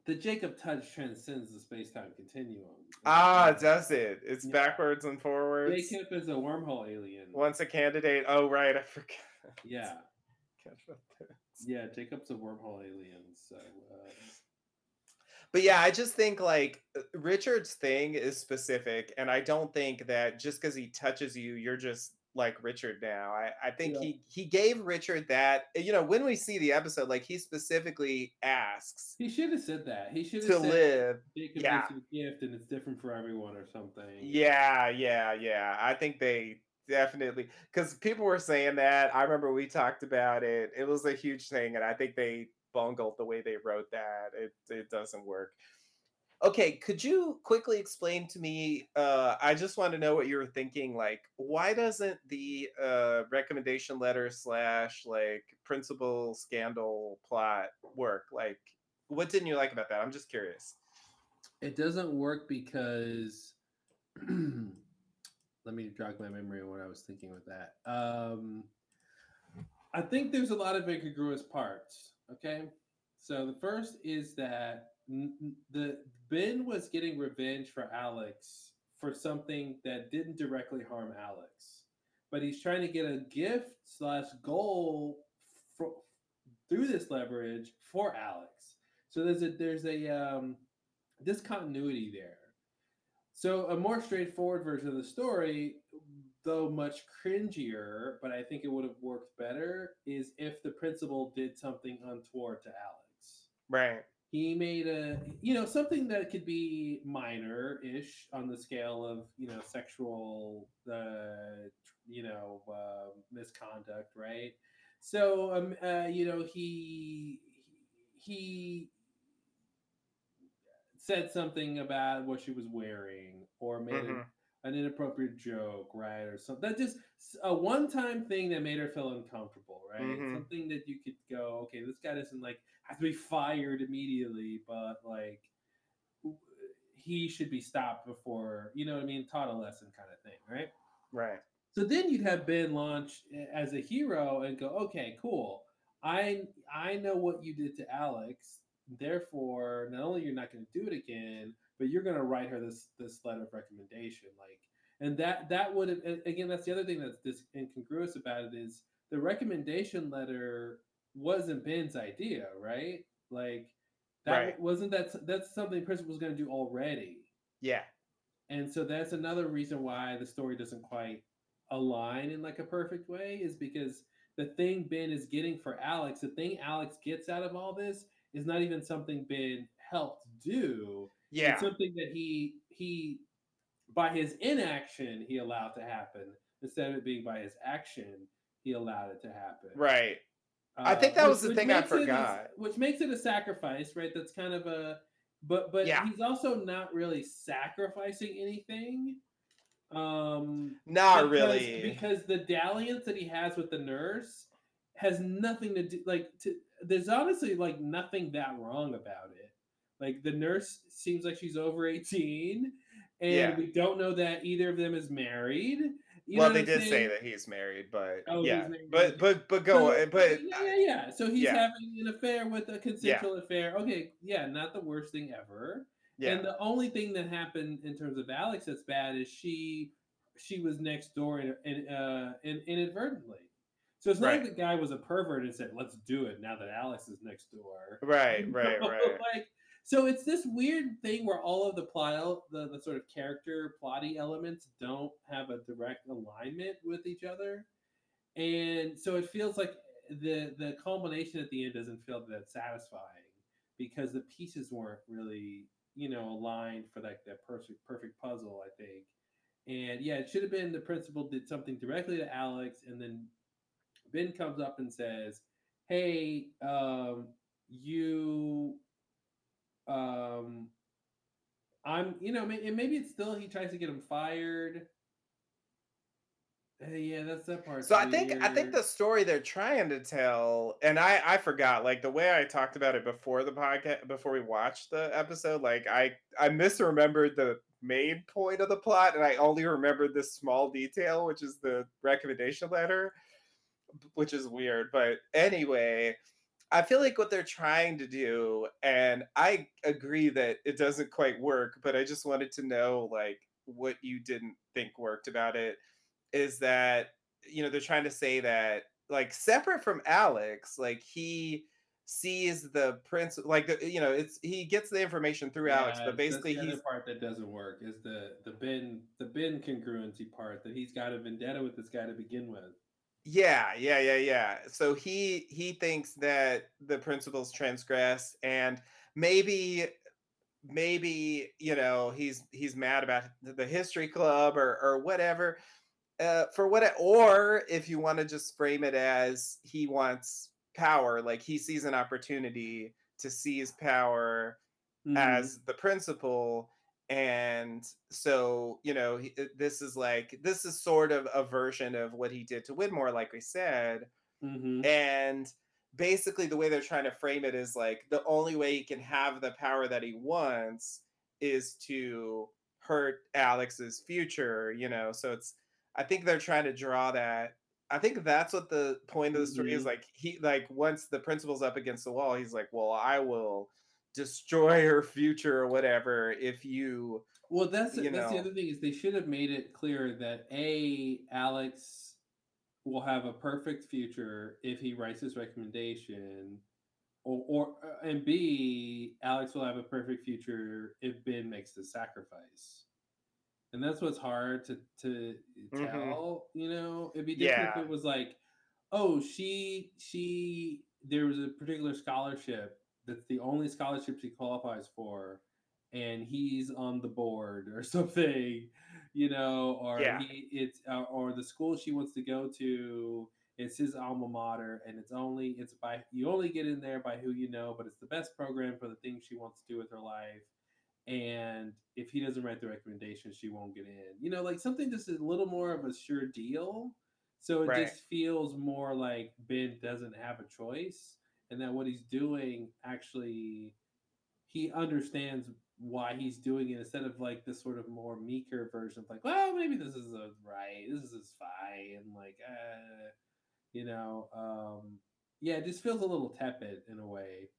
[SPEAKER 1] the Jacob touch transcends the space time continuum.
[SPEAKER 2] Ah, does it? It's
[SPEAKER 1] Yeah.
[SPEAKER 2] backwards and forwards.
[SPEAKER 1] Jacob is a wormhole alien.
[SPEAKER 2] Once a candidate. Oh, right. I forgot.
[SPEAKER 1] Yeah,
[SPEAKER 2] Forgot about that.
[SPEAKER 1] yeah. Jacob's a wormhole alien. So uh,
[SPEAKER 2] But yeah, I just think like uh, Richard's thing is specific, and I don't think that just because he touches you, you're just like Richard now. I, I think
[SPEAKER 1] Yeah.
[SPEAKER 2] he he gave Richard that. You know, when we see the episode, like he specifically asks
[SPEAKER 1] he should have said that. He should have
[SPEAKER 2] to
[SPEAKER 1] said
[SPEAKER 2] live.
[SPEAKER 1] Jacob
[SPEAKER 2] Yeah.
[SPEAKER 1] a gift and it's different for everyone or something.
[SPEAKER 2] Yeah, yeah, yeah. I think they definitely because people were saying that. I remember we talked about it. It was a huge thing, and I think they bungled the way they wrote that. It it doesn't work. Okay, could you quickly explain to me? Uh, I just want to know what you were thinking. Like, why doesn't the uh, recommendation letter slash like principal scandal plot work? Like, what didn't you like about that? I'm just curious.
[SPEAKER 1] It doesn't work because let me jog my memory on what I was thinking with that. Um, I think there's a lot of incongruous parts. Okay, So the first is that the Ben was getting revenge for Alex for something that didn't directly harm Alex, but he's trying to get a gift slash goal fro- through this leverage for Alex. So there's a there's a um, discontinuity there. So a more straightforward version of the story, though much cringier, but I think it would have worked better, is if the principal did something untoward to Alex.
[SPEAKER 2] Right.
[SPEAKER 1] He made a you know something that could be minor-ish on the scale of you know sexual uh, you know uh, misconduct, right? So um uh, you know he he said something about what she was wearing or made an,
[SPEAKER 2] Mhm.
[SPEAKER 1] an inappropriate joke, right? Or something that just a one-time thing that made her feel uncomfortable, right?
[SPEAKER 2] Mhm.
[SPEAKER 1] Something that you could go, okay, this guy doesn't like have to be fired immediately, but like he should be stopped before, you know what I mean? Taught a lesson kind of thing, right?
[SPEAKER 2] Right.
[SPEAKER 1] So then you'd have Ben launch eh, as a hero and go, okay, cool. I I know what you did to Alex. Therefore, not only you're not going to do it again, but you're going to write her this this letter of recommendation. Like, and that that would have again. That's the other thing that's this incongruous about it is the recommendation letter wasn't Ben's idea, right? Like that
[SPEAKER 2] Right.
[SPEAKER 1] wasn't that that's something Principal was going to do already.
[SPEAKER 2] Yeah.
[SPEAKER 1] And so that's another reason why the story doesn't quite align in like a perfect way is because the thing Ben is getting for Alex, the thing Alex gets out of all this is not even something Ben helped do.
[SPEAKER 2] Yeah.
[SPEAKER 1] It's something that he he by his inaction he allowed to happen instead of it being by his action he allowed it to happen.
[SPEAKER 2] Right. I think that
[SPEAKER 1] Uh,
[SPEAKER 2] was the thing I
[SPEAKER 1] makes it a-
[SPEAKER 2] forgot.
[SPEAKER 1] which makes it a sacrifice, right? That's kind of a, but but
[SPEAKER 2] Yeah.
[SPEAKER 1] he's also not really sacrificing anything. Um,
[SPEAKER 2] Not
[SPEAKER 1] because-
[SPEAKER 2] really.
[SPEAKER 1] because the dalliance that he has with the nurse has nothing to do. Like, to, there's honestly like nothing that wrong about it. Like the nurse seems like she's over eighteen, and
[SPEAKER 2] Yeah.
[SPEAKER 1] we don't know that either of them is married. You
[SPEAKER 2] well, they did say that he's married, but
[SPEAKER 1] Oh,
[SPEAKER 2] yeah,
[SPEAKER 1] married,
[SPEAKER 2] but but but go,
[SPEAKER 1] So,
[SPEAKER 2] but
[SPEAKER 1] yeah, yeah, yeah. So he's
[SPEAKER 2] yeah.
[SPEAKER 1] having an affair with a consensual affair. Okay, yeah, not the worst thing ever.
[SPEAKER 2] Yeah.
[SPEAKER 1] And the only thing that happened in terms of Alex that's bad is she she was next door in, in, uh, in, inadvertently. So it's not
[SPEAKER 2] Right.
[SPEAKER 1] like the guy was a pervert and said, "Let's do it now that Alex is next door."
[SPEAKER 2] Right,
[SPEAKER 1] You
[SPEAKER 2] right, right.
[SPEAKER 1] like so it's this weird thing where all of the plot the, the sort of character plotty elements don't have a direct alignment with each other. And so it feels like the the culmination at the end doesn't feel that satisfying because the pieces weren't really you know aligned for like that perfect perfect puzzle i think. And yeah it should have been the principal did something directly to alex and then ben comes up and says hey um you um i'm you know and maybe it's still he tries to get him fired Uh, yeah that's that part
[SPEAKER 2] So I think I think the story they're trying to tell, and I I forgot like the way I talked about it before the podcast before we watched the episode. Like I I misremembered the main point of the plot, and I only remembered this small detail, which is the recommendation letter, which is weird. But anyway, I feel like what they're trying to do, and I agree that it doesn't quite work, but I just wanted to know like what you didn't think worked about it is that you know they're trying to say that like separate from Alex, like he sees the prince like the, you know it's he gets the information through Alex, but basically he's
[SPEAKER 1] part that doesn't work is the the Ben the Ben congruency part that he's got a vendetta with this guy to begin with.
[SPEAKER 2] Yeah, yeah, yeah, yeah. So he he thinks that the principles transgress and maybe maybe you know he's he's mad about the history club or or whatever uh for what it- or if you want to just frame it as he wants power like he sees an opportunity to seize power
[SPEAKER 1] Mhm.
[SPEAKER 2] as the principal and so you know he, uh, this is like this is sort of a version of what he did to Widmore like we said
[SPEAKER 1] Mhm.
[SPEAKER 2] and basically the way they're trying to frame it is like the only way he can have the power that he wants is to hurt Alex's future you know so it's I think they're trying to draw that I think that's what the point of the story is
[SPEAKER 1] Mhm.
[SPEAKER 2] like he like once the principal's up against the wall, he's like, Well, I will destroy her future or whatever if you
[SPEAKER 1] Well, that's
[SPEAKER 2] you
[SPEAKER 1] that's the other thing is they should have made it clear that a Alex will have a perfect future if he writes his recommendation, or or uh, and b Alex will have a perfect future if Ben makes the sacrifice. And that's what's hard to to
[SPEAKER 2] Mhm.
[SPEAKER 1] tell. You know, it'd be different if it was like, oh, she she there was a particular scholarship that's the only scholarship she qualifies for, and he's on the board or something, you know, or
[SPEAKER 2] Yeah.
[SPEAKER 1] he it's uh, or the school she wants to go to. It's his alma mater, and it's only it's by you only get in there by who you know, but it's the best program for the things she wants to do with her life. And if he doesn't write the recommendation, she won't get in. You know, like something just a little more of a sure deal. So it
[SPEAKER 2] Right.
[SPEAKER 1] just feels more like Ben doesn't have a choice, and that what he's doing actually he understands why he's doing it instead of like this sort of more meeker version of like, well, maybe this is a right, this is fine, and like, uh, you know, um, yeah, it just feels a little tepid in a way.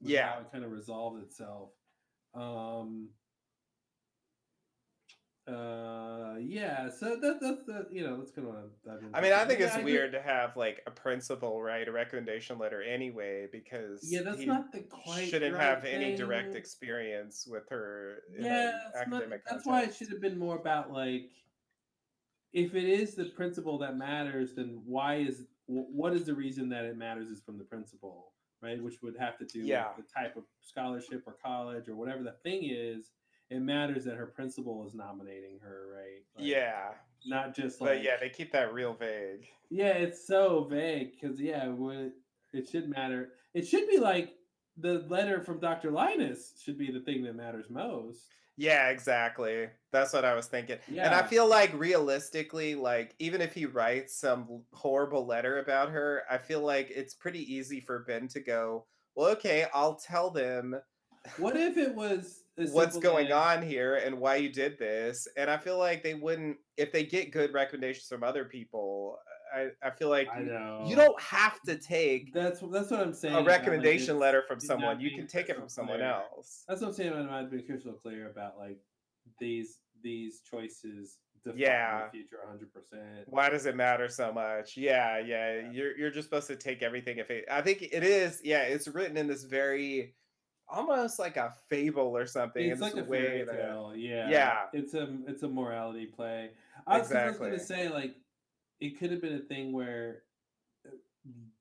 [SPEAKER 2] Yeah.
[SPEAKER 1] how it kind of resolved itself. Um, uh, yeah, so that that's the you know that's kind of what I'm.
[SPEAKER 2] I mean, I think
[SPEAKER 1] Yeah,
[SPEAKER 2] it's
[SPEAKER 1] agree.
[SPEAKER 2] weird to have like a principal write a recommendation letter anyway because
[SPEAKER 1] Yeah, that's not the quite
[SPEAKER 2] shouldn't
[SPEAKER 1] right
[SPEAKER 2] have any direct experience with her
[SPEAKER 1] yeah, it's not-
[SPEAKER 2] academic
[SPEAKER 1] that's why it should have been more about like if it is the principal that matters, then why is what is the reason that it matters is from the principal, right? Which would have to do
[SPEAKER 2] Yeah.
[SPEAKER 1] with the type of scholarship or college or whatever the thing is. It matters that her principal is nominating her, right? Like,
[SPEAKER 2] yeah,
[SPEAKER 1] not just
[SPEAKER 2] but yeah, they keep that real vague.
[SPEAKER 1] yeah, it's so vague because yeah, what it should matter. It should be like the letter from Dr. Linus should be the thing that matters most.
[SPEAKER 2] Yeah, exactly. That's what I was thinking. Yeah. And I feel like realistically, like even if he writes some horrible letter about her, I feel like it's pretty easy for Ben to go, "Well, okay, I'll tell them
[SPEAKER 1] What if it was as
[SPEAKER 2] what's going on here and why you did this." And I feel like they wouldn't if they get good recommendations from other people. I I feel like
[SPEAKER 1] I
[SPEAKER 2] you- you don't have to take
[SPEAKER 1] That's that's what I'm saying.
[SPEAKER 2] a
[SPEAKER 1] about, like,
[SPEAKER 2] recommendation letter from someone. You can take it from someone
[SPEAKER 1] clear.
[SPEAKER 2] else.
[SPEAKER 1] That's what I'm saying. I'm not being crystal clear about like these these choices
[SPEAKER 2] Yeah.
[SPEAKER 1] the future 100. percent
[SPEAKER 2] Why does it matter so much? Yeah, yeah. You're you're just supposed to take everything if it I think it is, yeah, it's written in this very almost like a fable or something.
[SPEAKER 1] It's like a
[SPEAKER 2] way
[SPEAKER 1] fairy
[SPEAKER 2] that-
[SPEAKER 1] tale. Yeah.
[SPEAKER 2] Yeah.
[SPEAKER 1] It's a it's a morality play. I was, I was gonna say like it could have been a thing where uh,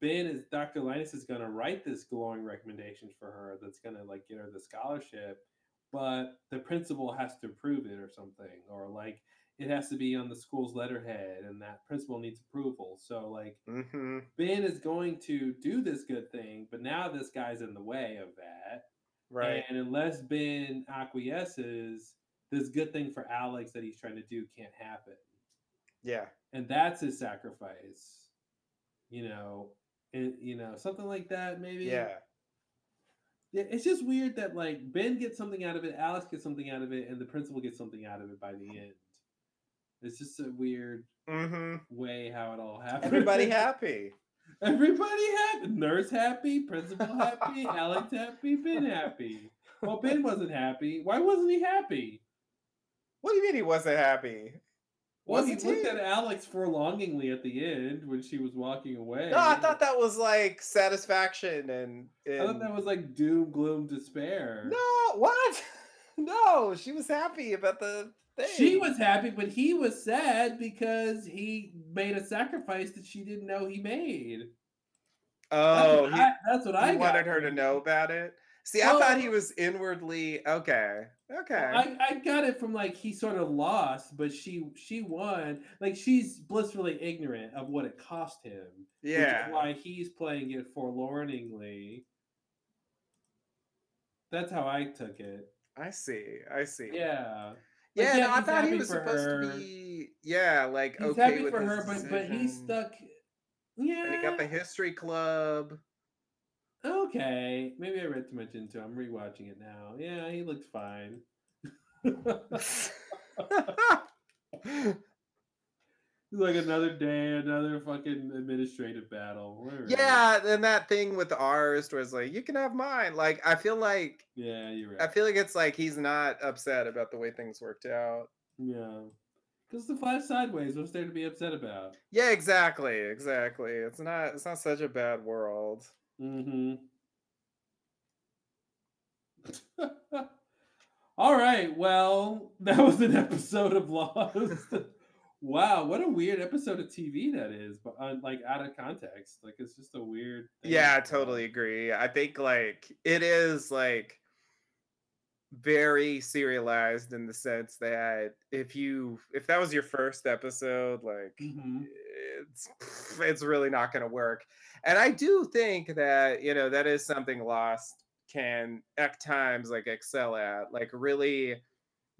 [SPEAKER 1] Ben is Dr. Linus is gonna write this glowing recommendation for her that's gonna like get her the scholarship, but the principal has to approve it or something, or like it has to be on the school's letterhead and that principal needs approval. So like
[SPEAKER 2] Mhm.
[SPEAKER 1] Ben is going to do this good thing, but now this guy's in the way of that.
[SPEAKER 2] Right.
[SPEAKER 1] And unless Ben acquiesces, this good thing for Alex that he's trying to do can't happen.
[SPEAKER 2] Yeah.
[SPEAKER 1] And that's his sacrifice. You know, you know, something like that maybe.
[SPEAKER 2] Yeah.
[SPEAKER 1] Yeah, it's just weird that like Ben gets something out of it, Alex gets something out of it, and the principal gets something out of it by the end. It's just a weird
[SPEAKER 2] Mhm.
[SPEAKER 1] way how it all happens.
[SPEAKER 2] Everybody happy.
[SPEAKER 1] Everybody happy. Nurse happy. Principal happy. Alex happy. Ben happy. Well, Ben wasn't happy. Why wasn't he happy?
[SPEAKER 2] What do you mean he wasn't happy?
[SPEAKER 1] Well, he
[SPEAKER 2] Wasn't
[SPEAKER 1] looked
[SPEAKER 2] he?
[SPEAKER 1] at Alex forlongingly at the end when she was walking away.
[SPEAKER 2] No, I thought that was like satisfaction and,
[SPEAKER 1] I thought
[SPEAKER 2] and
[SPEAKER 1] that was like doom, gloom, despair.
[SPEAKER 2] No, what? No, she was happy about the thing.
[SPEAKER 1] She was happy, but he was sad because he made a sacrifice that she didn't know he made.
[SPEAKER 2] Oh,
[SPEAKER 1] that's what
[SPEAKER 2] he,
[SPEAKER 1] I, that's what I
[SPEAKER 2] wanted her to know about it. See, I thought he was inwardly okay. Okay.
[SPEAKER 1] I, I got it from like he sort of lost, but she she won. Like she's blissfully ignorant of what it cost him. which is
[SPEAKER 2] Yeah.
[SPEAKER 1] why he's playing it forlorningly. That's how I took it.
[SPEAKER 2] I see. I see.
[SPEAKER 1] Yeah. Like,
[SPEAKER 2] Yeah, no, I thought he was supposed
[SPEAKER 1] her.
[SPEAKER 2] to be yeah, like
[SPEAKER 1] He's
[SPEAKER 2] okay
[SPEAKER 1] happy
[SPEAKER 2] with
[SPEAKER 1] for her, but but he's stuck. Yeah.
[SPEAKER 2] And he got the history club.
[SPEAKER 1] Okay, maybe I read too much into. it. I'm rewatching it now. Yeah, he looks fine. like another day, another fucking administrative battle. whatever.
[SPEAKER 2] Yeah, and that thing with ours was like, you can have mine. Like, I feel like
[SPEAKER 1] Yeah, you're right.
[SPEAKER 2] I feel like it's like he's not upset about the way things worked out.
[SPEAKER 1] Yeah. Because the flash sideways, what's there to be upset about?
[SPEAKER 2] Yeah, exactly, exactly. It's not it's not such a bad world.
[SPEAKER 1] Mm-hmm. All right. Well, that was an episode of Lost. wow, what a weird episode of TV that is, but uh, like out of context. Like it's just a weird. Thing.
[SPEAKER 2] Yeah, I totally agree. I think like it is like very serialized in the sense that if you if that was your first episode, like
[SPEAKER 1] Mhm.
[SPEAKER 2] it's it's really not going to work. And I do think that you know that is something Lost can at times like excel at, like really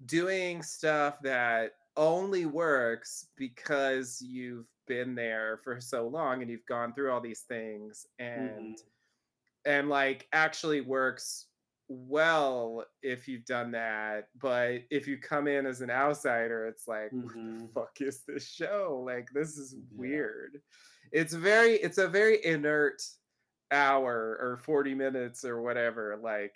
[SPEAKER 2] doing stuff that only works because you've been there for so long and you've gone through all these things and mm-hmm. and like actually works well if you've done that but if you come in as an outsider it's like what the mm-hmm. fuck is this show? Like this is weird. It's very it's a very inert hour or 40 minutes or whatever like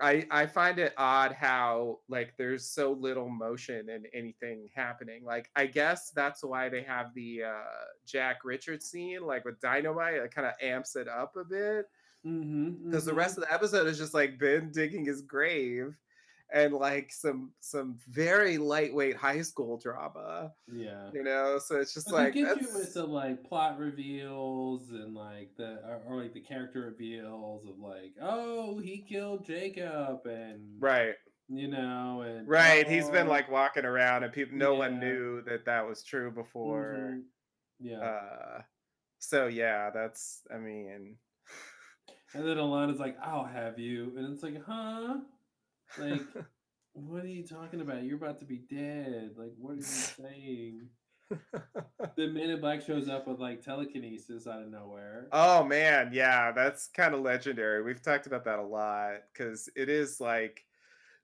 [SPEAKER 2] i i find it odd how like there's so little motion and anything happening like i guess that's why they have the uh jack Richard scene like with dynamite it kind of amps it up a bit
[SPEAKER 1] Mm-hmm.
[SPEAKER 2] because the rest of the episode is just like Ben digging his grave and like some some very lightweight high school drama,
[SPEAKER 1] Yeah.
[SPEAKER 2] you know. So it's just
[SPEAKER 1] But
[SPEAKER 2] like
[SPEAKER 1] get you
[SPEAKER 2] that's-
[SPEAKER 1] with the like plot reveals and like the or, or like the character reveals of like, oh, he killed Jacob and
[SPEAKER 2] right,
[SPEAKER 1] you know, and
[SPEAKER 2] right. He's been
[SPEAKER 1] oh,
[SPEAKER 2] like walking around, and people, no one knew that that was true before.
[SPEAKER 1] mhm, yeah.
[SPEAKER 2] Uh, so yeah, that's. I mean,
[SPEAKER 1] And then Ilana's like, I'll have you. And it's like, huh? Like, what are you talking about? You're about to be dead. Like, what are you saying? the Man in Black shows up with like telekinesis out of nowhere.
[SPEAKER 2] Oh man, yeah, that's kind of legendary. We've talked about that a lot because it is like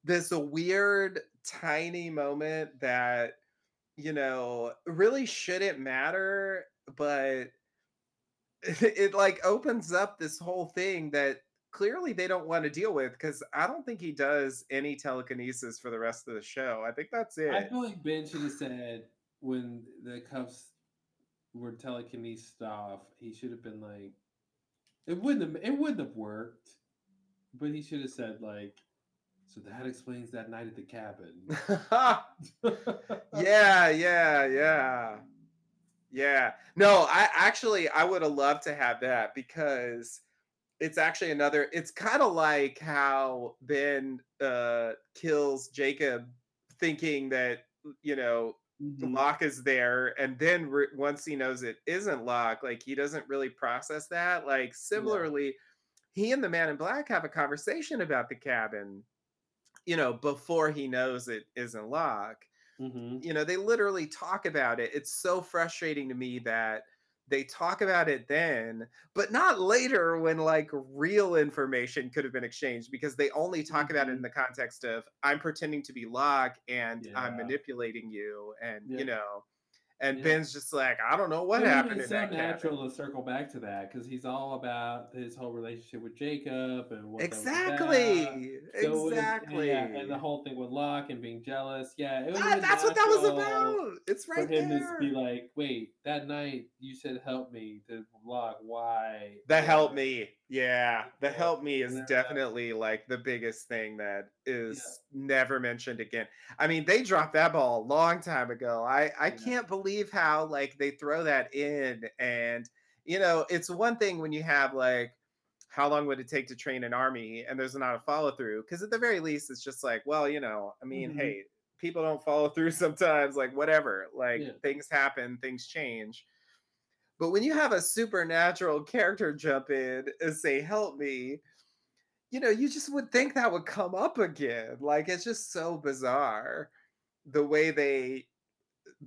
[SPEAKER 2] this weird tiny moment that you know really shouldn't matter, but it like opens up this whole thing that clearly they don't want to deal with because I don't think he does any telekinesis for the rest of the show. I think that's it.
[SPEAKER 1] I feel like Ben should have said when the cuffs were telekinesis off, he should have been like, it wouldn't have, it wouldn't have worked, but he should have said like, so that explains that night at the cabin.
[SPEAKER 2] yeah, yeah, yeah. Yeah. No, I actually I would have loved to have that because it's actually another it's kind of like how Ben uh kills Jacob thinking that you know Locke is there and then re- once he knows it isn't Locke like he doesn't really process that like similarly he and the man in black have a conversation about the cabin you know before he knows it isn't Locke.
[SPEAKER 1] Mhm.
[SPEAKER 2] you know they literally talk about it. It's so frustrating to me that they talk about it then but not later when like real information could have been exchanged because they only talk about it in mm-hmm. the context of i'm pretending to be Locke and i'm manipulating you and
[SPEAKER 1] Yeah.
[SPEAKER 2] you know and
[SPEAKER 1] Yeah.
[SPEAKER 2] ben's just like i don't know what happened
[SPEAKER 1] It's
[SPEAKER 2] in
[SPEAKER 1] so
[SPEAKER 2] that cabin.
[SPEAKER 1] natural to circle back to that because he's all about his whole relationship with Jacob and what that was
[SPEAKER 2] Exactly.
[SPEAKER 1] So it was-
[SPEAKER 2] exactly.
[SPEAKER 1] yeah, and the whole thing with Locke and being jealous. Yeah, it was.
[SPEAKER 2] Ah, that's what that was about it's right
[SPEAKER 1] for him
[SPEAKER 2] there
[SPEAKER 1] to be like, wait, that night you said help me to Locke. Why?
[SPEAKER 2] That helped me. Yeah. The
[SPEAKER 1] Yeah.
[SPEAKER 2] help me is
[SPEAKER 1] Yeah.
[SPEAKER 2] definitely like the biggest thing that is never mentioned again. I mean, they dropped that ball a long time ago. I I can't believe how like they throw that in and you know, it's one thing when you have like how long would it take to train an army and there's not a follow through because at the very least it's just like, well, you know, I mean,
[SPEAKER 1] Mhm.
[SPEAKER 2] hey, people don't follow through sometimes like whatever. Like
[SPEAKER 1] Yeah.
[SPEAKER 2] things happen, things change. But when you have a supernatural character jump in and say, help me, you know, you just would think that would come up again. Like, it's just so bizarre the way they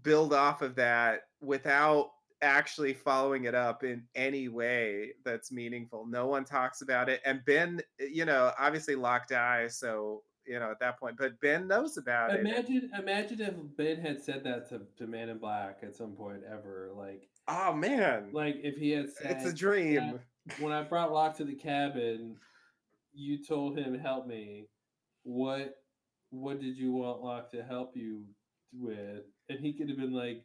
[SPEAKER 2] build off of that without actually following it up in any way that's meaningful. No one talks about it. And Ben, you know, obviously Locke dies. So you know, at that point. But Ben knows about it.
[SPEAKER 1] Imagine, imagine if Ben had said that to, to Man in Black at some point ever. Like,
[SPEAKER 2] Oh man,
[SPEAKER 1] like if he had said,
[SPEAKER 2] it's a dream.
[SPEAKER 1] When I brought Locke to the cabin, you told him help me. What, what did you want Locke to help you with? And he could have been like,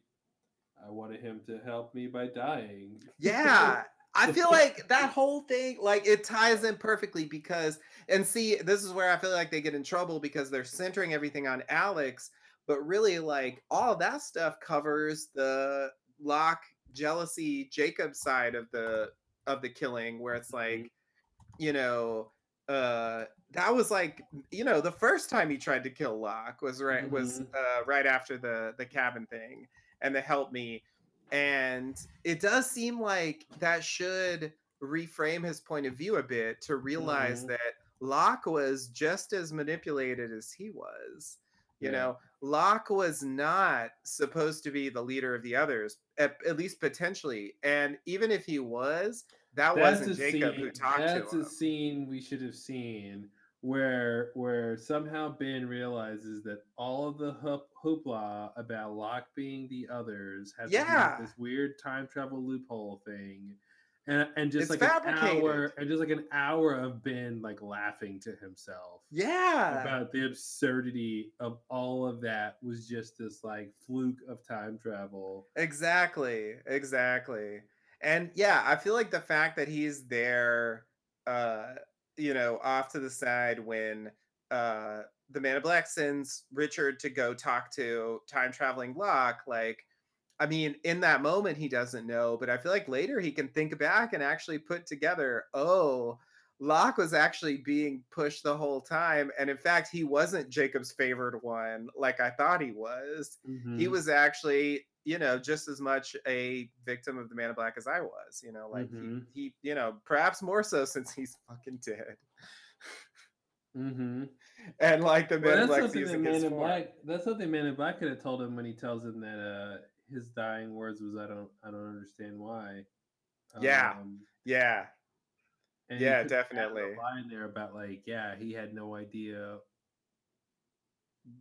[SPEAKER 1] I wanted him to help me by dying.
[SPEAKER 2] Yeah. I feel like that whole thing, like it ties in perfectly because, and see, this is where I feel like they get in trouble because they're centering everything on Alex, but really, like all that stuff covers the Locke jealousy Jacob side of the of the killing, where it's like, you know, uh that was like you know the first time he tried to kill Locke was right was
[SPEAKER 1] Mhm.
[SPEAKER 2] uh right after the the cabin thing and the help me and it does seem like that should reframe his point of view a bit to realize
[SPEAKER 1] Mhm.
[SPEAKER 2] that Locke was just as manipulated as he was. You
[SPEAKER 1] Yeah.
[SPEAKER 2] know, Locke was not supposed to be the leader of the others, at, at least potentially. And even if he was, that wasn't Jacob
[SPEAKER 1] scene,
[SPEAKER 2] who talked
[SPEAKER 1] that's
[SPEAKER 2] to him.
[SPEAKER 1] That's a scene we should have seen where where somehow Ben realizes that all of the hoop, hoopla about Locke being the others has
[SPEAKER 2] Yeah.
[SPEAKER 1] this weird time travel loophole thing. And, and just
[SPEAKER 2] It's
[SPEAKER 1] like an hour and just like an hour of Ben like laughing to himself
[SPEAKER 2] Yeah.
[SPEAKER 1] about the absurdity of all of that was just this like fluke of time travel.
[SPEAKER 2] Exactly, exactly. And yeah, I feel like the fact that he's there uh you know, off to the side when uh the man of black sends Richard to go talk to time traveling Locke, like I mean, in that moment he doesn't know, but I feel like later he can think back and actually put together, oh, Locke was actually being pushed the whole time. And in fact, he wasn't Jacob's favored one like I thought he was he
[SPEAKER 1] Mhm.
[SPEAKER 2] was actually you know just as much a victim of the man in black as i was you know like
[SPEAKER 1] Mhm.
[SPEAKER 2] he, he you know perhaps more so since he's fucking dead
[SPEAKER 1] Mm-hmm.
[SPEAKER 2] and like the man
[SPEAKER 1] Well,
[SPEAKER 2] in
[SPEAKER 1] that's
[SPEAKER 2] black's using
[SPEAKER 1] Man
[SPEAKER 2] his
[SPEAKER 1] in. Black. That's something Man in Black could have told him when he tells him that uh, his dying words was, "I don't, I don't understand why."
[SPEAKER 2] Yeah.
[SPEAKER 1] Um,
[SPEAKER 2] yeah
[SPEAKER 1] and
[SPEAKER 2] Yeah,
[SPEAKER 1] added
[SPEAKER 2] definitely.
[SPEAKER 1] Line there about like, yeah, he had no idea.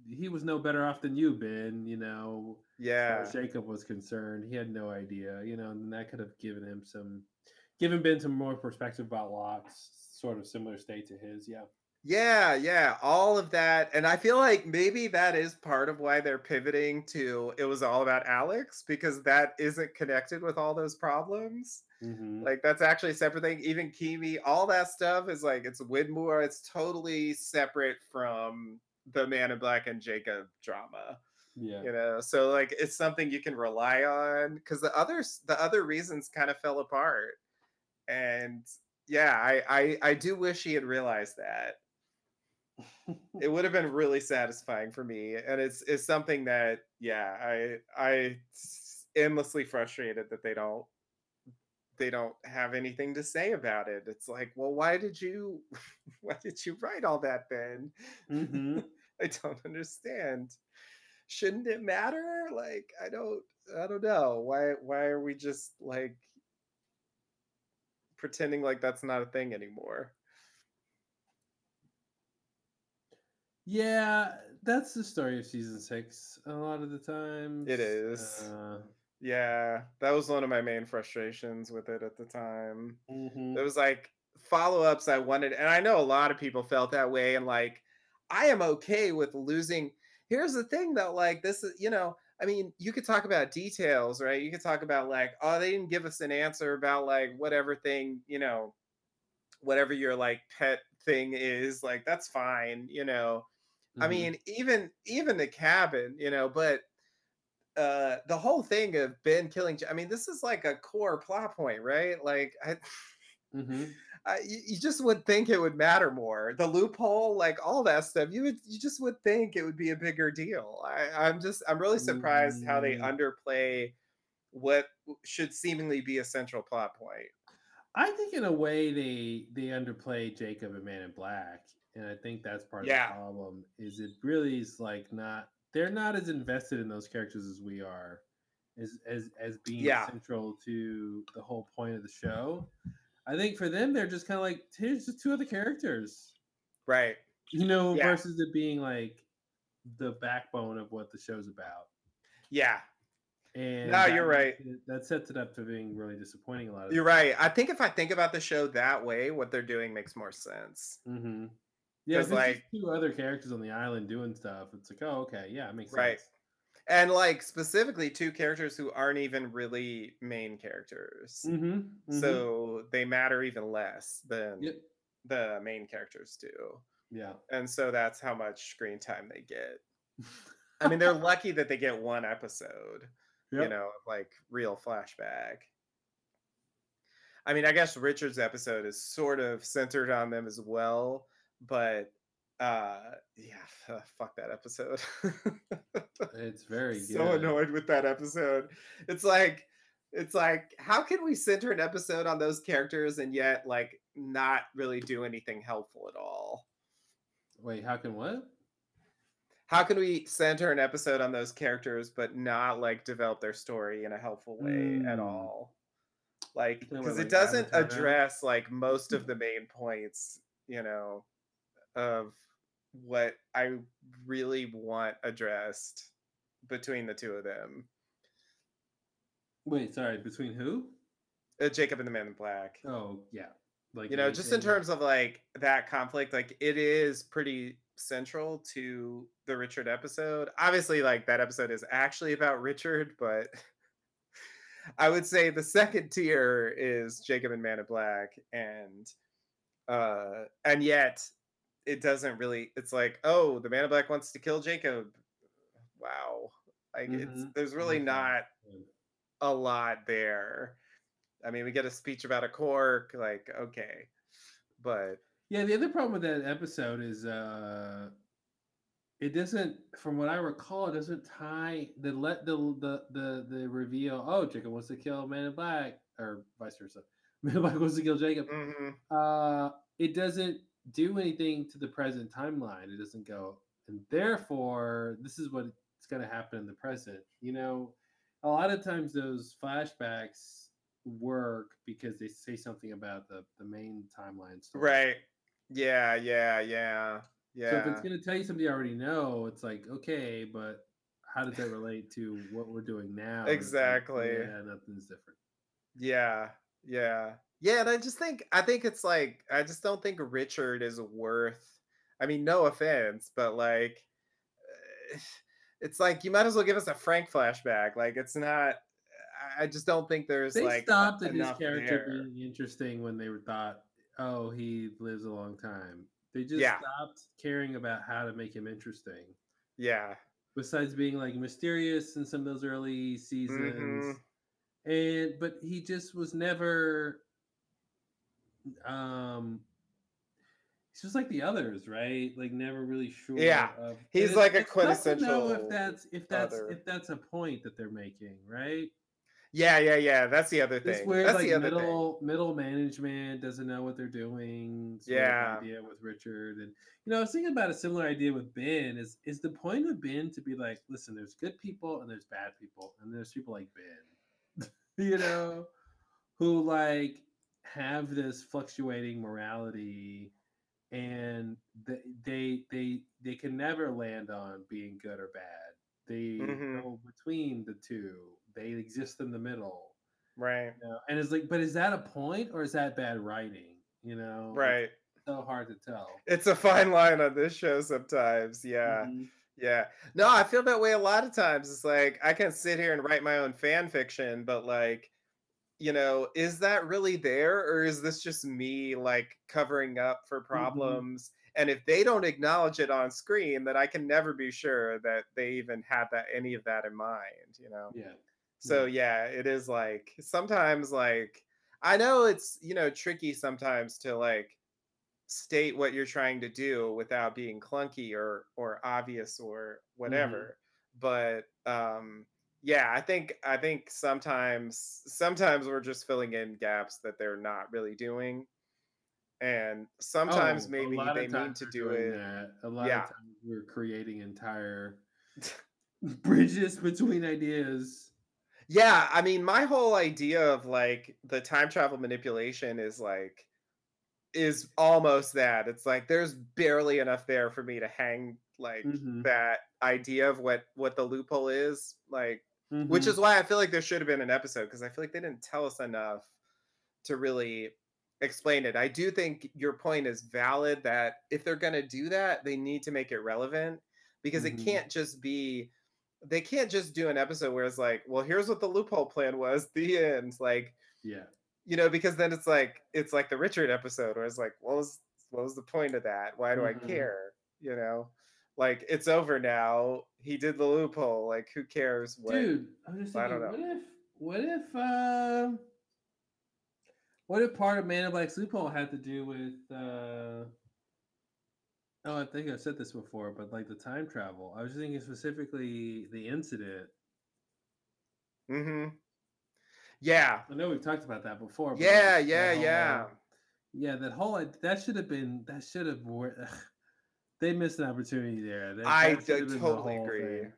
[SPEAKER 1] He was no better off than you, Ben. You know,
[SPEAKER 2] yeah
[SPEAKER 1] as Jacob was concerned, he had no idea. You know, and that could have given him some, given Ben some more perspective about Locke's sort of similar state to his. Yeah.
[SPEAKER 2] yeah yeah all of that and i feel like maybe that is part of why they're pivoting to it was all about alex because that isn't connected with all those problems
[SPEAKER 1] Mm-hmm.
[SPEAKER 2] Like that's actually a separate thing. Even Keamy, all that stuff is like it's Widmore. It's totally separate from the Man in Black and Jacob drama.
[SPEAKER 1] Yeah.
[SPEAKER 2] You know, so like it's something you can rely on because the others, the other reasons kind of fell apart. And yeah, I, I I do wish he had realized that. it would have been really satisfying for me, and it's it's something that yeah, i i endlessly frustrated that they don't they don't have anything to say about it. It's like, well, why did you why did you write all that then?
[SPEAKER 1] Mm-hmm.
[SPEAKER 2] I don't understand. Shouldn't it matter? Like, I don't I don't know. Why why are we just like pretending like that's not a thing anymore?
[SPEAKER 1] Yeah, that's the story of season six. A lot of the times,
[SPEAKER 2] It is.
[SPEAKER 1] Uh,
[SPEAKER 2] Yeah, that was one of my main frustrations with it at the time.
[SPEAKER 1] mhm.
[SPEAKER 2] It was like follow-ups I wanted, and I know a lot of people felt that way, and like I am okay with losing. Here's the thing though, like this is, you know, I mean, you could talk about details, right? You could talk about like, oh, they didn't give us an answer about like whatever thing, you know, whatever your like pet thing is, like that's fine, you know. I
[SPEAKER 1] Mhm.
[SPEAKER 2] mean, even even the cabin, you know, but uh the whole thing of Ben killing I mean, this is like a core plot point, right? Like I
[SPEAKER 1] Mhm.
[SPEAKER 2] I, you, you just would think it would matter more. The loophole, like all that stuff, you would you just would think it would be a bigger deal. I, I'm just I'm really surprised how they
[SPEAKER 1] Mm.
[SPEAKER 2] underplay what should seemingly be a central plot point.
[SPEAKER 1] I think in a way they they underplay Jacob and Man in Black, and I think that's part
[SPEAKER 2] Yeah.
[SPEAKER 1] of the problem. Is it really is like not they're not as invested in those characters as we are, as as as being
[SPEAKER 2] Yeah.
[SPEAKER 1] central to the whole point of the show. I think for them they're just kind of like here's just two other characters.
[SPEAKER 2] Right.
[SPEAKER 1] You know,
[SPEAKER 2] Yeah.
[SPEAKER 1] versus it being like the backbone of what the show's about.
[SPEAKER 2] Yeah,
[SPEAKER 1] And
[SPEAKER 2] No,
[SPEAKER 1] that
[SPEAKER 2] you're right.
[SPEAKER 1] it- that sets it up to being really disappointing a lot of
[SPEAKER 2] you're right. I think if I think about the show that way, what they're doing makes more sense.
[SPEAKER 1] Mm-hmm. Yeah,
[SPEAKER 2] 'Cause,
[SPEAKER 1] if it's
[SPEAKER 2] like-
[SPEAKER 1] two other characters on the island doing stuff. It's like, oh, okay, yeah, it makes sense.
[SPEAKER 2] Right.
[SPEAKER 1] sense.
[SPEAKER 2] And like specifically two characters who aren't even really main characters.
[SPEAKER 1] Mm-hmm.
[SPEAKER 2] So they matter even less than
[SPEAKER 1] Yep.
[SPEAKER 2] the main characters do.
[SPEAKER 1] Yeah.
[SPEAKER 2] And so that's how much screen time they get. I mean, they're lucky that they get one episode, you know, like real flashback. I mean, I guess Richard's episode is sort of centered on them as well, but uh yeah, fuck that episode.
[SPEAKER 1] It's very good.
[SPEAKER 2] so annoyed with that episode. It's like it's like how can we center an episode on those characters and yet like not really do anything helpful at all?
[SPEAKER 1] Wait, how can what?
[SPEAKER 2] How can we center an episode on those characters but not like develop their story in a helpful way at
[SPEAKER 1] Mm.
[SPEAKER 2] all? Like because
[SPEAKER 1] like,
[SPEAKER 2] it doesn't address like most of the main points, you know, of what I really want addressed between the two of them.
[SPEAKER 1] Wait, sorry, between who?
[SPEAKER 2] Uh, Jacob and the Man in Black.
[SPEAKER 1] Oh, yeah. Like
[SPEAKER 2] you know, just in terms of like that conflict, like it is pretty central to the Richard episode. Obviously, like that episode is actually about Richard, but I would say the second tier is Jacob and Man in Black, and uh, and yet it doesn't really. It's like, oh, the Man in Black wants to kill Jacob. Wow, like it's
[SPEAKER 1] Mhm.
[SPEAKER 2] there's really
[SPEAKER 1] Okay.
[SPEAKER 2] not a lot there. I mean, we get a speech about a cork, like okay, but
[SPEAKER 1] Yeah, the other problem with that episode is uh it doesn't from what I recall, it doesn't tie the let the the the the reveal, oh Jacob wants to kill Man in Black or vice versa. Man in Black wants to kill Jacob.
[SPEAKER 2] mhm,
[SPEAKER 1] Uh it doesn't do anything to the present timeline. It doesn't go, and therefore this is what it's gonna happen in the present. You know, a lot of times those flashbacks work because they say something about the the main timeline story.
[SPEAKER 2] right, yeah, yeah, yeah, yeah.
[SPEAKER 1] So if it's going to tell you something you already know, it's like okay, but how does that relate to what we're doing now? It's like,
[SPEAKER 2] Exactly.
[SPEAKER 1] yeah, nothing's different.
[SPEAKER 2] Yeah, yeah, yeah. And I just think I think it's like I just don't think Richard is worth. I mean, no offense, but like, eh, it's like you might as well give us a Frank flashback. Like, it's not. I- just don't think there's
[SPEAKER 1] They
[SPEAKER 2] like
[SPEAKER 1] stopped at his
[SPEAKER 2] enough
[SPEAKER 1] character
[SPEAKER 2] there.
[SPEAKER 1] being interesting when they were thought, oh, he lives a long time. They just
[SPEAKER 2] Yeah.
[SPEAKER 1] stopped caring about how to make him interesting.
[SPEAKER 2] Yeah.
[SPEAKER 1] Besides being like mysterious in some of those early seasons,
[SPEAKER 2] Mhm.
[SPEAKER 1] and but he just was never um he's just like the others right like never really sure
[SPEAKER 2] Yeah,
[SPEAKER 1] of,
[SPEAKER 2] he's like a
[SPEAKER 1] it's to know
[SPEAKER 2] quintessential
[SPEAKER 1] if that's if that's
[SPEAKER 2] other.
[SPEAKER 1] if that's a point that they're making right
[SPEAKER 2] Yeah, yeah, yeah. That's the other thing.
[SPEAKER 1] weird
[SPEAKER 2] That's
[SPEAKER 1] like
[SPEAKER 2] the other thing.
[SPEAKER 1] middle middle management doesn't know what they're doing
[SPEAKER 2] Yeah.
[SPEAKER 1] idea with richard and you know i was thinking about a similar idea with ben is is the point of ben to be like listen there's good people and there's bad people and there's people like ben you know who like have this fluctuating morality and they they they, they can never land on being good or bad they
[SPEAKER 2] Mhm.
[SPEAKER 1] go between the two they exist in the middle
[SPEAKER 2] Right.
[SPEAKER 1] you know? and it's like but is that a point or is that bad writing you know It's
[SPEAKER 2] Right.
[SPEAKER 1] so hard to tell
[SPEAKER 2] It's a fine line on this show sometimes. Yeah.
[SPEAKER 1] Mhm.
[SPEAKER 2] Yeah. No, I feel that way a lot of times. It's like I can sit here and write my own fan fiction, but like, you know, is that really there or is this just me like covering up for problems? And if they don't acknowledge it on screen, then I can never be sure that they even had that any of that in mind, you know?
[SPEAKER 1] yeah
[SPEAKER 2] So yeah, it is like sometimes like I know it's you know tricky sometimes to like state what you're trying to do without being clunky or or obvious or whatever. But um yeah, I think I think sometimes sometimes we're just filling in gaps that they're not really doing. And sometimes
[SPEAKER 1] Oh,
[SPEAKER 2] maybe they mean to do it.
[SPEAKER 1] that. a lot
[SPEAKER 2] Yeah.
[SPEAKER 1] of times we're creating entire bridges between ideas
[SPEAKER 2] Yeah, I mean, my whole idea of like the time travel manipulation is like is almost that. It's like there's barely enough there for me to hang like
[SPEAKER 1] Mhm.
[SPEAKER 2] that idea of what what the loophole is, like which
[SPEAKER 1] Mhm.
[SPEAKER 2] is why I feel like there should have been an episode because I feel like they didn't tell us enough to really explain it. I do think your point is valid that if they're going to do that, they need to make it relevant because it
[SPEAKER 1] Mhm.
[SPEAKER 2] can't just be they can't just do an episode where it's like, well, here's what the loophole plan was, the end. Like,
[SPEAKER 1] Yeah.
[SPEAKER 2] you know, because then it's like it's like the Richard episode where it's like, what was what was the point of that? Why do
[SPEAKER 1] Mhm.
[SPEAKER 2] I care? You know? Like it's over now. He did the loophole. Like who cares what
[SPEAKER 1] Dude, I'm just
[SPEAKER 2] I don't know.
[SPEAKER 1] what if, what if, uh, what if part of Man in Black's loophole had to do with, uh, oh, I think I've said this before, but like the time travel. I was thinking specifically the incident.
[SPEAKER 2] Mm-hmm. Yeah.
[SPEAKER 1] I know we've talked about that before.
[SPEAKER 2] Yeah, yeah, yeah.
[SPEAKER 1] whole- yeah, that whole that should have been that should have wor- they missed an opportunity there. That,
[SPEAKER 2] I
[SPEAKER 1] that should
[SPEAKER 2] d-
[SPEAKER 1] have been the
[SPEAKER 2] totally agree.
[SPEAKER 1] thing.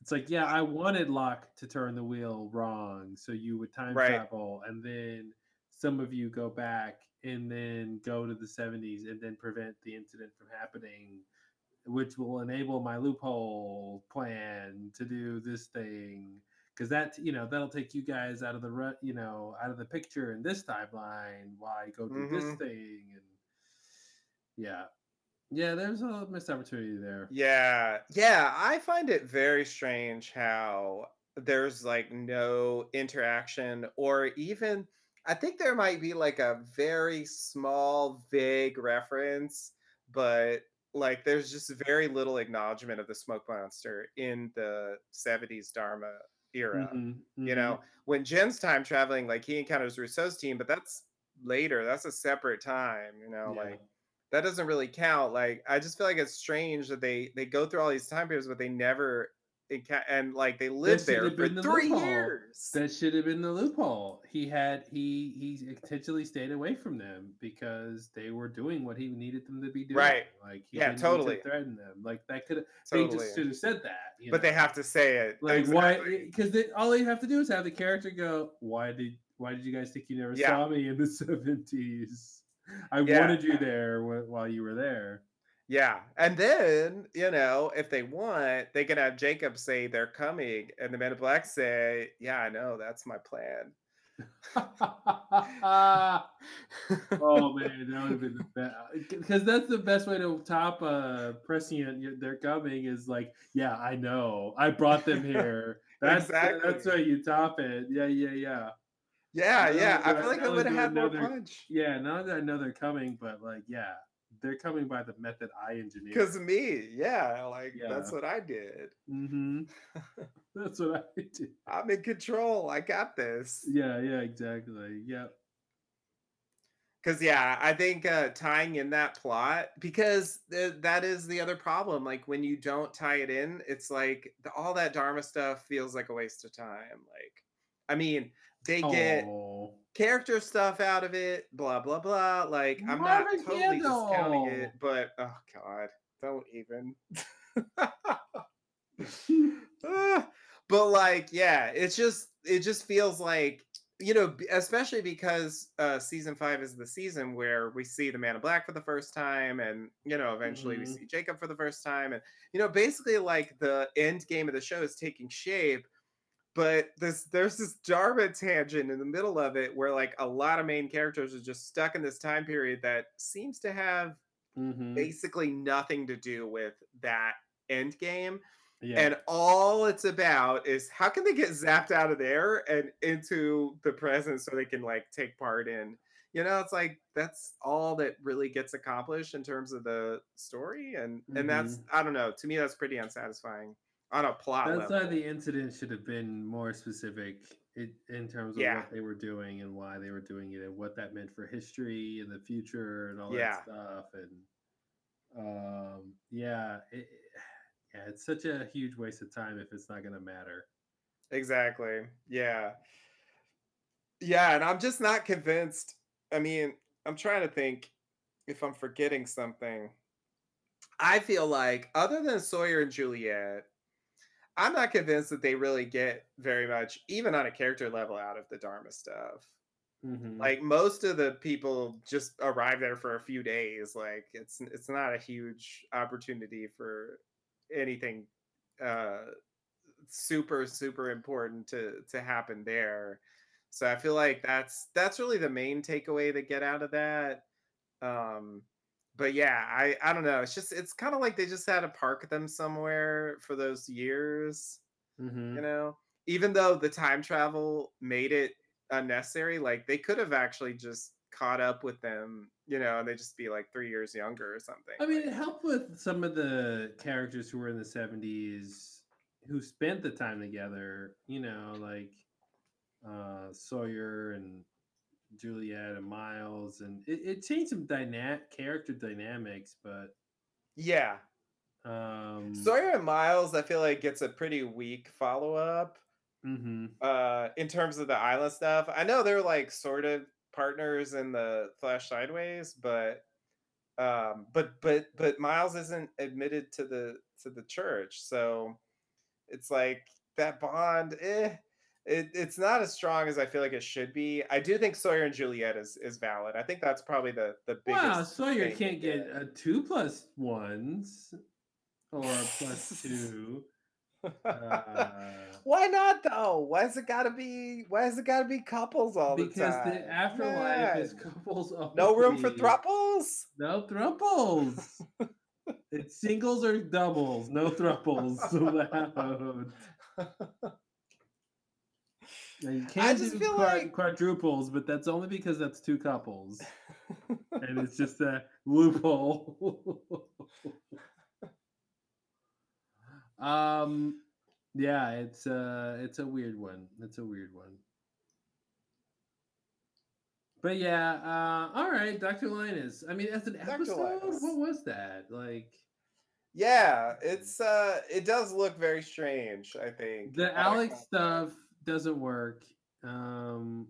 [SPEAKER 1] It's like, yeah, I wanted Locke to turn the wheel wrong, so you would time
[SPEAKER 2] Right.
[SPEAKER 1] travel, and then some of you go back and then go to the '70s and then prevent the incident from happening, which will enable my loophole plan to do this thing. Because that, you know, that'll take you guys out of the rut, you know, out of the picture in this timeline while I go do this
[SPEAKER 2] Mhm.
[SPEAKER 1] thing, and yeah, yeah, there's a missed opportunity there.
[SPEAKER 2] Yeah. Yeah. I find it very strange how there's like no interaction or even I think there might be like a very small, vague reference, but like there's just very little acknowledgement of the smoke monster in the 70s Dharma era.
[SPEAKER 1] Mhm,
[SPEAKER 2] You
[SPEAKER 1] mhm.
[SPEAKER 2] know, when Jin's time traveling, like he encounters Rousseau's team, but that's later. That's a separate time, you know,
[SPEAKER 1] Yeah.
[SPEAKER 2] like that doesn't really count. Like I just feel like it's strange that they they go through all these time periods, but they never and like they
[SPEAKER 1] That
[SPEAKER 2] live there for
[SPEAKER 1] the
[SPEAKER 2] three
[SPEAKER 1] loophole.
[SPEAKER 2] years.
[SPEAKER 1] That should have been the loophole. He had he he intentionally stayed away from them because they were doing what he needed them to be doing.
[SPEAKER 2] Right.
[SPEAKER 1] Like he
[SPEAKER 2] Yeah,
[SPEAKER 1] didn't
[SPEAKER 2] totally.
[SPEAKER 1] to threaten them. Like that could they
[SPEAKER 2] Totally.
[SPEAKER 1] just should have said that. you
[SPEAKER 2] But they have to say it.
[SPEAKER 1] like
[SPEAKER 2] exactly.
[SPEAKER 1] why because all they have to do is have the character go, Why did why did you guys think you never
[SPEAKER 2] Yeah.
[SPEAKER 1] saw me in the seventies? I
[SPEAKER 2] Yeah.
[SPEAKER 1] wanted you there while you were there.
[SPEAKER 2] Yeah. And then, you know, if they want, they can have Jacob say they're coming, and the Man in Black say, Yeah, I know, that's my plan.
[SPEAKER 1] oh man, that would have been the best because that's the best way to top uh prescient. They're coming is like, yeah, I know, I brought them here. That's that's
[SPEAKER 2] Exactly.
[SPEAKER 1] how you top it. Yeah, yeah, yeah.
[SPEAKER 2] Yeah,
[SPEAKER 1] Not
[SPEAKER 2] yeah. I feel like
[SPEAKER 1] I
[SPEAKER 2] would have had more punch.
[SPEAKER 1] Yeah, not that I know they're coming, but like, yeah, they're coming by the method I engineered.
[SPEAKER 2] Because me. Yeah. Like that's what I did.
[SPEAKER 1] hmm That's what I did.
[SPEAKER 2] I'm in control. I got this.
[SPEAKER 1] Yeah, yeah, exactly. Yep.
[SPEAKER 2] Because yeah, I think uh, tying in that plot because th- that is the other problem. Like when you don't tie it in, it's like the, all that Dharma stuff feels like a waste of time. Like, I mean, they get
[SPEAKER 1] Oh.
[SPEAKER 2] character stuff out of it, blah blah blah. Like I'm not
[SPEAKER 1] Marvin
[SPEAKER 2] totally discounting it, but oh god, don't even. Ah, but like, yeah, it's just it just feels like you know, especially because uh season five is the season where we see the man in black for the first time, and you know, eventually we
[SPEAKER 1] Mhm.
[SPEAKER 2] see Jacob for the first time, and you know, basically like the end game of the show is taking shape. But this there's this Dharma tangent in the middle of it where like a lot of main characters are just stuck in this time period that seems to have
[SPEAKER 1] Mhm.
[SPEAKER 2] basically nothing to do with that end game.
[SPEAKER 1] Yeah.
[SPEAKER 2] And all it's about is how can they get zapped out of there and into the present so they can like take part in. You know, it's like that's all that really gets accomplished in terms of the story, and and that's
[SPEAKER 1] Mm-hmm.
[SPEAKER 2] I don't know. To me, that's pretty unsatisfying on a plot
[SPEAKER 1] That's
[SPEAKER 2] level.
[SPEAKER 1] why the incident should have been more specific in, in terms of
[SPEAKER 2] Yeah.
[SPEAKER 1] what they were doing and why they were doing it and what that meant for history and the future and all
[SPEAKER 2] Yeah.
[SPEAKER 1] that stuff. And um, yeah, it, yeah, it's such a huge waste of time if it's not going to matter.
[SPEAKER 2] Exactly. Yeah. Yeah, and I'm just not convinced. I mean, I'm trying to think if I'm forgetting something. I feel like other than Sawyer and Juliet, I'm not convinced that they really get very much, even on a character level, out of the Dharma stuff.
[SPEAKER 1] Mhm.
[SPEAKER 2] Like most of the people just arrive there for a few days. Like it's it's not a huge opportunity for anything uh super super important to to happen there. So I feel like that's that's really the main takeaway to get out of that. Um but yeah, I I don't know. It's just it's kind of like they just had to park them somewhere for those years,
[SPEAKER 1] Mhm.
[SPEAKER 2] you know? Even though the time travel made it unnecessary, like they could have actually just caught up with them, you know, and they just be like 3 years younger or something.
[SPEAKER 1] I mean, it helped with some of the characters who were in the 70s who spent the time together, you know, like uh, Sawyer and Juliet and Miles. And it, it changed some dyna- character dynamics, but.
[SPEAKER 2] Yeah.
[SPEAKER 1] Um,
[SPEAKER 2] Sawyer and Miles, I feel like gets a pretty weak follow up.
[SPEAKER 1] hmm
[SPEAKER 2] Uh, in terms of the island stuff, I know they're like sort of partners in the Flash Sideways, but um, but but but Miles isn't admitted to the to the church, so it's like that bond. Eh, it, it's not as strong as I feel like it should be. I do think Sawyer and Juliet is is valid. I think that's probably the the biggest.
[SPEAKER 1] Wow, Sawyer can't get a two plus ones or a plus two. Uh,
[SPEAKER 2] Why not though? Why has it got to be? Why has it got to be couples all the time?
[SPEAKER 1] because the afterlife is
[SPEAKER 2] Man.
[SPEAKER 1] couples only.
[SPEAKER 2] No room for thruples.
[SPEAKER 1] No thruples. it's singles or doubles. No thruples allowed. Now, you can
[SPEAKER 2] just
[SPEAKER 1] do
[SPEAKER 2] feel
[SPEAKER 1] quad-
[SPEAKER 2] like-
[SPEAKER 1] quadruples, but that's only because that's two couples, and it's just a loophole. um, yeah, it's uh it's a weird one. It's a weird one. But yeah, uh, all right, Dr. Linus. I mean, as an
[SPEAKER 2] Dr.
[SPEAKER 1] episode,
[SPEAKER 2] Linus.
[SPEAKER 1] what was that like?
[SPEAKER 2] Yeah, it's uh, it does look very strange. I think
[SPEAKER 1] The Alex stuff doesn't work. Um,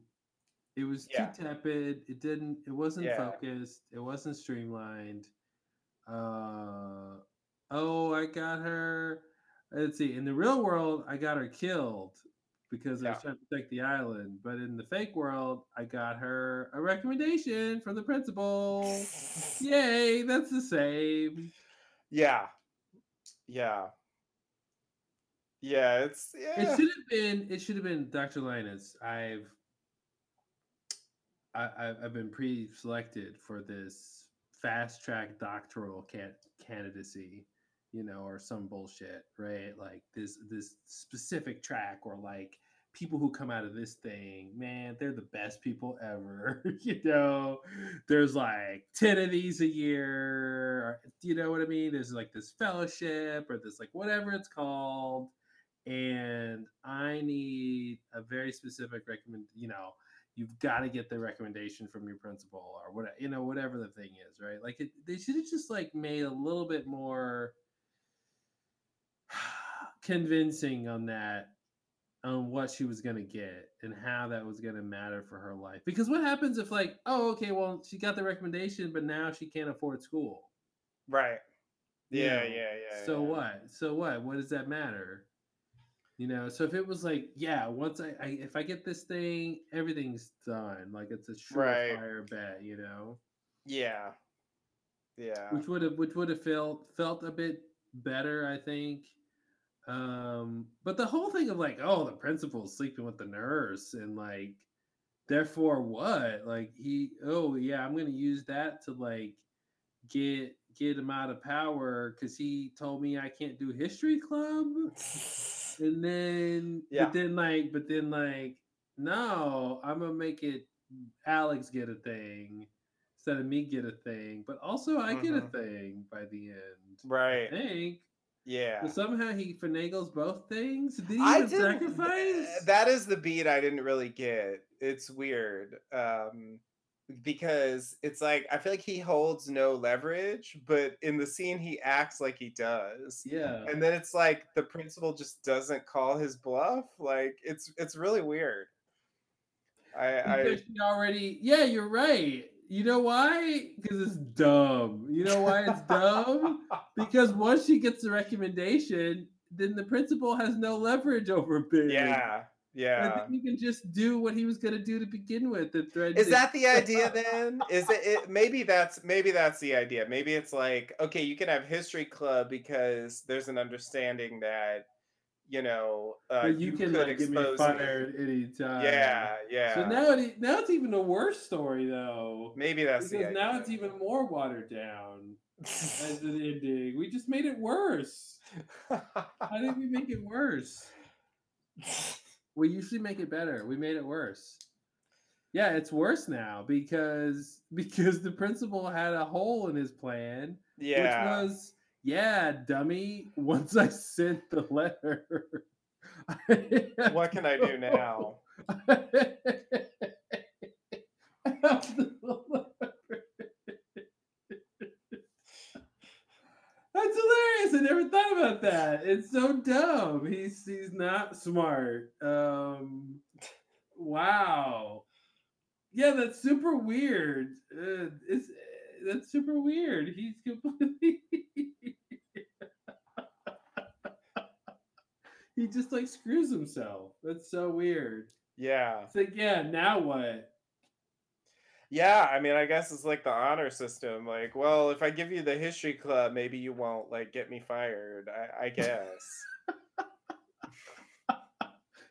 [SPEAKER 1] it was
[SPEAKER 2] Yeah.
[SPEAKER 1] too tepid. It didn't. It wasn't
[SPEAKER 2] Yeah.
[SPEAKER 1] focused. It wasn't streamlined. Uh, oh, I got her. Let's see. In the real world, I got her killed because I was trying to protect the island. But in the fake world, I got her a recommendation from the principal. Yay! That's the same.
[SPEAKER 2] Yeah, yeah, yeah. It's yeah.
[SPEAKER 1] It should have been. It should have been Dr. Linus. I've I, I've been pre-selected for this fast track doctoral can- candidacy, you know, or some bullshit, right? Like this this specific track, or like people who come out of this thing, man, they're the best people ever. you know, there's like ten of these a year. Or, you know what I mean? There's like this fellowship, or this like whatever it's called and I need a very specific recommend. You know, you've got to get the recommendation from your principal or what you know, whatever the thing is, right? Like it, they should have just like made a little bit more convincing on that on what she was going to get and how that was going to matter for her life because what happens if like oh okay well she got the recommendation but now she can't afford school
[SPEAKER 2] right.
[SPEAKER 1] you
[SPEAKER 2] Yeah,
[SPEAKER 1] know?
[SPEAKER 2] yeah, yeah.
[SPEAKER 1] So
[SPEAKER 2] yeah.
[SPEAKER 1] what? So what? What does that matter? You know, so if it was like, yeah, once I, I if I get this thing, everything's done. Like it's a
[SPEAKER 2] Right.
[SPEAKER 1] surefire bet, you know.
[SPEAKER 2] Yeah, yeah.
[SPEAKER 1] Which would have which would have felt felt a bit better, I think. Um, but the whole thing of like, oh, the principal's sleeping with the nurse and like therefore what? Like he oh yeah, I'm gonna use that to like get get him out of power because he told me I can't do history club. And then
[SPEAKER 2] Yeah.
[SPEAKER 1] but then like but then like no, I'm gonna make it Alex get a thing instead of me get a thing, but also I get a
[SPEAKER 2] Mhm.
[SPEAKER 1] thing by the end.
[SPEAKER 2] Right.
[SPEAKER 1] I think.
[SPEAKER 2] Yeah.
[SPEAKER 1] But somehow he finagles both things. Did he
[SPEAKER 2] I didn't.
[SPEAKER 1] sacrifice?
[SPEAKER 2] That is the beat I didn't really get. It's weird. Um because it's like I feel like he holds no leverage, but in the scene he acts like he does.
[SPEAKER 1] Yeah.
[SPEAKER 2] And then it's like the principal just doesn't call his bluff. Like it's it's really weird. I I
[SPEAKER 1] Because she already, yeah, you're right. You know why? Because it's dumb. You know why it's dumb? Because once she gets the recommendation, then the principal has no leverage over Big.
[SPEAKER 2] yeah.
[SPEAKER 1] And
[SPEAKER 2] Yeah.
[SPEAKER 1] then you can just do what he was gonna do to begin with. The thread
[SPEAKER 2] Is that the idea then? Is it, it maybe that's maybe that's the idea. Maybe it's like, okay, you can have history club because there's an understanding that you know uh,
[SPEAKER 1] But you, can
[SPEAKER 2] could
[SPEAKER 1] like get me
[SPEAKER 2] expose
[SPEAKER 1] fired any time.
[SPEAKER 2] Yeah, yeah.
[SPEAKER 1] So now it now it's even a worse story though.
[SPEAKER 2] Maybe that's the
[SPEAKER 1] because now it's even more watered down as an ending. We just made it worse. How did we make it worse? We usually make it better. We made it worse. Yeah, it's worse now because because the principal had a hole in his plan,
[SPEAKER 2] Yeah.
[SPEAKER 1] which was yeah, dummy. Once I sent the letter,
[SPEAKER 2] what can I do now?
[SPEAKER 1] That's hilarious. I never thought about that. It's so dumb. He's he's not smart. Um wow. Yeah, that's super weird. Uh, it's that's super weird. He's completely He just like screws himself. That's so weird.
[SPEAKER 2] Yeah.
[SPEAKER 1] It's like, yeah, now what?
[SPEAKER 2] Yeah, I mean, I guess it's like the honor system. Like, well, if I give you the history club, maybe you won't like get me fired. I, I guess.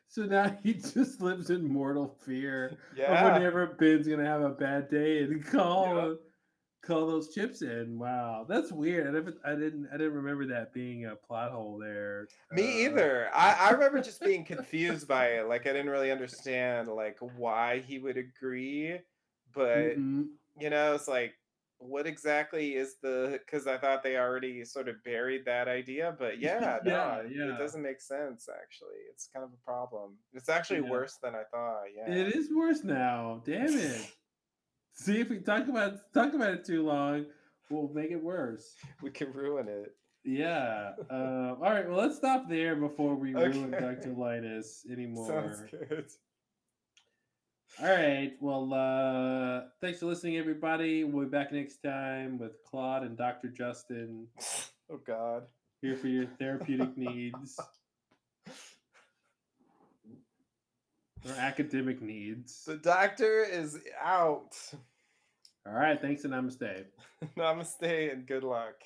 [SPEAKER 1] So now he just lives in mortal fear
[SPEAKER 2] Yeah.
[SPEAKER 1] of whenever Ben's gonna have a bad day and call call those chips in. Wow, that's weird. I never, I didn't, I didn't remember that being a plot hole there.
[SPEAKER 2] Me
[SPEAKER 1] Uh,
[SPEAKER 2] either. I, I remember just being confused by it. Like I didn't really understand like why he would agree, but
[SPEAKER 1] mhm.
[SPEAKER 2] you know, it's like what exactly is the because I thought they already sort of buried that idea, but yeah,
[SPEAKER 1] Yeah,
[SPEAKER 2] it-
[SPEAKER 1] yeah.
[SPEAKER 2] it doesn't make sense actually. It's kind of a problem. It's actually
[SPEAKER 1] Yeah.
[SPEAKER 2] worse than I thought. Yeah.
[SPEAKER 1] It is worse now. Damn it. See if we talk about talk about it too long, we'll make it worse.
[SPEAKER 2] We can ruin it.
[SPEAKER 1] Yeah. Uh, all right. Well, let's stop there before we ruin Dr. Linus anymore.
[SPEAKER 2] Sounds good.
[SPEAKER 1] All right. Well, uh, thanks for listening, everybody. We'll be back next time with Claude and Dr. Justin
[SPEAKER 2] Oh God.
[SPEAKER 1] here for your therapeutic needs or academic needs.
[SPEAKER 2] The doctor is out.
[SPEAKER 1] All right. Thanks and namaste.
[SPEAKER 2] Namaste and good luck.